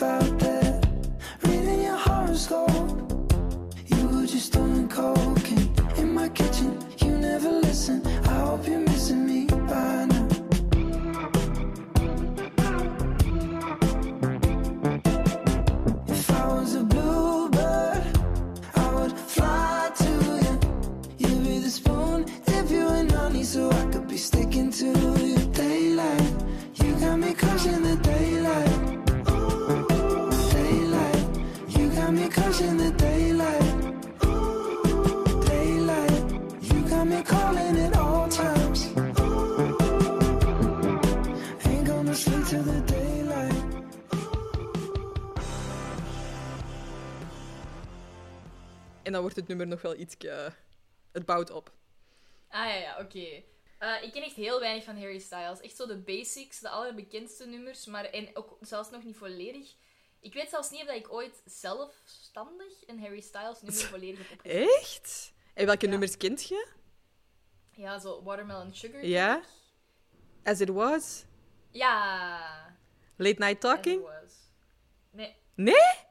out there, reading your horoscope. You were just doing in my kitchen. You never. I hope you're missing me by now. so I could be sticking to your daylight. You got me crushing. Het nummer nog wel iets... het bouwt op. Ah ja, ja, oké. Eh, ik ken echt heel weinig van Harry Styles. Echt zo de basics, de allerbekendste nummers, maar en ook zelfs nog niet volledig. Ik weet zelfs niet of dat ik ooit zelfstandig een Harry Styles nummer [LAUGHS] volledig heb opgezet. Echt? En welke nummers kent je? Ja, zo Watermelon Sugar. Ja? As It Was? Ja. Late Night Talking? Nee. Nee?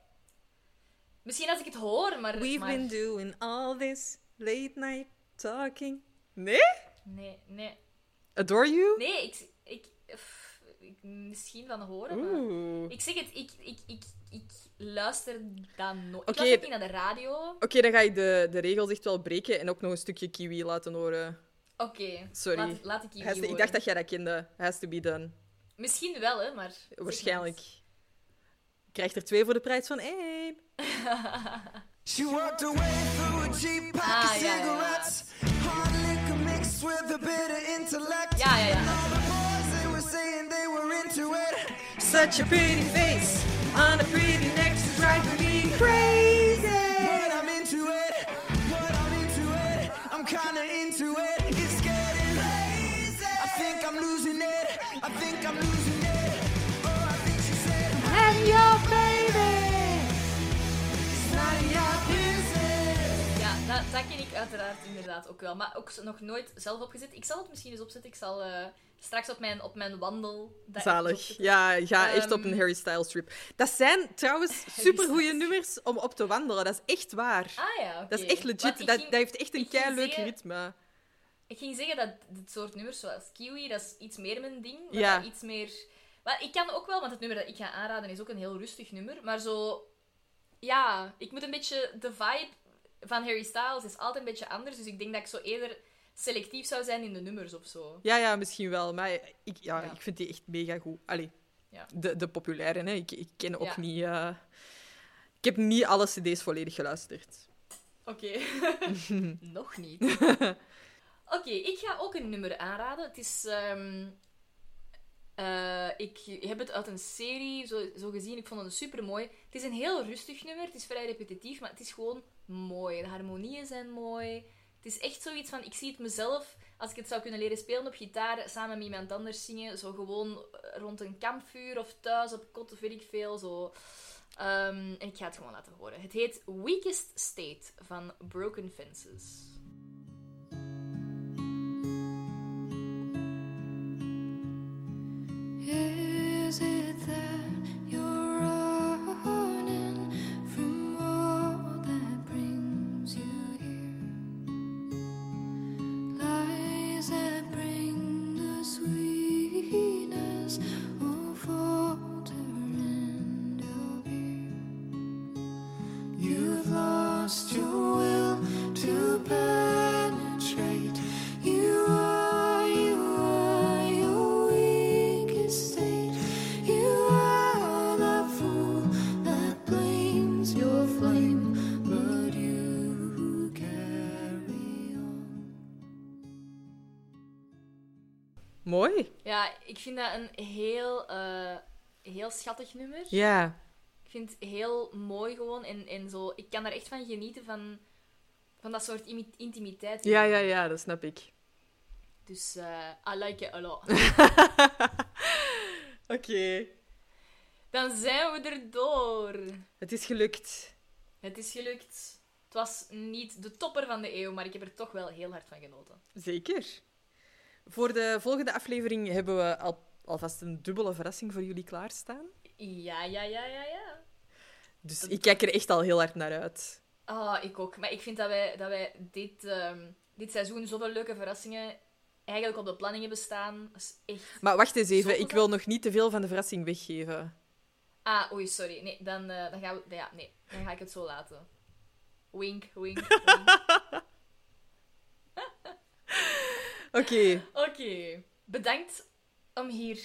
Misschien als ik het hoor, maar... We've maar... been doing all this late night talking. Nee? Nee, nee. Adore You? Nee, ik... ik, pff, ik misschien van horen, Oeh. maar... Ik zeg het, ik, ik, ik, ik luister dan nooit. Oké. Ik luister niet naar de radio. Oké, dan ga ik de, de regels echt wel breken en ook nog een stukje kiwi laten horen. Oké. Sorry. Laat, laat Has to- ik dacht dat jij dat kende. Has to be done. Misschien wel, hè, maar... Waarschijnlijk. Krijgt er twee voor de prijs van één. She walked away through a cheap pack Ah, of ja, ja, ja. cigarettes. Hard liquor mixed with a bit of intellect. Ja, ja, ja. And all the boys, they were saying they were into it. Such a pretty face on a pretty neck to drive me crazy. But I'm into it. But I'm into it. I'm kinda into it. It's getting lazy. I think I'm losing it. I think I'm losing it. Oh, I think she said, I'm your dat, ken ik uiteraard inderdaad ook wel. Maar ook nog nooit zelf opgezet. Ik zal het misschien eens opzetten. Ik zal eh, straks op mijn, op mijn wandel... Zalig. opzetten. Ja, ga echt op Ehm, een Harry Styles trip. Dat zijn trouwens supergoeie nummers om op te wandelen. Dat is echt waar. Ah ja. Dat is echt legit. Dat, ging- dat heeft echt een kei leuk zeggen- ritme. Ik ging zeggen dat dit soort nummers, zoals Kiwi, dat is iets meer mijn ding. Ja. iets meer... Maar ik kan ook wel, want het nummer dat ik ga aanraden is ook een heel rustig nummer. Maar zo... Ja, ik moet een beetje... De vibe van Harry Styles is altijd een beetje anders. Dus ik denk dat ik zo eerder selectief zou zijn in de nummers of zo. Ja, ja, misschien wel. Maar ik, ja, Ja. ik vind die echt mega goed. Allee, Ja. de, de populaire. Hè. Ik, ik ken ook Ja. niet... eh, Ik heb niet alle cd's volledig geluisterd. Oké. [LAUGHS] Nog niet. Oké, ik ga ook een nummer aanraden. Het is... ehm, eh, ik heb het uit een serie zo, zo gezien. Ik vond het super mooi. Het is een heel rustig nummer. Het is vrij repetitief, maar het is gewoon mooi. De harmonieën zijn mooi. Het is echt zoiets van... Ik zie het mezelf, als ik het zou kunnen leren spelen op gitaar, samen met iemand anders zingen. Zo gewoon rond een kampvuur of thuis op kot of weet ik veel. Zo. Ehm, en ik ga het gewoon laten horen. Het heet Weakest State van Broken Fences. Ik vind dat een heel, eh, heel schattig nummer. Ja. Ik vind het heel mooi gewoon. En, en zo, ik kan er echt van genieten van, van dat soort imi- intimiteit. Ja, ja, ja, dat snap ik. Dus eh I like it a lot. [LAUGHS] Oké. Dan zijn we er door. Het is gelukt. Het is gelukt. Het was niet de topper van de eeuw, maar ik heb er toch wel heel hard van genoten. Zeker. Voor de volgende aflevering hebben we al, alvast een dubbele verrassing voor jullie klaarstaan. Ja, ja, ja, ja, ja. Dus ik kijk er echt al heel hard naar uit. Ah, ik ook. Maar ik vind dat wij, dat wij dit, ehm, dit seizoen zoveel leuke verrassingen eigenlijk op de planning hebben staan. Dat is echt... Maar wacht eens even, ik wil nog niet te veel van de verrassing weggeven. Ah, oei, sorry. Nee, dan, eh, dan gaan we... Ja, nee. Dan ga ik het zo laten. Wink, wink, [LAUGHS] wink. Oké. Oké. Bedankt om hier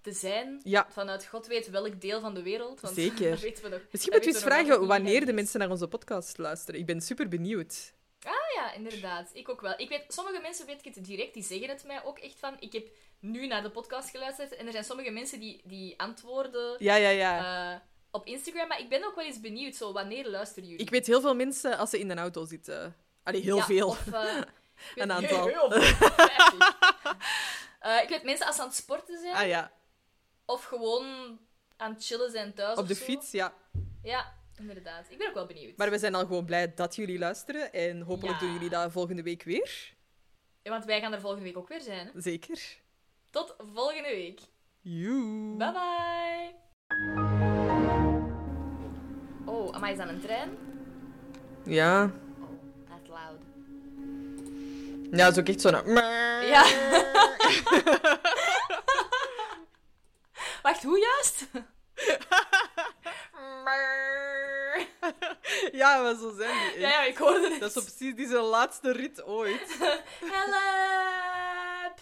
te zijn. Ja. Vanuit god weet welk deel van de wereld. Want Zeker. [LAUGHS] dat weten we nog. Misschien moeten we eens vragen wanneer de mensen naar onze podcast luisteren. Ik ben super benieuwd. Ah ja, inderdaad. Ik ook wel. Ik weet, sommige mensen weet ik het direct, die zeggen het mij ook echt van. Ik heb nu naar de podcast geluisterd en er zijn sommige mensen die, die antwoorden Ja, ja, ja. eh, op Instagram. Maar ik ben ook wel eens benieuwd, zo, wanneer luisteren jullie? Ik weet heel veel mensen als ze in een auto zitten. Allee, heel Ja, veel. Of, eh, [LAUGHS] Een aantal. Heel veel. 50. [LAUGHS] Eh, ik weet mensen als ze aan het sporten zijn. Ah ja, Of gewoon aan het chillen zijn thuis op of de zo. fiets, ja. Ja, inderdaad. Ik ben ook wel benieuwd. Maar we zijn al gewoon blij dat jullie luisteren. En hopelijk Ja. doen jullie dat volgende week weer. Ja, want wij gaan er volgende week ook weer zijn. Hè? Zeker. Tot volgende week. Joe. Bye bye. Oh, maar is dat een trein? Ja. Ja, dat is ook echt zo'n... Ja. [LAUGHS] Wacht, hoe juist? [LAUGHS] Ja, maar zo zijn die. echt. Ja, ja, ik hoorde het. Dat is zo precies die zijn laatste rit ooit. [LAUGHS] Help!